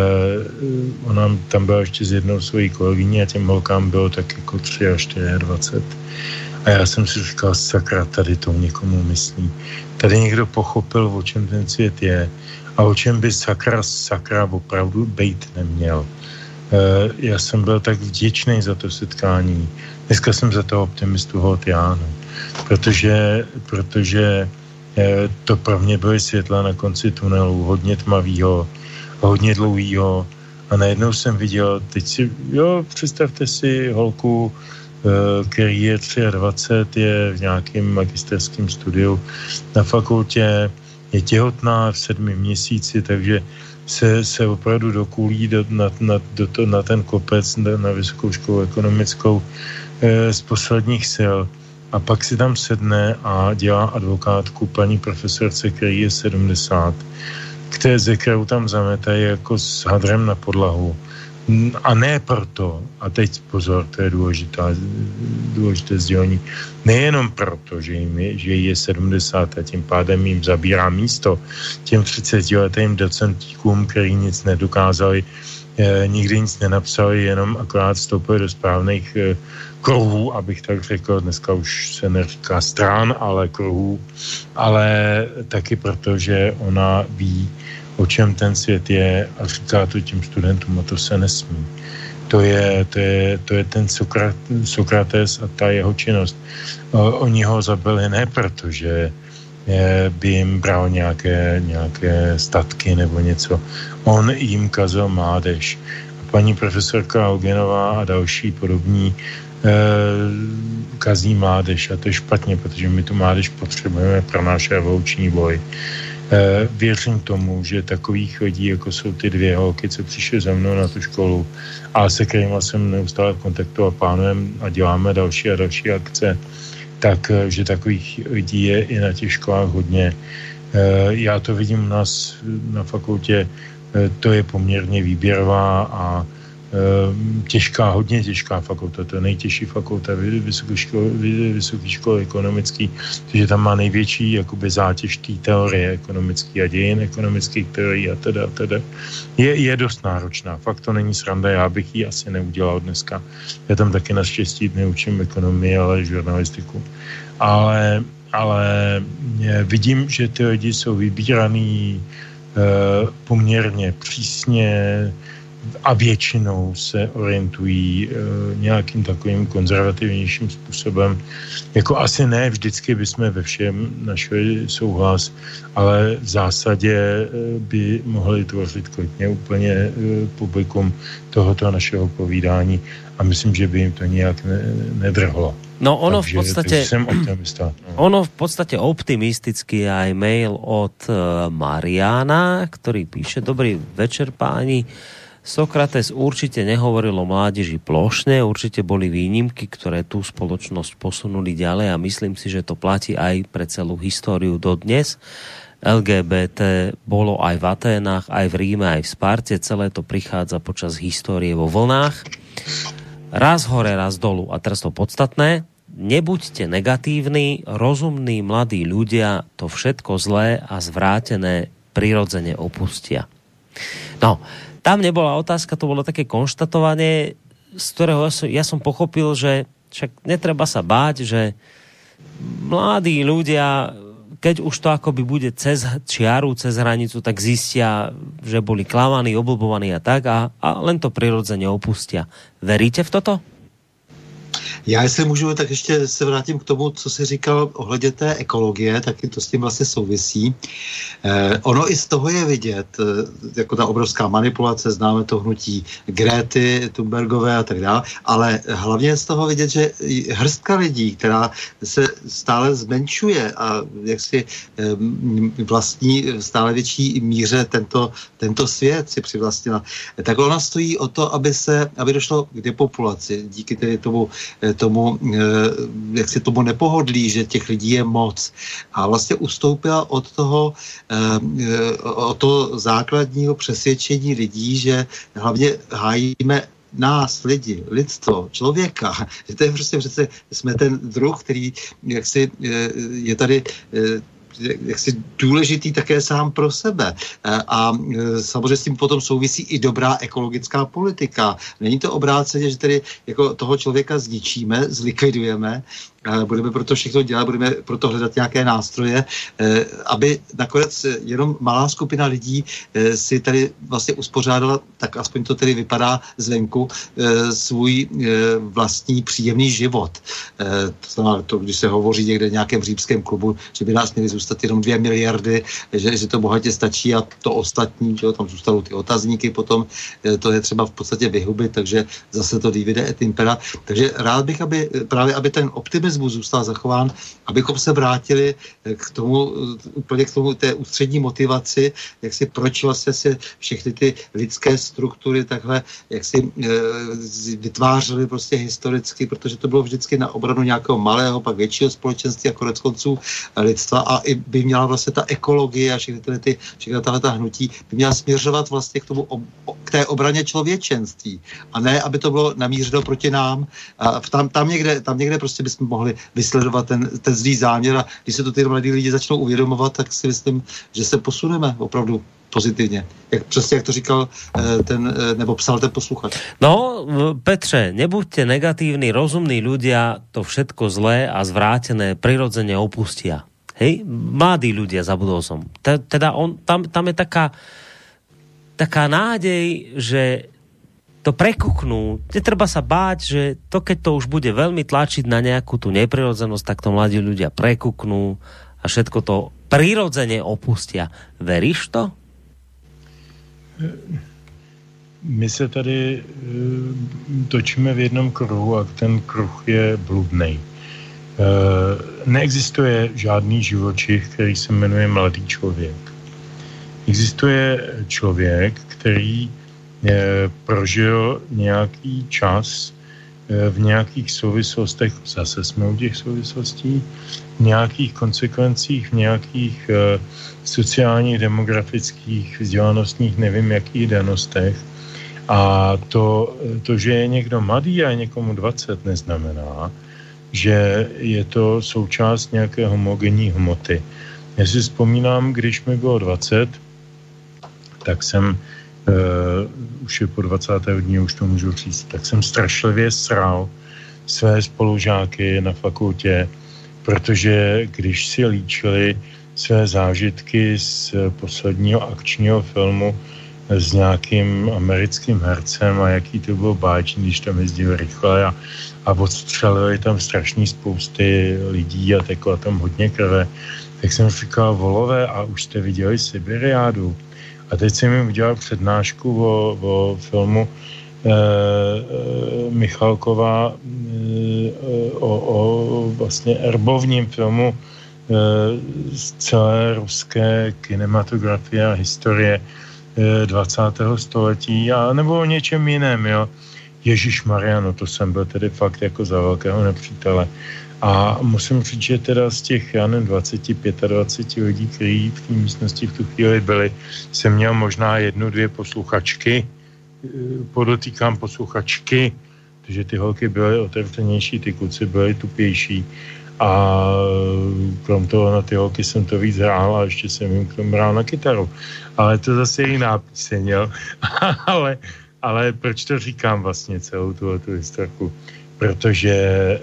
ona tam byla ještě s jednou svojí kolegyní a těm holkám bylo tak jako 3 až 24. A já jsem si říkal, sakra, tady to někomu myslí. Tady někdo pochopil, o čem ten svět je a o čem by sakra, sakra opravdu být neměl. E, já jsem byl tak vděčný za to setkání. Dneska jsem za toho optimistu hod já, no. protože, protože to pro mě byly světla na konci tunelu, hodně tmavýho, hodně dlouhýho a najednou jsem viděl, teď si, jo, představte si holku, Eh, který je 23, je v nějakém magisterském studiu na fakultě, je těhotná v sedmi měsíci, takže se, se opravdu dokulí do, na, na, do to, na ten kopec na, na vysokou školu ekonomickou e, z posledních sil. A pak si tam sedne a dělá advokátku paní profesorce, který je 70, které, ze kterou tam zametají jako s hadrem na podlahu. A ne proto, a teď pozor, to je důležitá, důležité sdělení, nejenom proto, že, jim je, že je 70 a tím pádem jim zabírá místo těm 30 letým docentíkům, který nic nedokázali, nikdy nic nenapsali, jenom akorát vstoupili do správných eh, kruhů, abych tak řekl, dneska už se neříká stran, ale kruhů, ale taky proto, že ona ví, o čem ten svět je a říká to těm studentům a to se nesmí. To je, to je, to je ten Sokrat, Sokrates a ta jeho činnost. Oni ho zabili ne proto, že by jim bral nějaké, nějaké statky nebo něco. On jim kazil mládež. Paní profesorka Augenová a další podobní eh, kazí mládež a to je špatně, protože my tu mládež potřebujeme pro náš revoluční boj. E, věřím tomu, že takových lidí, jako jsou ty dvě holky, co přišly za mnou na tu školu a se kterými jsem neustále v kontaktu a plánujeme a děláme další a další akce, tak, eh, že takových lidí je i na těch školách hodně. E, já to vidím u nás na fakultě, e, to je poměrně výběrová a těžká, hodně těžká fakulta, to je nejtěžší fakulta vysoké školy, vysoké školy ekonomický, takže tam má největší jakoby zátěž té teorie ekonomické a dějin ekonomických teorií a teda, teda. Je, je dost náročná, fakt to není sranda, já bych ji asi neudělal dneska. Já tam taky naštěstí neučím ekonomii, ale žurnalistiku. Ale, ale vidím, že ty lidi jsou vybíraný uh, poměrně přísně, a většinou se orientují e, nějakým takovým konzervativnějším způsobem. Jako asi ne vždycky bychom ve všem našli souhlas, ale v zásadě e, by mohli tvořit klidně úplně e, publikum tohoto našeho povídání a myslím, že by jim to nějak ne, nedrhlo. No ono takže, v podstate... Jsem optimista. No. *clears throat* Ono v podstate optimistický aj mail od Mariana, ktorý píše, dobrý večer páni, Sokrates určite nehovoril o mládeži plošne, určite boli výnimky, ktoré tú spoločnosť posunuli ďalej a myslím si, že to platí aj pre celú históriu dodnes. LGBT bolo aj v Aténach, aj v Ríme, aj v Sparte. Celé to prichádza počas histórie vo vlnách. Raz hore, raz dolu. A teraz to podstatné. Nebuďte negatívni, rozumní mladí ľudia to všetko zlé a zvrátené prirodzene opustia. No, tam nebola otázka, to bolo také konštatovanie, z ktorého ja som, ja som pochopil, že však netreba sa báť, že mladí ľudia, keď už to akoby bude cez čiaru, cez hranicu, tak zistia, že boli klamaní, oblbovaní a tak a, a len to prirodzene opustia. Veríte v toto? Já jestli můžu, tak ještě se vrátím k tomu, co jsi říkal ohledně té ekologie, taky to s tím vlastně souvisí. Eh, ono i z toho je vidět, eh, jako ta obrovská manipulace, známe to hnutí Gréty, Thunbergové a tak dále, ale hlavně je z toho vidět, že hrstka lidí, která se stále zmenšuje a jak si eh, vlastní stále větší míře tento, tento svět si přivlastnila, tak ona stojí o to, aby se, aby došlo k depopulaci díky tedy tomu eh, tomu, eh, jak si tomu nepohodlí, že těch lidí je moc. A vlastně ustoupila od toho, eh, od toho základního přesvědčení lidí, že hlavně hájíme nás, lidi, lidstvo, člověka, že *laughs* to je prostě přece, jsme ten druh, který jaksi eh, je tady jaksi důležitý také sám pro sebe. A samozřejmě s tím potom souvisí i dobrá ekologická politika. Není to obráceně, že tedy jako toho člověka zničíme, zlikvidujeme, budeme proto všechno dělat, budeme proto hledat nějaké nástroje, eh, aby nakonec jenom malá skupina lidí eh, si tady vlastně uspořádala, tak aspoň to tedy vypadá zvenku, eh, svůj vlastní příjemný život. To znamená, to, když se hovoří někde v nějakém římském klubu, že by nás měly zůstat jenom dvě miliardy, že, že to bohatě stačí a to ostatní, že tam zůstanou ty otazníky potom, to je třeba v podstatě vyhubit, takže zase to divide et impera. Takže rád bych, aby právě aby ten optimismus optimismus zůstal zachován, abychom se vrátili eh, k tomu, eh, úplně k tomu té ústřední motivaci, jak si proč vlastně se všechny ty lidské struktury takhle, jak si e, vytvářely prostě historicky, protože to bylo vždycky na obranu nějakého malého, pak většího společenství a konec konců lidstva a i by měla vlastně ta ekologie a všechny ty, všechny tahle ta hnutí by měla směřovat vlastně k tomu, k té obraně člověčenství a ne, aby to bylo namířeno proti nám. A tam, tam, někde, tam někde prostě bychom mohli mohli vysledovat ten, ten zlý záměr a když se to ty mladí lidi začnou uvědomovat, tak si myslím, že se posuneme opravdu pozitivně. Jak, přesně jak to říkal eh, ten, eh, nebo psal ten posluchač. No, Petře, nebuďte negatívni, rozumní ľudia to všetko zlé a zvrátené prirodzene opustia. Hej, mladí ľudia, zabudol som. Teda on, tam, tam je taká, taká nádej, že to prekuknú. Netreba sa báť, že to, keď to už bude veľmi tlačiť na nejakú tú neprirodzenosť, tak to mladí ľudia prekuknú a všetko to prirodzene opustia. Veríš to? My se tady e, točíme v jednom kruhu a ten kruh je bludný. E, neexistuje žádný živočich, který se jmenuje mladý člověk. Existuje člověk, který prožil nějaký čas eh, v nějakých souvislostech, zase jsme u těch souvislostí, v nějakých konsekvencích, v nějakých eh, sociálních, demografických, vzdělanostních, nevím jakých danostech. A to, to, že je někdo mladý a je někomu 20, neznamená, že je to součást nějaké homogenní hmoty. Já si vzpomínám, když mi bylo 20, tak jsem už je po 20. dní, už to můžu říct, tak jsem strašlivě sral své spolužáky na fakultě, protože když si líčili své zážitky z posledního akčního filmu s nějakým americkým hercem a jaký to byl báječný, když tam jezdil rychle a, a odstřelili tam strašný spousty lidí a teklo tam hodně krve, tak jsem říkal, volové, a už jste viděli Sibiriádu? A teď jsem jim udělal přednášku o, o filmu e, e, Michalkova e, o, o vlastně erbovním filmu e, z celé ruské kinematografie a historie e, 20. století, a nebo o něčem jiném, jo. Ježíš Mariano, to jsem byl tedy fakt jako za velkého nepřítele. A musím říct, že teda z těch, já nevím, 20, 25 lidí, kteří v té místnosti v tu chvíli byli, jsem měl možná jednu, dvě posluchačky, eh, podotýkám posluchačky, protože ty holky byly otevřenější, ty kluci byly tupější a krom toho na ty holky jsem to víc hrál a ještě jsem jim k tomu hrál na kytaru. Ale to zase jiná píseň, *laughs* ale, ale proč to říkám vlastně celou tu, tu historku? Protože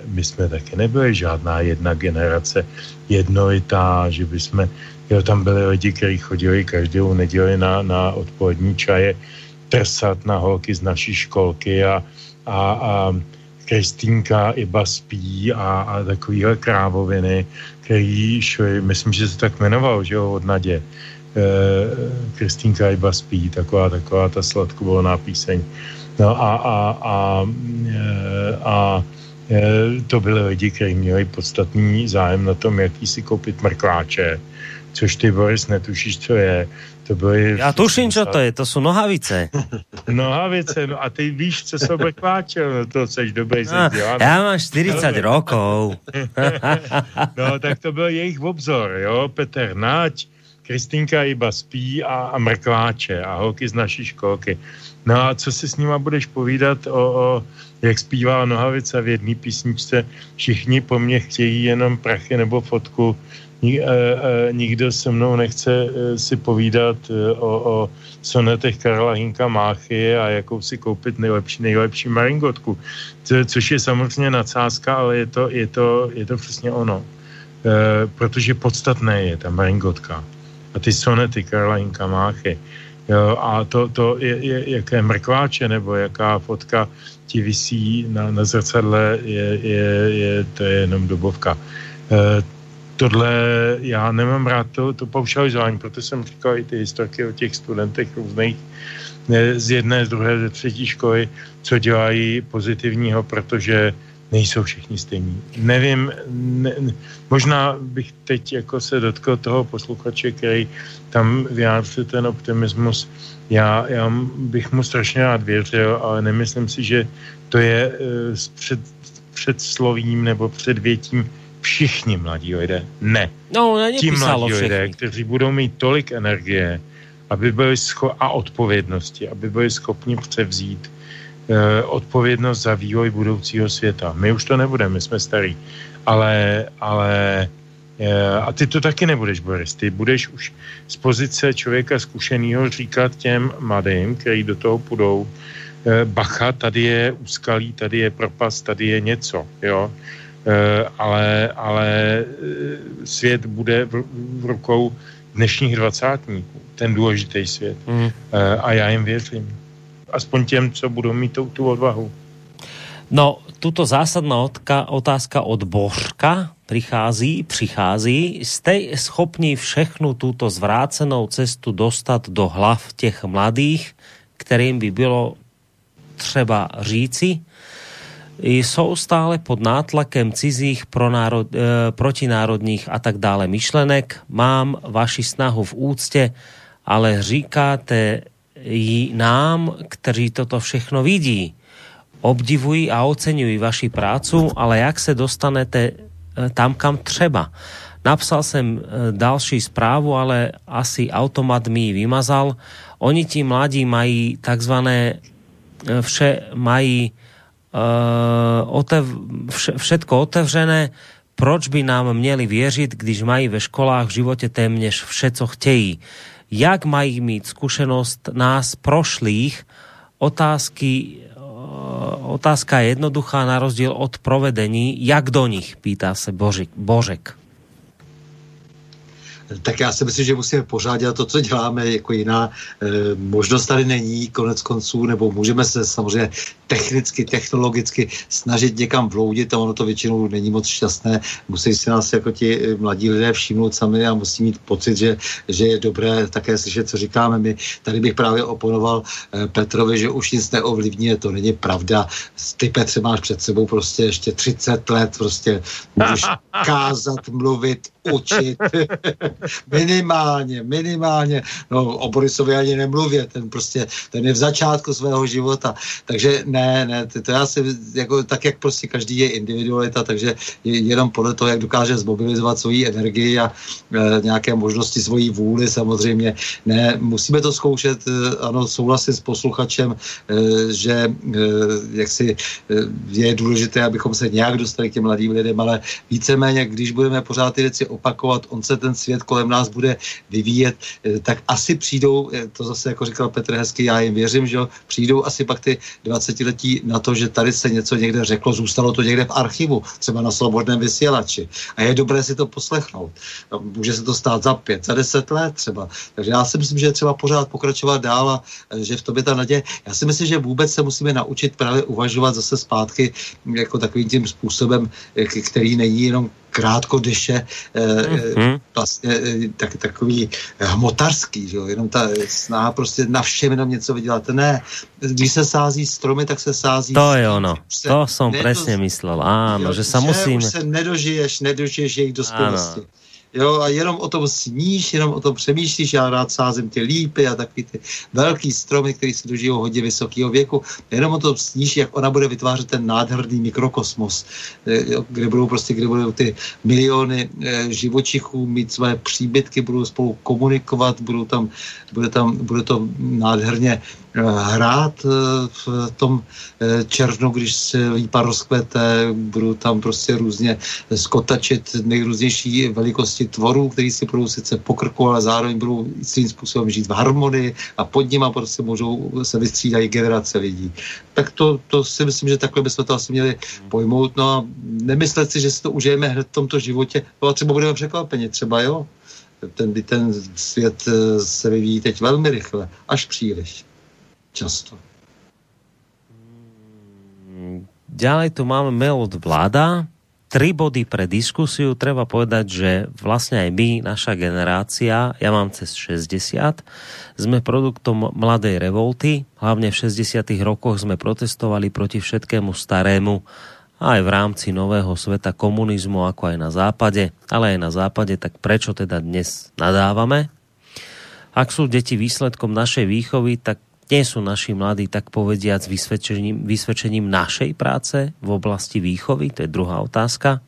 my jsme taky nebyli žádná jedna generace jednolitá, že by jsme, jo, tam byli lidi, kteří chodili každou neděli na, na odpolední čaje trsat na holky z naší školky a, a, a Kristýnka iba spí a, a takovýhle krávoviny, který šli, myslím, že se tak jmenoval, že jo, od Nadě. E, Kristýnka iba spí, taková, taková ta sladkovolná píseň. No a, a, a, a to byly lidi, kteří měli podstatný zájem na tom, jaký si koupit mrkváče, což ty, Boris, netušíš, co je. To byly... Já tuším, co to je, to jsou nohavice. *laughs* nohavice, no a ty víš, co jsou mrkváče, no to seš dobrý no, Já mám 40 no, rokov. *laughs* no, tak to byl jejich obzor, jo, Petr Nať, Kristýnka iba spí a, a mrkváče a holky z naší školky. No a co si s nima budeš povídat o, o jak zpívá Nohavice v jedné písničce, všichni po mně chtějí jenom prachy nebo fotku, Nik, e, e, nikdo se mnou nechce e, si povídat e, o, o sonetech Karla Hinka Máchy a jakou si koupit nejlepší, nejlepší maringotku. Co, což je samozřejmě nadsázka, ale je to, je to, je to přesně ono. E, protože podstatné je ta maringotka a ty sonety Karla Hinka Máchy. Jo, a to, to je, je, jaké mrkváče nebo jaká fotka ti visí na, na zrcadle, je, je, je, to je jenom dobovka. E, tohle, já nemám rád to, to paušalizování, proto jsem říkal i ty historky o těch studentech různých z jedné, z druhé, ze třetí školy, co dělají pozitivního, protože nejsou všichni stejní. Nevím, ne, možná bych teď jako se dotkl toho posluchače, který tam vyjádřil ten optimismus. Já, já bych mu strašně rád věřil, ale nemyslím si, že to je uh, před, před slovím nebo před větím všichni mladí lidé. Ne. No, Ti mladí lidé, kteří budou mít tolik energie aby byli scho- a odpovědnosti, aby byli schopni převzít odpovědnost za vývoj budoucího světa. My už to nebudeme, my jsme starý. Ale, ale eh, a ty to taky nebudeš, Boris. Ty budeš už z pozice člověka zkušeného říkat těm mladým, kteří do toho půjdou, eh, bacha, tady je úskalí, tady je propast, tady je něco, jo. Ale, ale svět bude v, v rukou dnešních dvacátníků, ten důležitý svět. Mm. A já jim věřím aspoň těm, co budou mít tu, tu odvahu. No, tuto zásadná odka, otázka od Božka přichází, přichází. Jste schopni všechnu tuto zvrácenou cestu dostat do hlav těch mladých, kterým by bylo třeba říci, jsou stále pod nátlakem cizích pronárod, e, protinárodních a tak dále myšlenek. Mám vaši snahu v úctě, ale říkáte nám, kteří toto všechno vidí, obdivují a oceňují vaši prácu, ale jak se dostanete eh, tam, kam třeba. Napsal jsem eh, další zprávu, ale asi automat mi ji vymazal. Oni ti mladí mají takzvané eh, vše, mají uh, otev, vše, všetko otevřené, proč by nám měli věřit, když mají ve školách v životě téměř vše, co chtějí jak mají mít zkušenost nás prošlých, otázky, eh, otázka je jednoduchá na rozdíl od provedení, jak do nich, pýtá se Božek. Božek tak já si myslím, že musíme pořád dělat to, co děláme, jako jiná e, možnost tady není, konec konců, nebo můžeme se samozřejmě technicky, technologicky snažit někam vloudit a ono to většinou není moc šťastné. Musí si nás jako ti eh, mladí lidé všimnout sami a musí mít pocit, že, že je dobré také slyšet, co říkáme my. Tady bych právě oponoval e, Petrovi, že už nic neovlivní, to není pravda. Ty Petře máš před sebou prostě ještě 30 let, prostě můžeš *laughs* kázat, mluvit, učit. *laughs* minimálně, minimálně. No o Borisovi ani nemluvě, ten prostě, ten je v začátku svého života. Takže ne, ne, to, to já si, jako, tak jak prostě každý je individualita, takže je, jenom podle toho, jak dokáže zmobilizovat svoji energii a e, nějaké možnosti svojí vůli samozřejmě. Ne, musíme to zkoušet, e, ano, souhlasit s posluchačem, e, že e, jak si e, je důležité, abychom se nějak dostali k těm mladým lidem, ale víceméně, když budeme pořád ty věci opakovat, on se ten svět kolem nás bude vyvíjet, eh, tak asi přijdou, eh, to zase jako říkal Petr Hezky, já jim věřím, že jo, přijdou asi pak ty 20 letí na to, že tady se něco někde řeklo, zůstalo to někde v archivu, třeba na slobodném vysílači. A je dobré si to poslechnout. Může se to stát za pět, za deset let třeba. Takže já si myslím, že je třeba pořád pokračovat dál a že v tobě ta naděje. Já si myslím, že vůbec se musíme naučit právě uvažovat zase zpátky jako takovým tím způsobem, který není jenom krátkodyše mm-hmm. vlastně eh, tak, takový hmotarský, že jo? jenom ta snaha prostě na všem jenom něco vydělat. Ne, když se sází stromy, tak se sází... To je ono, se to jsem přesně myslel, ano, že se musíme... Už se nedožiješ, nedožiješ jejich dospělosti. Ano. Jo, a jenom o tom sníš, jenom o tom přemýšlíš, já rád sázím ty lípy a takový ty velký stromy, který se dožijou hodně vysokého věku, jenom o tom sníš, jak ona bude vytvářet ten nádherný mikrokosmos, eh, kde budou prostě, kde budou ty miliony eh, živočichů mít své příbytky, budou spolu komunikovat, budou tam, bude tam, bude to nádherně Eh, hrát v tom červnu, když se lípa rozkvete, budou tam prostě různě skotačit nejrůznější velikosti tvorů, který si budou sice pokrku, ale zároveň budou svým způsobem žít v harmonii a pod nima prostě můžou se vystřídají generace lidí. Tak to, to si myslím, že takhle bychom to asi měli pojmout. No a nemyslet si, že si to užijeme hned v tomto životě, no a třeba budeme překvapeni, třeba jo. Ten, ten svět se vyvíjí teď velmi rychle, až příliš často. Ďalej tu máme mail od vláda. Tri body pre diskusiu. Treba povedať, že vlastne aj my, naša generácia, ja mám cez 60, sme produktom mladej revolty. Hlavne v 60 rokoch sme protestovali proti všetkému starému aj v rámci nového sveta komunizmu, ako aj na západe, ale aj na západe, tak prečo teda dnes nadávame? Ak sú deti výsledkom našej výchovy, tak nie sú naši mladí, tak povediac, vysvedčením, vysvedčením našej práce v oblasti výchovy? To je druhá otázka.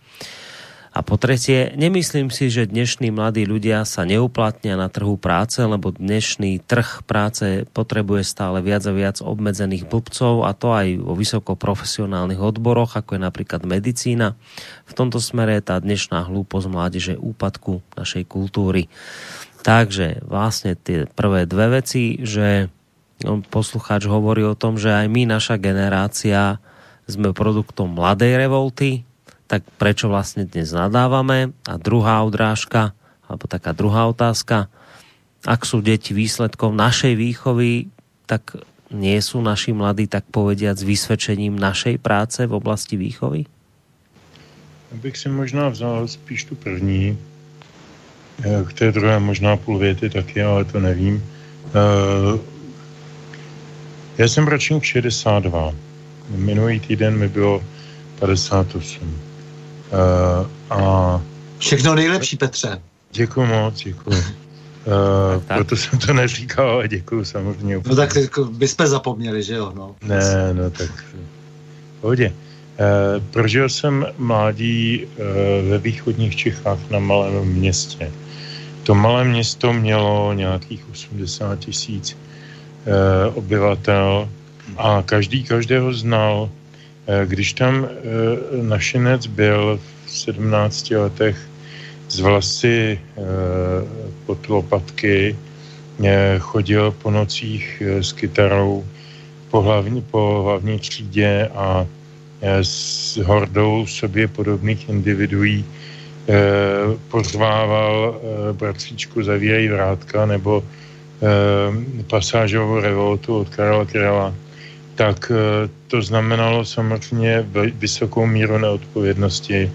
A po tretie, nemyslím si, že dnešní mladí ľudia sa neuplatnia na trhu práce, lebo dnešný trh práce potrebuje stále viac a viac obmedzených blbcov a to aj vo vysokoprofesionálnych odboroch, ako je napríklad medicína. V tomto smere je tá dnešná hlúposť mládeže úpadku našej kultúry. Takže vlastne tie prvé dve veci, že poslucháč hovorí o tom, že aj my, naša generácia, sme produktom mladej revolty, tak prečo vlastne dnes nadávame? A druhá odrážka, alebo taká druhá otázka, ak sú deti výsledkom našej výchovy, tak nie sú naši mladí, tak povediať, s vysvedčením našej práce v oblasti výchovy? Bych si možná vzal spíš tu první, eh, k té druhé možná půl věty taky, ale to nevím. Eh, já jsem ročník 62. Minulý týden mi bylo 58. Uh, eh, a... Všechno nejlepší, Petře. Děkuji moc, děkuji. Uh, *laughs* tak. Proto jsem to neříkal, ale děkuji samozřejmě. No tak jako, bychom zapomněli, že jo? No. Ne, no tak pohodě. Uh, prožil jsem mládí uh, ve východních Čechách na malém městě. To malé město mělo nějakých 80 tisíc Eh, obyvatel a každý každého znal. Eh, když tam eh, našinec byl v 17 letech z vlasy pod lopatky, chodil po nocích s kytarou po hlavní, po hlavní třídě a s hordou sobě podobných individuí pořvával bratříčku Zavírej vrátka nebo Eh, pasážovou revoltu od Karla Kryla, tak eh, to znamenalo samozřejmě vysokou míru neodpovědnosti,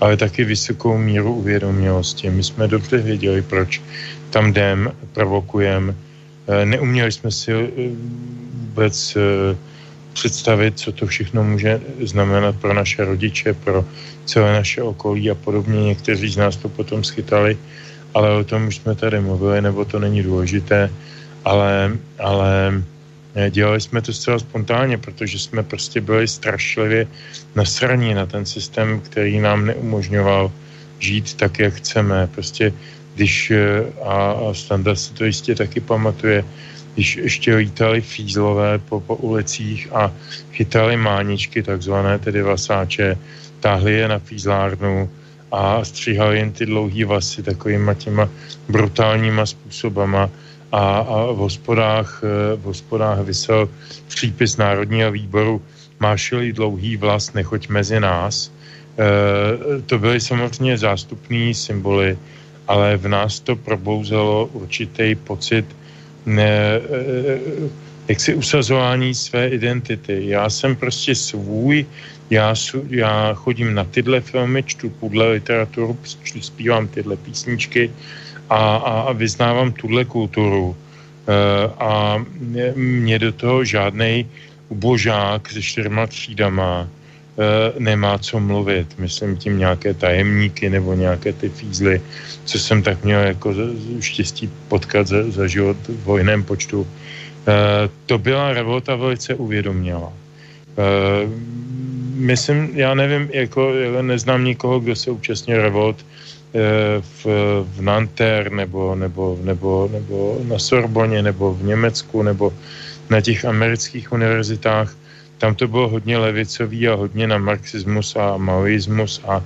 ale taky vysokou míru uvědomělosti. My jsme dobře věděli, proč tam jdem, provokujeme. Eh, neuměli jsme si vůbec představit, co to všechno může znamenat pro naše rodiče, pro celé naše okolí a podobně. Někteří z nás to potom schytali ale o tom už jsme tady mluvili, nebo to není důležité, ale, ale eh, dělali jsme to zcela spontánně, protože jsme prostě byli strašlivě nasraní na ten systém, který nám neumožňoval žít tak, jak chceme. Prostě když, eh, a, a Standa si to jistě taky pamatuje, když ještě lítali fízlové po, po ulicích a chytali máničky, takzvané tedy vasáče, táhli je na fízlárnu, a stříhal jen ty dlouhý vlasy takovýma těma brutálníma způsobama a, a v, hospodách, eh, v hospodách vysel přípis Národního výboru mášeli dlouhý vlas, nechoď mezi nás. E, to byly samozřejmě zástupní symboly, ale v nás to probouzelo určitý pocit ne, e, jaksi usazování své identity. Já jsem prostě svůj, já, já chodím na tyhle filmy, čtu tuhle literaturu, zpívám tyhle písničky a, a, a vyznávám tuhle kulturu. E, a mě do toho žádnej ubožák se čtyřma třídama e, nemá co mluvit. Myslím tím nějaké tajemníky nebo nějaké ty fízly, co jsem tak měl jako štěstí potkat za, za život v vojném počtu to byla revolta velice uvědoměla. Eh, myslím, já nevím, jako neznám nikoho, kdo se účastnil revolt eh, v, v Nanterre nebo, nebo, nebo, nebo na Sorboně nebo v Německu nebo na těch amerických univerzitách. Tam to bylo hodně levicový a hodně na marxismus a maoismus a,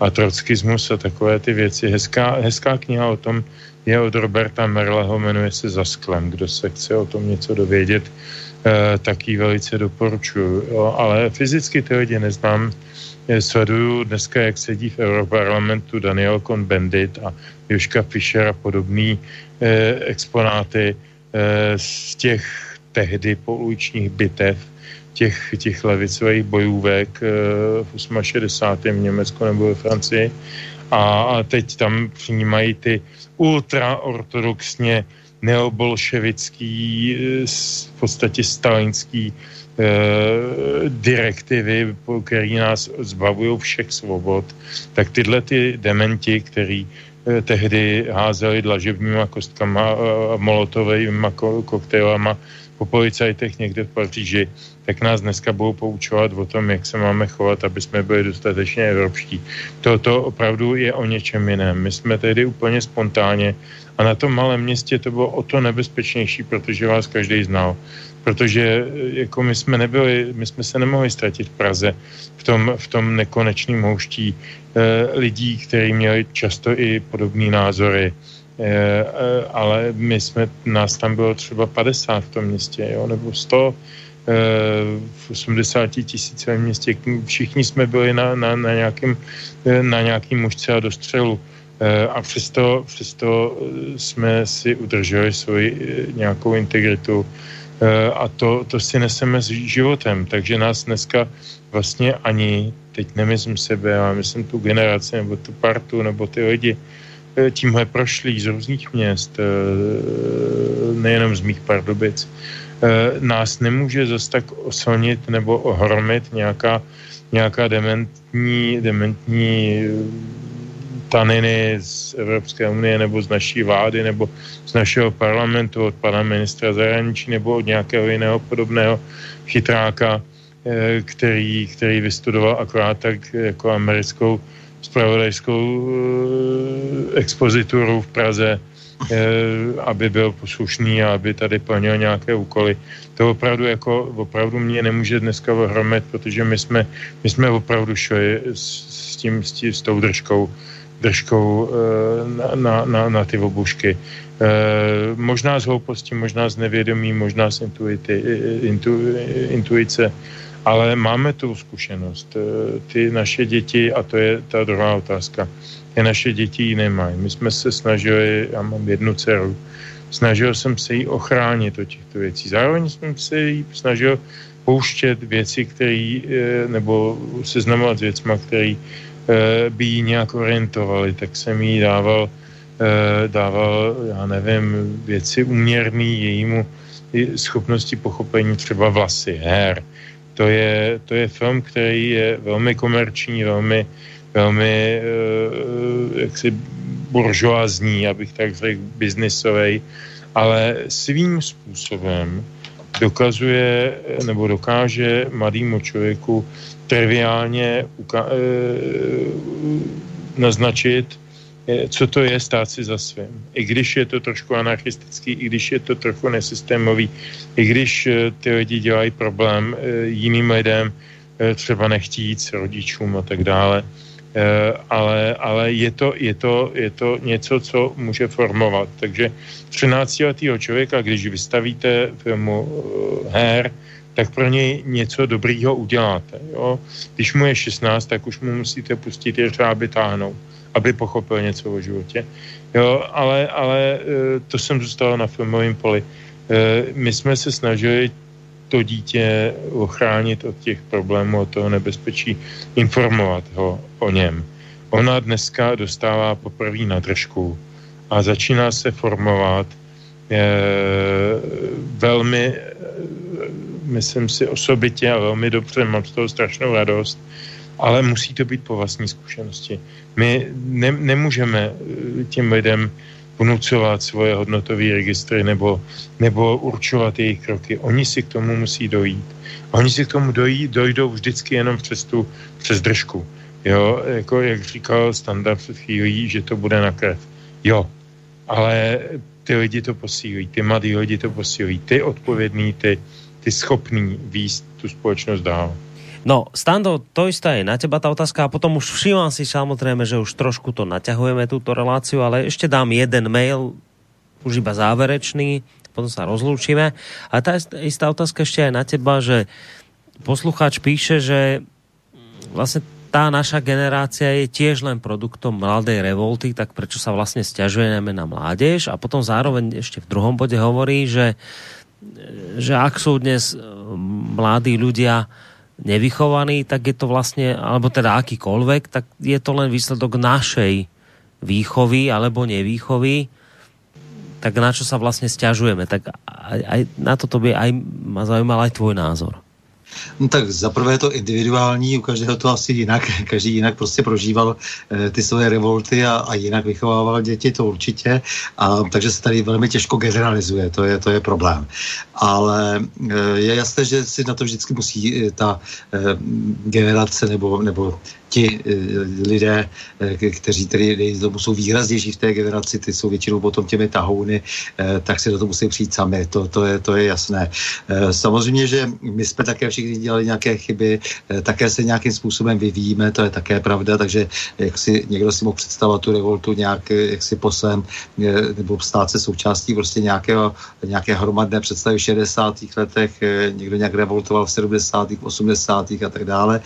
a trockismus a takové ty věci. Hezká, hezká kniha o tom, je od Roberta Merleho, jmenuje se Za sklem. Kdo se chce o tom něco dovědět, eh, tak ji velice doporučuju. Jo, ale fyzicky ty lidi neznám. Sleduju dneska, jak sedí v Europarlamentu Daniel Cohn-Bendit a Joška Fischer a podobný eh, exponáty eh, z těch tehdy pouličních bitev, těch, těch levicových bojůvek v 68. v Německu nebo ve Francii. A, teď tam přijímají ty ultraortodoxně neobolševický, eh, v podstatě stalinský eh, direktivy, který nás zbavují všech svobod, tak tyhle ty dementi, který eh, tehdy házeli dlažebníma kostkama a molotovými koktejlama po policajtech někde v Paříži, tak nás dneska budou poučovat o tom, jak se máme chovat, aby jsme byli dostatečně evropští. To, to opravdu je o něčem jiném. My jsme tehdy úplně spontánně a na tom malém městě to bylo o to nebezpečnější, protože vás každý znal. Protože jako my jsme nebyli, my jsme se nemohli ztratit v Praze v tom, v tom nekonečném houští eh, lidí, kteří měli často i podobné názory. Eh, eh, ale my jsme, nás tam bylo třeba 50 v tom městě, jo, nebo 100, v 80 tisícovém městě. Všichni jsme byli na, na, na, nějakým, na nějakým mužce a dostřelu. Eh, a přesto, přesto jsme si udrželi svoji eh, nějakou integritu eh, a to, to si neseme s životem. Takže nás dneska vlastně ani, teď nemyslím sebe, ale myslím tu generaci nebo tu partu nebo ty lidi, tímhle prošlí z různých měst, nejenom z mých pardubic, Eh, nás nemůže zase tak oslnit nebo ohromit nějaká, nějaká dementní, dementní eh, taniny z Evropské unie nebo z naší vlády nebo z našeho parlamentu, od pana ministra zahraničí nebo od nějakého jiného podobného chytráka, eh, který, který vystudoval akorát tak jako americkou spravodajskou expozituru v Praze. Eh, aby byl poslušný a aby tady plnil nějaké úkoly. To opravdu jako, opravdu mě nemůže dneska ohromit, protože my jsme, my jsme opravdu šli s, s tím, s, tím, s tou držkou, držkou eh, na, na, na, na ty obušky. Eh, možná z hlouposti, možná z nevědomí, možná z intuity, intu, intuice, ale máme tu zkušenost. Ty naše děti, a to je ta druhá otázka, ty naše děti ji nemají. My jsme se snažili, já mám jednu dceru, snažil jsem se jí ochránit od těchto věcí. Zároveň jsem se jí snažil pouštět věci, které, eh, nebo seznamovat s věcma, které eh, by jí nějak orientovali, tak jsem jí dával, eh, dával, já nevím, věci uměrný jejímu schopnosti pochopení třeba vlasy, her. To je, to je film, který je velmi komerční, velmi velmi uh, jaksi buržoazní, abych tak řekl, biznisový, ale svým způsobem dokazuje nebo dokáže mladému člověku triviálně uka- uh, naznačit, co to je stát si za svým. I když je to trošku anarchistický, i když je to trochu nesystémový, i když ty lidi dělají problém jiným lidem, třeba nechtít s rodičům a tak dále, ale, ale je, to, je, to, je to něco, co může formovat. Takže 13-letého člověka, když vystavíte filmu eh, her, tak pro něj něco dobrýho uděláte. Jo? Když mu je 16, tak už mu musíte pustit je třeba, aby táhnou, aby pochopil něco o životě. Jo, ale, ale eh, to jsem zůstal na filmovém poli. My jsme se snažili to dítě ochránit od těch problémů, od toho nebezpečí, informovat ho o něm. Ona dneska dostává poprvé na držku a začíná se formovat je, velmi, e, myslím si osobitě a velmi dobře, mám z toho strašnou radost, ale musí to být po vlastní zkušenosti. My ne, nemůžeme e, těm lidem vnucovat svoje hodnotové registry nebo, nebo určovat jejich kroky. Oni si k tomu musí dojít. Oni si k tomu dojí, dojdou vždycky jenom přes tu, přes držku. Jo, jako jak říkal standard před chvílí, že to bude na krev. Jo, ale ty lidi to posílí, ty mladí lidi to posílí, ty odpovědný, ty, ty schopný výst tu společnost dál. No, Stando, to isté je na teba tá otázka a potom už všímam si samozrejme, že už trošku to naťahujeme túto reláciu, ale ešte dám jeden mail, už iba záverečný, potom sa rozlúčime. A tá istá otázka ešte aj na teba, že poslucháč píše, že vlastne tá naša generácia je tiež len produktom mladej revolty, tak prečo sa vlastne stiažujeme na mládež a potom zároveň ešte v druhom bode hovorí, že, že ak sú dnes mladí ľudia nevychovaný, tak je to vlastne, alebo teda akýkoľvek, tak je to len výsledok našej výchovy alebo nevýchovy, tak na čo sa vlastne stiažujeme. Tak aj, aj na toto by aj ma zaujímal aj tvoj názor. No tak zaprvé to individuální, u každého to asi jinak, *laughs* každý jinak prostě prožíval e, ty svoje revolty a, a jinak vychovával děti, to určitě, a, takže se tady velmi těžko generalizuje, to je, to je problém. Ale e, je jasné, že si na to vždycky musí e, ta e, generace nebo, nebo ti eh, lidé, eh, kteří tedy jsou výraznější v té generaci, ty jsou většinou potom těmi tahouny, eh, tak si do toho musí přijít sami, to, to, je, to je jasné. Samozřejmě, že my jsme také všichni dělali nějaké chyby, také se nějakým způsobem vyvíjíme, to je také pravda, takže jak si někdo si mohl představovat tu revoltu nějak jak si po svém, nebo stát se součástí prostě nějakého, nějaké hromadné představy v 60. letech, někdo nějak revoltoval v 70. 80. a tak dále.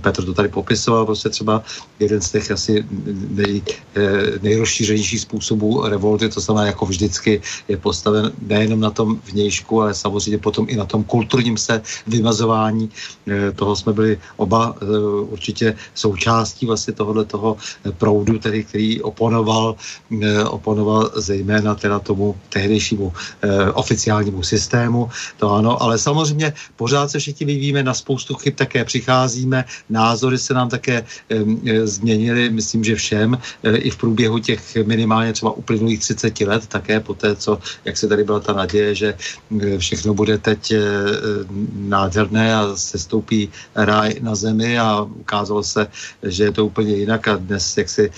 Petr to tady popisoval, prostě třeba jeden z těch asi nej, eh, nejrozšířenějších způsobů revolty, to znamená jako vždycky je postaven nejenom na tom vnějšku, ale samozřejmě potom i na tom kulturním se vymazování. Eh, toho jsme byli oba eh, určitě součástí vlastně tohohle toho proudu, tedy, který oponoval, oponoval zejména teda tomu tehdejšímu oficiálnímu systému. To ano, ale samozřejmě pořád se všichni vyvíjíme na spoustu chyb, také přicházíme, názory se nám také změnili, myslím, že všem, i v průběhu těch minimálně třeba uplynulých 30 let, také po té, co, jak se tady byla ta naděje, že všechno bude teď nádherné a se stoupí ráj na zemi a ukázalo se, že je to úplně jinak a dnes jak si,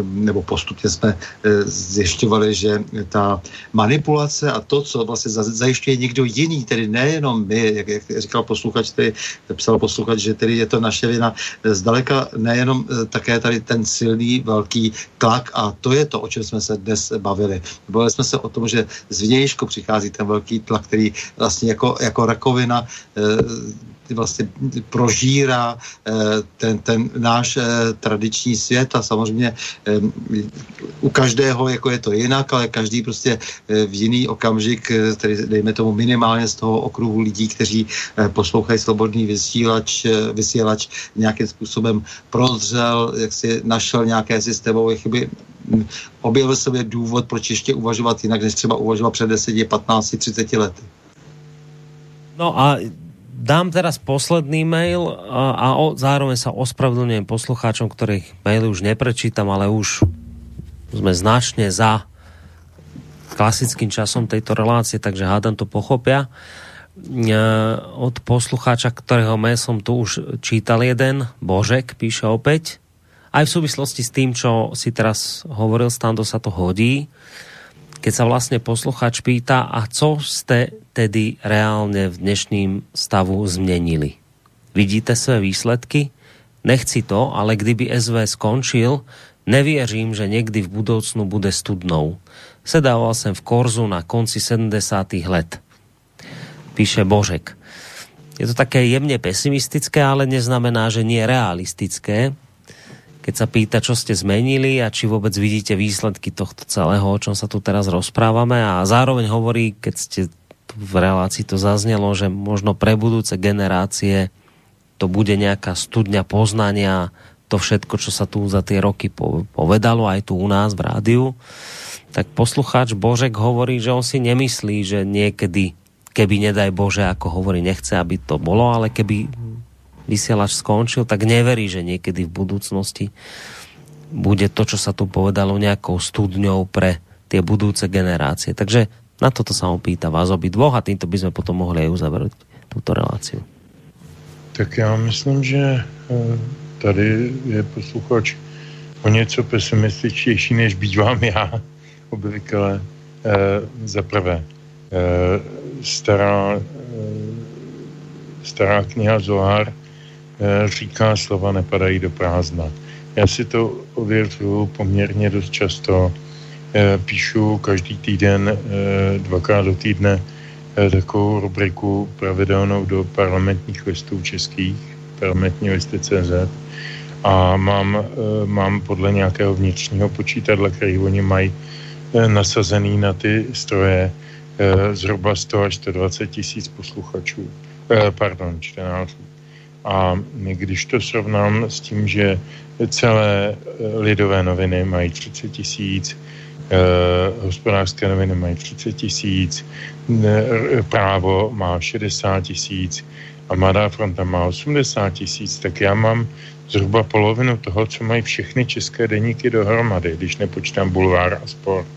nebo postupně jsme zjišťovali, že ta manipulace a to, co vlastně zajišťuje někdo jiný, tedy nejenom my, jak, jak říkal posluchač, tedy psal posluchač, že tedy je to naše vina, zdali zdaleka nejenom eh, také tady ten silný velký tlak a to je to, o čem jsme se dnes bavili. Bavili jsme se o tom, že z vnějšku přichází ten velký tlak, který vlastně jako, jako rakovina eh, vlastně prožírá eh, ten, ten náš tradiční svět a samozřejmě u každého jako je to jinak, ale každý prostě v jiný okamžik, tedy dejme tomu minimálně z toho okruhu lidí, kteří poslouchají slobodný vysílač, vysílač nějakým způsobem prozřel, jak si našel nějaké systémové chyby, objevil sobě důvod, proč ještě uvažovat jinak, než třeba uvažovat před 10, 15, 30 lety. No a dám teraz posledný mail a, a o, zároveň sa ospravedlňujem poslucháčom, ktorých maily už neprečítam, ale už sme značne za klasickým časom tejto relácie, takže hádam to pochopia. Od poslucháča, ktorého mail som tu už čítal jeden, Božek píše opäť, aj v súvislosti s tým, čo si teraz hovoril, Stando, sa to hodí keď sa vlastne posluchač pýta, a co ste tedy reálne v dnešným stavu zmenili? Vidíte své výsledky? Nechci to, ale kdyby SV skončil, nevěřím, že někdy v budoucnu bude studnou. Sedával jsem v Korzu na konci 70. let. Píše Božek. Je to také jemně pesimistické, ale neznamená, že nie realistické. Keď sa pýta, čo ste zmenili a či vôbec vidíte výsledky tohto celého, o čom sa tu teraz rozprávame. A zároveň hovorí, keď ste v relácii to zaznelo, že možno pre budúce generácie to bude nejaká studňa poznania, to všetko, čo sa tu za tie roky povedalo, aj tu u nás v rádiu, tak poslucháč Božek hovorí, že on si nemyslí, že niekedy keby nedaj Bože, ako hovorí, nechce, aby to bolo, ale keby vysielač skončil, tak neverí, že niekedy v budúcnosti bude to, čo sa tu povedalo, nejakou studňou pre tie budúce generácie. Takže na toto sa ho pýta vás obi dvoch a týmto by sme potom mohli aj uzavrieť túto reláciu. Tak já myslím, že eh, tady je posluchač o něco pesimističtější, než bývám já, *laughs* obvykle. E, za prvé, e, stará, eh, stará kniha Zohar říká, slova nepadají do prázdna. Já si to ověřuju poměrně dost často. Eh, píšu každý týden, dvakrát do týdne, takovou rubriku pravidelnou do parlamentních listů českých, parlamentní listy CZ a mám, mám podle nějakého vnitřního počítadla, který oni mají nasazený na ty stroje, Eh, zhruba 100 až 120 tisíc posluchačů, eh, pardon, čtenářů. A když to srovnám s tím, že celé eh, lidové noviny mají 30 tisíc, hospodářské noviny mají 30 tisíc, právo má 60 tisíc a Mladá fronta má 80 tisíc, tak já mám zhruba polovinu toho, co mají všechny české deníky dohromady, když nepočítám bulvár a sport.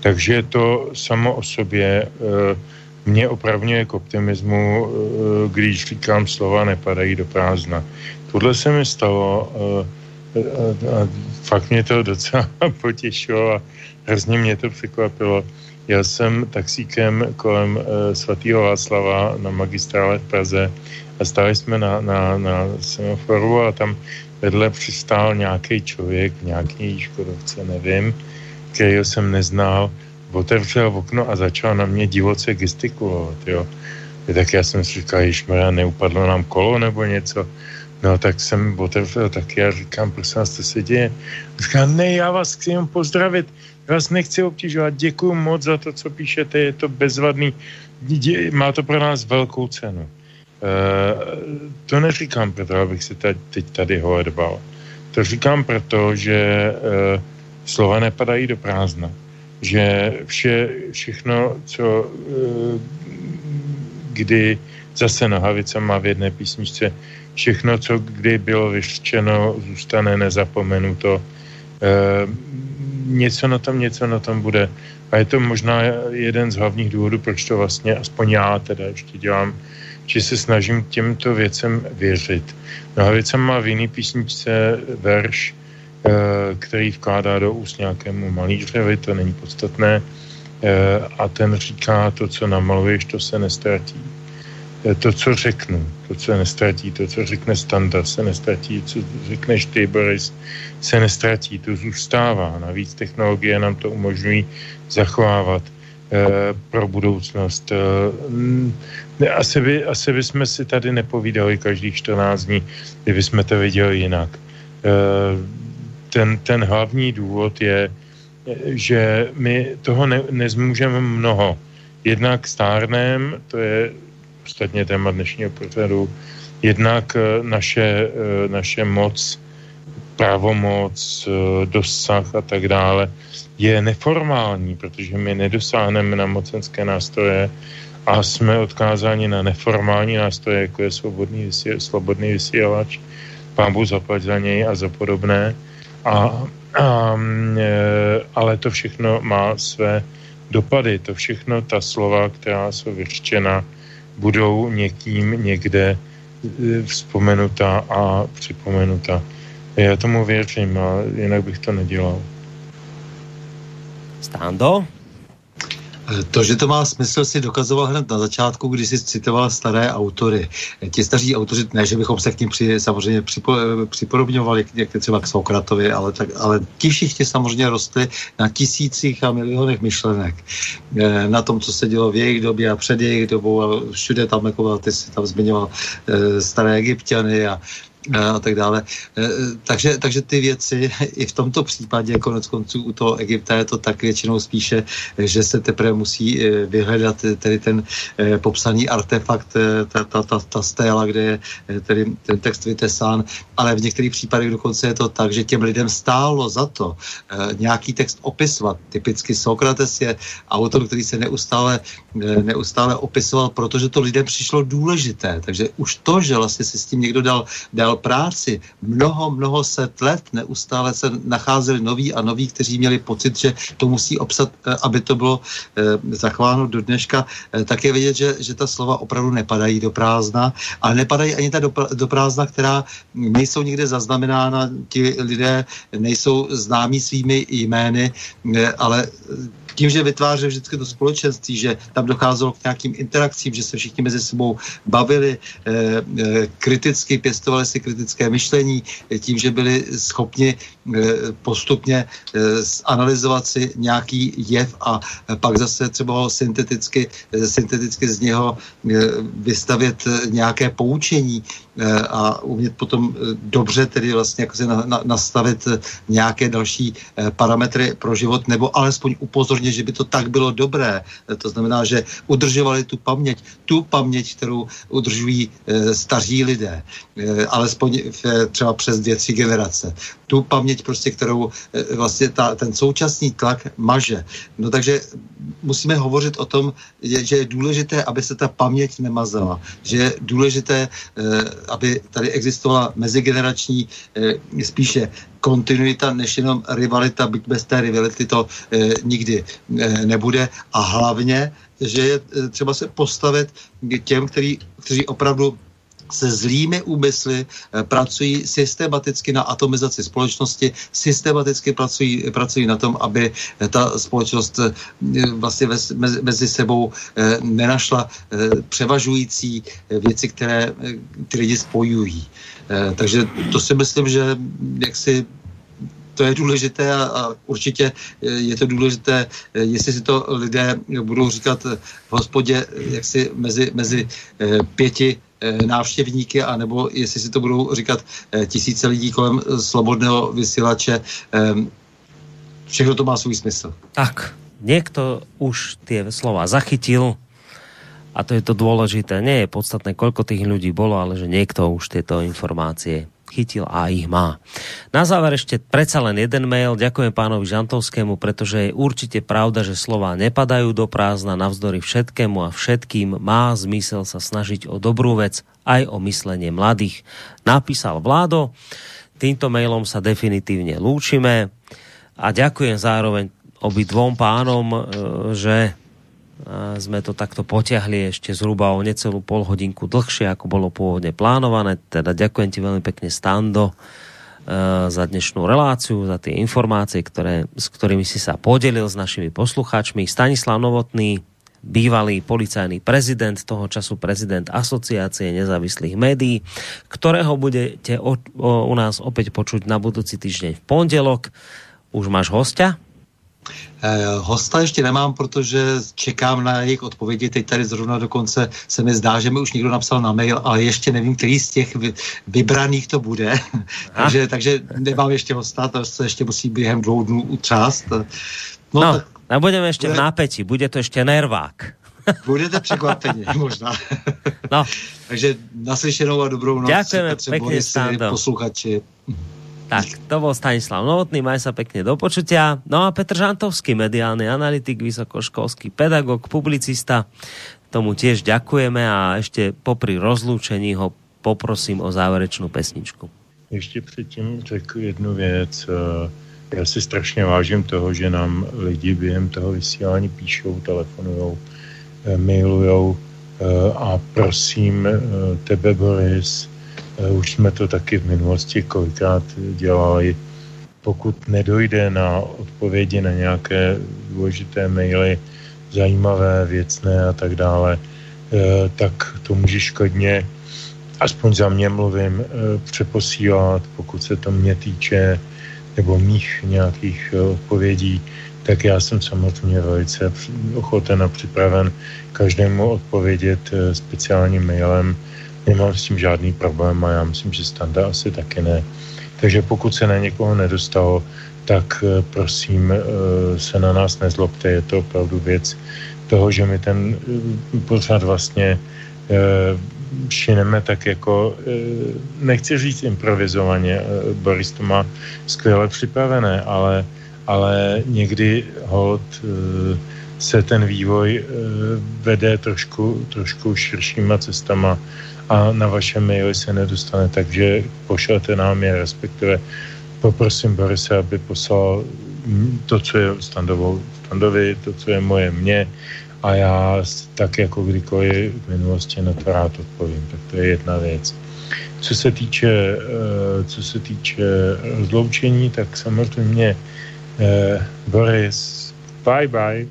Takže to samo o sobě eh, mě opravňuje k optimismu, eh, když říkám slova nepadají do prázdna. Tohle se mi stalo eh, a fakt mě to docela *laughs* potěšilo a hrozně mě to překvapilo. Já jsem taxíkem kolem svatého Václava na magistrále v Praze a stáli jsme na, na, na semaforu a tam vedle přistál nějaký člověk nějaký škodovce, nevím, kterého jsem neznal, otevřel okno a začal na mě divoce gestikulovat, jo. Tak já jsem si říkal, ježmarja, neupadlo nám kolo nebo něco. No tak jsem otevřel taky a říkám, prosím vás, co se děje? Říká, ne, já vás chci jen pozdravit, já vás nechci obtěžovat, děkuji moc za to, co píšete, je to bezvadný, má to pro nás velkou cenu. E, to neříkám proto, abych se teď tady holedbal. To říkám proto, že e, slova nepadají do prázdna. Že vše, všechno, co eh, kdy zase Nohavica má v jedné písničce, všechno, co kdy bylo vyřčeno, zůstane nezapomenuto. E, něco na tom, něco na tom bude. A je to možná jeden z hlavních důvodů, proč to vlastně, aspoň já teda ještě dělám, že se snažím těmto věcem věřit. Nohavica má v jiný písničce verš, který vkládá do úst nějakému malířovi, to není podstatné, eh, a ten říká, to, co namaluješ, to se nestratí. Eh, to, co řeknu, to, co nestratí, to, co řekne Standa, se nestratí, co řekneš ty, Boris, se nestratí, to zůstává. Navíc technologie nám to umožňují zachovávat pro budoucnost. Asi by, asi by jsme si tady nepovídali každých 14 dní, kdyby jsme to viděli jinak ten, ten hlavní důvod je, že my toho ne, nezmůžeme mnoho. Jednak stárnem, to je ostatně téma dnešního pořadu, jednak eh, naše, eh, naše moc, pravomoc, eh, dosah a tak dále je neformální, protože my nedosáhneme na mocenské nástroje a jsme odkázáni na neformální nástroje, jako je svobodný, vysíl, slobodný vysílač, pán Bůh zaplať za něj a za podobné. A, a, e, ale to všechno má své dopady. To všechno, ta slova, která jsou vyřčena, budou někým někde e, vzpomenuta a připomenuta. Já tomu věřím a jinak bych to nedělal. Stando? To, že to má smysl, si dokazoval hned na začátku, když si citoval staré autory. Ti staří autoři, ne, že bychom se k ním při, samozřejmě připo, připodobňovali, jak třeba k Sokratovi, ale, tak, ale ti všichni samozřejmě rostli na tisících a milionech myšlenek. Eh, na tom, co se dělo v jejich době a před jejich dobou a všude tam, jako ty si tam zmiňoval eh, staré egyptiany a a tak dále. E, takže, takže ty věci *laughs* i v tomto případě, konec konců u toho Egypta je to tak většinou spíše, že se teprve musí vyhledat tedy ten popsaný artefakt, ta, ta, ta, ta stéla, kde je tedy ten text vytesán, ale v některých případech dokonce je to tak, že těm lidem stálo za to nějaký text opisovat. Typicky Sokrates je autor, který se neustále, neustále opisoval, protože to lidem přišlo důležité. Takže už to, že vlastně si s tím někdo dal, dal dělal práci. Mnoho, mnoho set let, neustále se nacházeli noví a noví, kteří měli pocit, že to musí obsat, eh, aby to bylo eh, zachováno do dneška, eh, tak je vidět, že, že ta slova opravdu nepadají do prázdna, ale nepadají ani ta do, do prázdna, která nejsou nikde zaznamenána, ti lidé nejsou známí svými jmény, ale tím, že vytvářel vždycky to společenství, že tam docházelo k nějakým interakcím, že se všichni mezi sebou bavili, eh, eh, kriticky pěstovali si kritické myšlení, eh, tím, že byli schopni postupně analyzovat si nějaký jev a pak zase třeba ho synteticky, synteticky z něho vystavět nějaké poučení a umět potom dobře tedy vlastně jako se na, na, nastavit nějaké další parametry pro život nebo alespoň upozornit že by to tak bylo dobré. To znamená, že udržovali tu paměť, tu paměť, kterou udržují staří lidé, alespoň v, třeba přes dvě, tři generace. Tu paměť prostě, kterou e, vlastně ta, ten současný tlak maže. No takže musíme hovořit o tom, že je důležité, aby se ta paměť nemazala, že je důležité, e, aby tady existovala mezigenerační e, spíše kontinuita než jenom rivalita, byť bez té rivality to e, nikdy e, nebude. A hlavně, že je třeba se postavit těm, který, kteří opravdu se zlými úmysly pracují systematicky na atomizaci společnosti, systematicky pracují, pracují na tom, aby ta společnost vlastně mezi, sebou nenašla převažující věci, které ty lidi spojují. Eh, takže to si myslím, že jaksi to je důležité a, a určitě eh, je to důležité, eh, jestli si to lidé budou říkat v hospodě jaksi mezi, mezi pěti návštěvníky, anebo jestli si to budou říkat tisíce lidí kolem slobodného vysílače. Všechno to má svůj smysl. Tak, někdo už ty slova zachytil, a to je to dôležité. Nie je podstatné, koľko tých ľudí bolo, ale že niekto už tieto informácie chytil a ich má. Na záver ešte predsa len jeden mail. Ďakujem pánovi Žantovskému, pretože je určite pravda, že slova nepadajú do prázdna navzdory všetkému a všetkým má zmysel sa snažiť o dobrú vec aj o myslenie mladých. Napísal Vládo. Týmto mailom sa definitívne lúčime a ďakujem zároveň obidvom pánom, e, že sme to takto potiahli ešte zhruba o necelú pol hodinku dlhšie, ako bolo pôvodne plánované. Teda ďakujem ti veľmi pekne, Stando, e, za dnešnú reláciu, za tie informácie, ktoré, s ktorými si sa podelil s našimi poslucháčmi. Stanislav Novotný, bývalý policajný prezident, toho času prezident Asociácie nezávislých médií, ktorého budete o, o, u nás opäť počuť na budúci týždeň v pondelok. Už máš hostia? Eh, hosta ještě nemám, protože čekám na jejich odpovědi. Teď tady zrovna dokonce se mi zdá, že mi už někdo napsal na mail, ale ještě nevím, který z těch vybraných to bude. *laughs* takže, takže nemám ještě hosta, to se ještě musí během dvou dnů utřást. No, no tak, a budeme ještě bude... v nápětí, bude to ještě nervák. *laughs* Budete překvapeni, možná. No. *laughs* takže naslyšenou a dobrou noc. Děkujeme pěkně, posluchači. Tak, to bol Stanislav Novotný, maj sa pekne do počutia. No a Petr Žantovský, mediálny analytik, vysokoškolský pedagog, publicista, tomu tiež ďakujeme a ešte popri rozlúčení ho poprosím o záverečnou pesničku. Ještě předtím řekl jednu věc. Já si strašně vážím toho, že nám lidi během toho vysílání píšou, telefonujou, mailujou a prosím tebe, Boris, Eh, už jsme to taky v minulosti kolikrát dělali. Pokud nedojde na odpovědi na nějaké důležité maily, zajímavé, věcné a tak dále, eh, tak to může škodně, aspoň za mě mluvím, eh, přeposílat, pokud se to mě týče, nebo mých nějakých odpovědí, tak já jsem samozřejmě velice ochoten a připraven každému odpovědět speciálním mailem. Nemám s tím žádný problém a já myslím, že standa asi taky ne. Takže pokud se na někoho nedostalo, tak eh, prosím eh, se na nás nezlobte, je to opravdu věc toho, že my ten eh, pořád vlastně šineme tak jako, nechci říct improvizovaně, Boris to má skvěle připravené, ale, ale někdy hold se ten vývoj vede trošku, trošku širšíma cestama a na vaše maily se nedostane, takže pošlete nám je, respektive poprosím Borise, aby poslal to, co je standovou, standovi, to, co je moje mě a já tak jako kdykoliv v minulosti na to rád odpovím. Tak to je jedna věc. Co se týče, eh, co se týče rozloučení, tak samozřejmě eh, Boris, bye bye,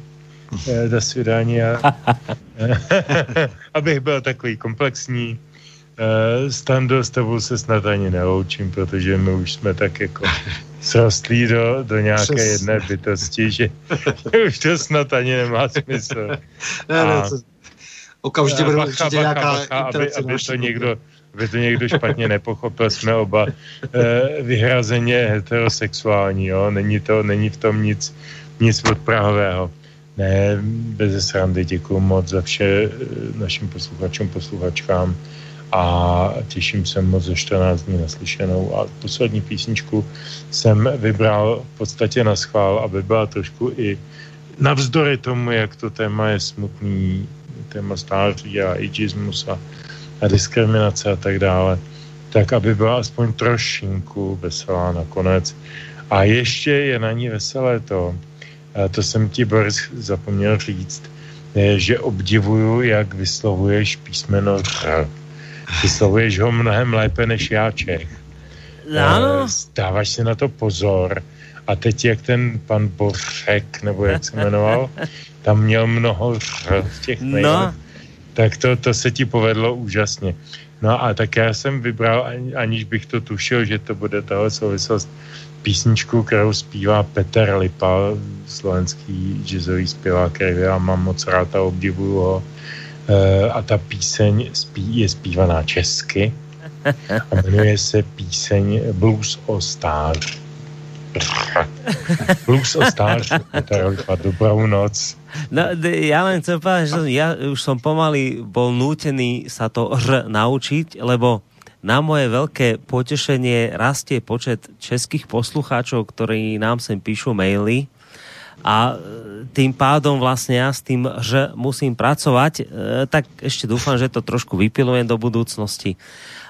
eh, do svidání. *laughs* Abych byl takový komplexní, Stando, s tebou se snad ani neloučím, protože my už jsme tak jako *laughs* srostlí do, do nějaké Přes... jedné bytosti, *laughs* že už to snad ani nemá smysl. ne, ne, co... Okamžitě bude určitě bacha, nějaká bacha, aby, aby to někdo aby to někdo špatně nepochopil, jsme oba eh, vyhrazeně heterosexuální, jo? Není, to, není v tom nic, nic odprahového. Ne, bez srandy, děkuji moc za vše eh, našim posluchačům, posluchačkám a těším se moc ze 14 dní naslyšenou. A poslední písničku jsem vybral v podstatě na schvál, aby byla trošku i navzdory tomu, jak to téma je smutný, téma stáří a ageismus a, a diskriminace a tak dále, tak aby byla aspoň trošinku veselá nakonec. A ještě je na ní veselé to, a to jsem ti, Boris, zapomněl říct, že obdivuju, jak vyslovuješ písmeno R Vyslovuješ ho mnohem lépe než já Čech. Ano. Eh, dáváš si na to pozor. A teď jak ten pan Boršek, nebo jak se jmenoval, *laughs* tam měl mnoho ř v těch no. tak to, to se ti povedlo úžasně. No a tak já jsem vybral, aniž bych to tušil, že to bude tahle souvislost, písničku, kterou zpívá Petr Lipa, slovenský jazzový zpěvák, který já mám moc rád a obdivuju ho. Eh, a ta píseň spí, je zpívaná česky a jmenuje se píseň Blues o stář. Blues o stář, dobrou noc. No, ja len chcem povedať, že ja už som pomaly bol nútený sa to R naučiť, lebo na moje veľké potešenie rastie počet českých poslucháčov, ktorí nám sem píšu maily a e, tým pádom vlastne ja s tým, že musím pracovať, e, tak ešte dúfam, že to trošku vypilujem do budúcnosti.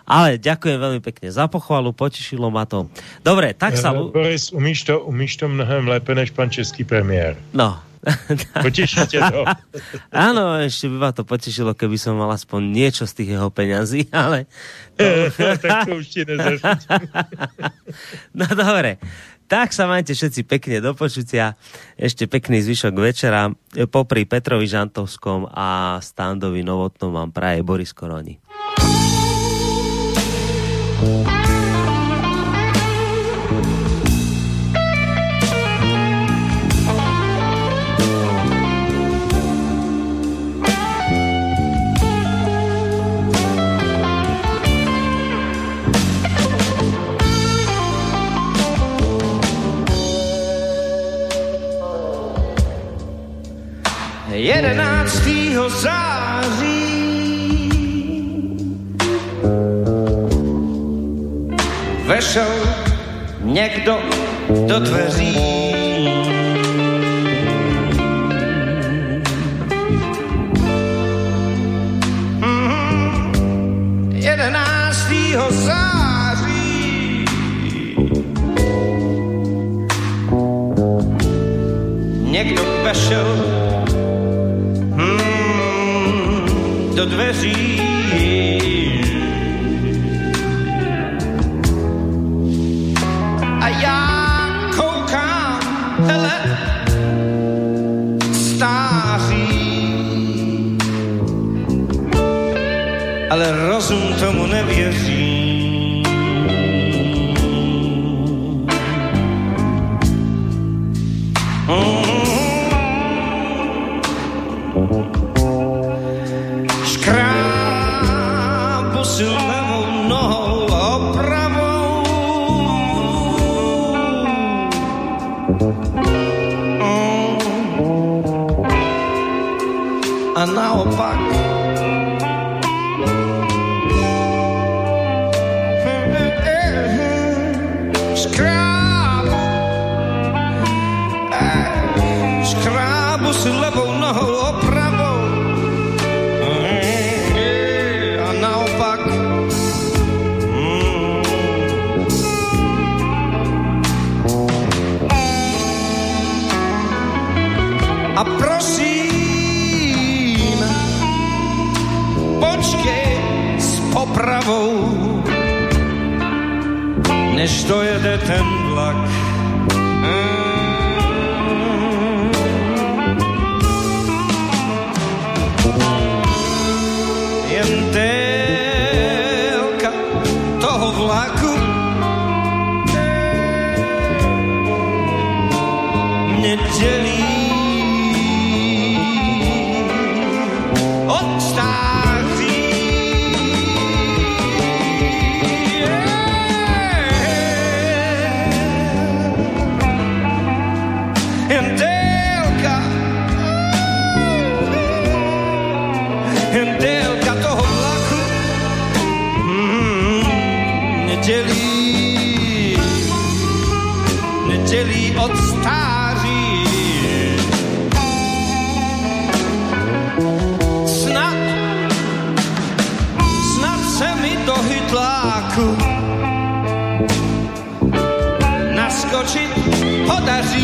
Ale ďakujem veľmi pekne za pochvalu, potešilo ma to. Dobre, tak sa... Uh, Boris, umíš to, umíš to mnohem lépe než pan český premiér. No. *laughs* Poteší tě to. Áno, ešte by ma to potešilo, keby som mal aspoň niečo z tých jeho peňazí, *laughs* ale... To... *laughs* tak to už ti No dobre, tak sa majte všetci pekne do počutia. Ešte pekný zvyšok večera. Popri Petrovi Žantovskom a Standovi Novotnom vám praje Boris Koroni. Jedenáctýho září. Vešel někdo do dveří. Září. Někdo vešel dveří. A já koukám, hele, stáří. Ale rozum tomu nevěří. Oh. Než dojede ten portas